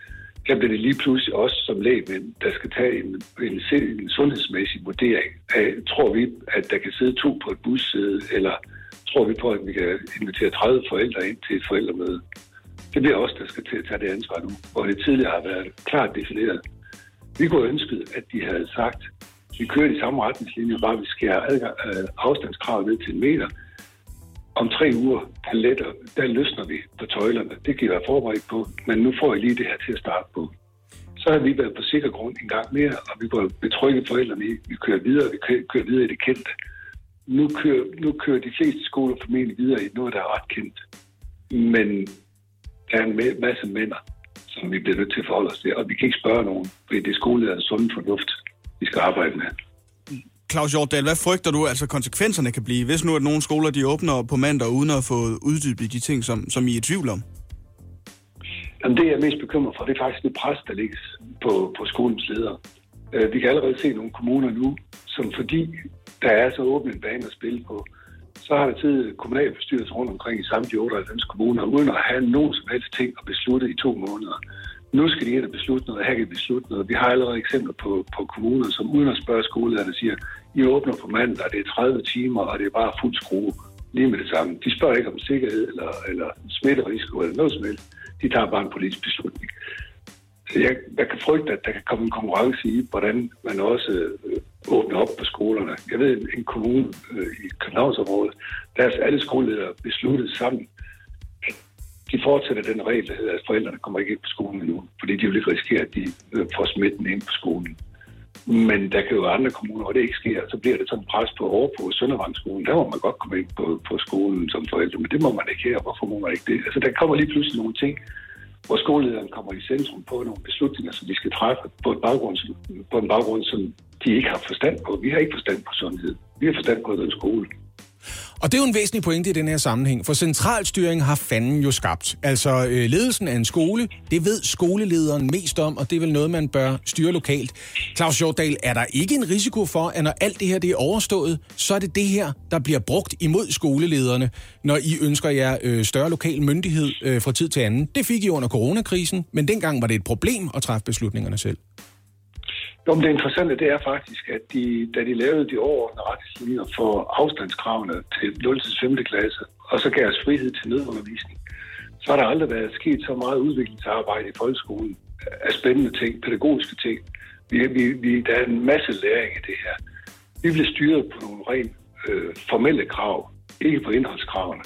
der bliver det lige pludselig også som lægemænd, der skal tage en, en, en sundhedsmæssig vurdering af, tror vi, at der kan sidde to på et bussæde, eller tror vi på, at vi kan invitere 30 forældre ind til et forældremøde. Det bliver os, der skal til at tage det ansvar nu, hvor det tidligere har været klart defineret. Vi kunne ønske, at de havde sagt, at vi kører de samme retningslinjer, bare vi skærer adgang, øh, afstandskravet ned til en meter. Om tre uger, der, letter, der løsner vi på tøjlerne. Det kan I være forberedt på, men nu får I lige det her til at starte på. Så har vi været på sikker grund en gang mere, og vi går betrygge forældrene i. Vi kører videre, vi kører, kører videre i det kendte. Nu kører, nu kører de fleste skoler formentlig videre i noget, der er ret kendt. Men der er en masse mænd, som vi bliver nødt til at forholde os til. Og vi kan ikke spørge nogen, fordi det er skolelederens sunde fornuft, vi skal arbejde med. Claus Hjortdal, hvad frygter du, altså konsekvenserne kan blive, hvis nu at nogle skoler de åbner på mandag uden at få uddybet de ting, som, som I er i tvivl om? Jamen, det jeg er mest bekymret for, det er faktisk det pres, der ligger på, på skolens ledere. Øh, vi kan allerede se nogle kommuner nu, som fordi der er så åbent en bane at spille på, så har der tid kommunalbestyrelser rundt omkring i samtlige 98 kommuner, uden at have nogen som helst ting at beslutte i to måneder. Nu skal de ind og beslutte noget, her kan de beslutte noget. Vi har allerede eksempler på, på kommuner, som uden at spørge skolelederne siger, i åbner på mandag, det er 30 timer, og det er bare fuld skrue lige med det samme. De spørger ikke om sikkerhed eller, eller smitterisiko eller noget som helst. De tager bare en politisk beslutning. Så jeg, jeg kan frygte, at der kan komme en konkurrence i, hvordan man også øh, åbner op på skolerne. Jeg ved, en kommune øh, i Københavnsområdet, deres alle skoleledere besluttede sammen, at de fortsætter den regel, der hedder, at forældrene kommer ikke ind på skolen endnu, fordi de vil ikke risikere, at de øh, får smitten ind på skolen. Men der kan jo være andre kommuner, hvor det ikke sker, så bliver det sådan pres på over på Søndervandsskolen. Der må man godt komme ind på, på skolen som forældre, men det må man ikke her. Hvorfor må man ikke det? Altså, der kommer lige pludselig nogle ting, hvor skolelederen kommer i centrum på nogle beslutninger, som vi skal træffe på en baggrund, som, på en baggrund, som de ikke har forstand på. Vi har ikke forstand på sundhed. Vi har forstand på den skole. Og det er jo en væsentlig pointe i den her sammenhæng, for centralstyring har fanden jo skabt. Altså øh, ledelsen af en skole, det ved skolelederen mest om, og det er vel noget, man bør styre lokalt. Claus Hjortdal, er der ikke en risiko for, at når alt det her det er overstået, så er det det her, der bliver brugt imod skolelederne, når I ønsker jer øh, større lokal myndighed øh, fra tid til anden? Det fik I under coronakrisen, men dengang var det et problem at træffe beslutningerne selv. Jo, men det interessante det er faktisk, at de, da de lavede de overordnede retningslinjer for afstandskravene til 0. til 5. klasse, og så gav os frihed til nødundervisning, så har der aldrig været sket så meget udviklingsarbejde i folkeskolen af spændende ting, pædagogiske ting. Vi, vi, vi, der er en masse læring i det her. Vi bliver styret på nogle rent øh, formelle krav, ikke på indholdskravene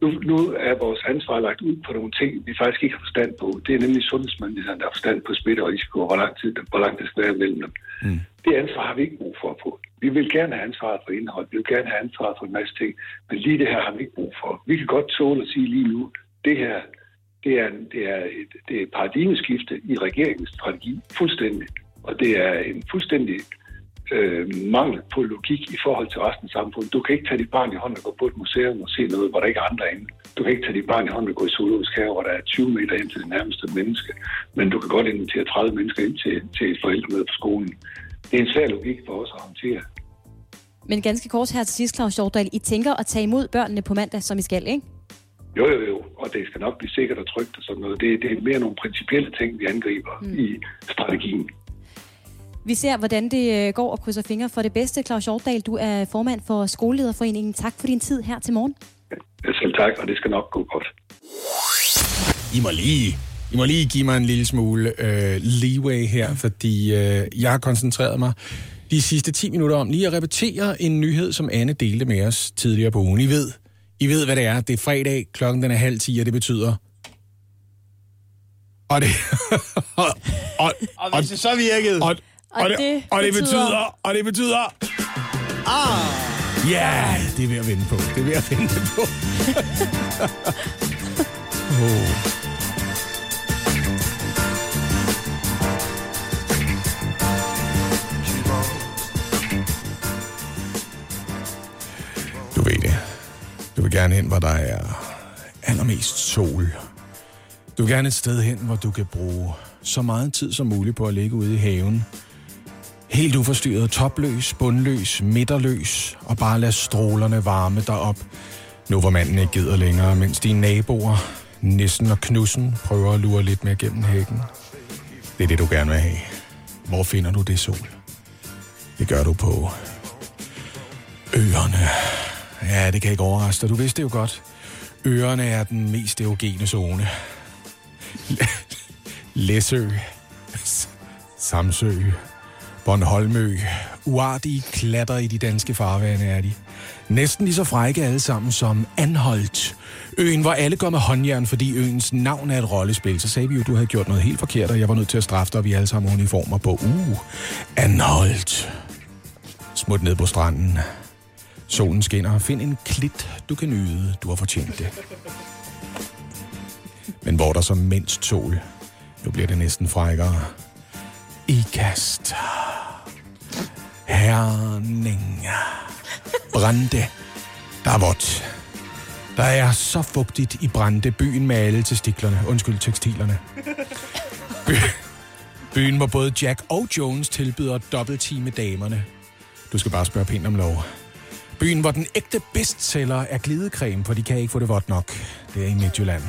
nu, nu er vores ansvar lagt ud på nogle ting, vi faktisk ikke har forstand på. Det er nemlig sundhedsmyndighederne, der har forstand på smitte og risiko, og hvor lang, tid, hvor langt det skal være mellem dem. Mm. Det ansvar har vi ikke brug for på. Vi vil gerne have ansvaret for indhold, vi vil gerne have ansvaret for en masse ting, men lige det her har vi ikke brug for. Vi kan godt tåle at sige lige nu, det her, det er, det er, et, det er et paradigmeskifte i regeringens strategi, fuldstændig. Og det er en fuldstændig øh, mangel på logik i forhold til resten af samfundet. Du kan ikke tage dit barn i hånden og gå på et museum og se noget, hvor der ikke er andre inde. Du kan ikke tage dit barn i hånden og gå i zoologisk have, hvor der er 20 meter ind til det nærmeste menneske. Men du kan godt invitere 30 mennesker ind til, til et forældremøde på skolen. Det er en svær logik for os at håndtere. Men ganske kort her til sidst, Claus Hjortdal. I tænker at tage imod børnene på mandag, som I skal, ikke? Jo, jo, jo. Og det skal nok blive sikkert og trygt og sådan noget. Det, det er mere nogle principielle ting, vi angriber mm. i strategien. Vi ser, hvordan det øh, går og krydser fingre for det bedste. Claus Hjortdal, du er formand for Skolelederforeningen. Tak for din tid her til morgen. Selv tak, og det skal nok gå godt. I må lige, I må lige give mig en lille smule øh, leeway her, fordi øh, jeg har koncentreret mig de sidste 10 minutter om lige at repetere en nyhed, som Anne delte med os tidligere på ugen. I ved, I ved hvad det er. Det er fredag, klokken den er halv 10, og det betyder... Og det... og, og, Og hvis det så virkede... og, og, det, det og det betyder- betyder... Og det betyder... Ah! Ja, det er ved at vende på. Det er ved at vende på. oh. Du ved det. Du vil gerne hen, hvor der er allermest sol. Du vil gerne et sted hen, hvor du kan bruge så meget tid som muligt på at ligge ude i haven. Helt uforstyrret, topløs, bundløs, midterløs, og bare lad strålerne varme dig op. Nu hvor manden ikke gider længere, mens dine naboer, Nissen og Knussen, prøver at lure lidt mere gennem hækken. Det er det, du gerne vil have. Hvor finder du det sol? Det gør du på øerne. Ja, det kan ikke overraske dig. Du vidste det jo godt. Øerne er den mest erogene zone. Læsø, Samsø, Bornholmø. Uartige klatter i de danske farvande er de. Næsten lige så frække alle sammen som Anholdt. Øen, hvor alle går med håndjern, fordi øens navn er et rollespil. Så sagde vi jo, at du havde gjort noget helt forkert, og jeg var nødt til at straffe dig, og vi alle sammen uniformer på. Uh, Anholdt. Smut ned på stranden. Solen skinner. Find en klit, du kan nyde. Du har fortjent det. Men hvor der så mindst sol, nu bliver det næsten frækkere. Ikast. Herning. Brande. Der er vådt. Der er så fugtigt i Brande, byen med alle testiklerne. Undskyld, tekstilerne. By, byen, hvor både Jack og Jones tilbyder dobbelt time damerne. Du skal bare spørge pænt om lov. Byen, hvor den ægte bestseller er glidecreme, for de kan ikke få det vådt nok. Det er i Midtjylland.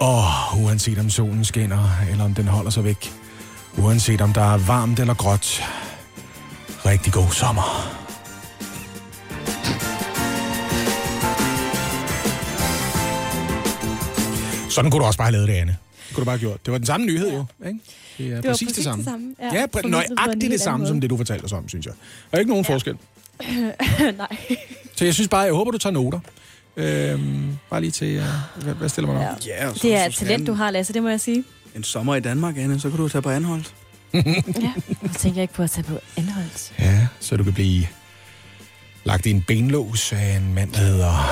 Og uanset om solen skinner, eller om den holder sig væk. Uanset om der er varmt eller gråt. Rigtig god sommer. Sådan kunne du også bare have lavet det, Anne. Det kunne du bare have gjort. Det var den samme nyhed, jo. Ikke? Det er var præcis, præcis det samme. det samme, ja. Ja, en nøjagtigt det samme som det, du fortalte os om, synes jeg. Der er ikke nogen ja. forskel. Nej. Så jeg synes bare, jeg håber, du tager noter. Øhm, bare lige til, uh, hvad, hvad stiller man op? Ja, så, Det er et talent, du har, Lasse, det må jeg sige. En sommer i Danmark, Anne, så kan du tage på Anholdt. Ja, nu tænker jeg ikke på at tage på Anholdt. Ja, så du kan blive lagt i en benlås af en mand, der hedder...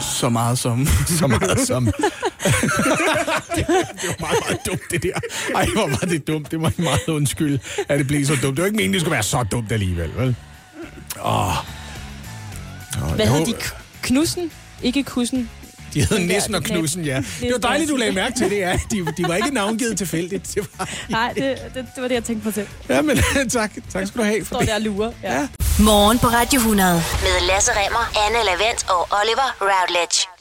Så meget som... Så meget som... det var meget, meget dumt, det der. Ej, hvor var det dumt. Det var meget undskyld, at det blev så dumt. Det var ikke meningen, det skulle være så dumt alligevel, vel? Åh. Oh. Hvad hedder de? Knudsen? Ikke Kussen? De hed Nissen og Knudsen, ja. Det var dejligt, du lagde mærke til det, ja. De, de var ikke navngivet tilfældigt. Det var... Nej, det, det, det var det, jeg tænkte på selv. Ja, men tak. Tak skal du have. For Står der og lurer. Ja. Morgen på Radio 100. Med Lasse Remmer, Anne Lavendt og Oliver Routledge.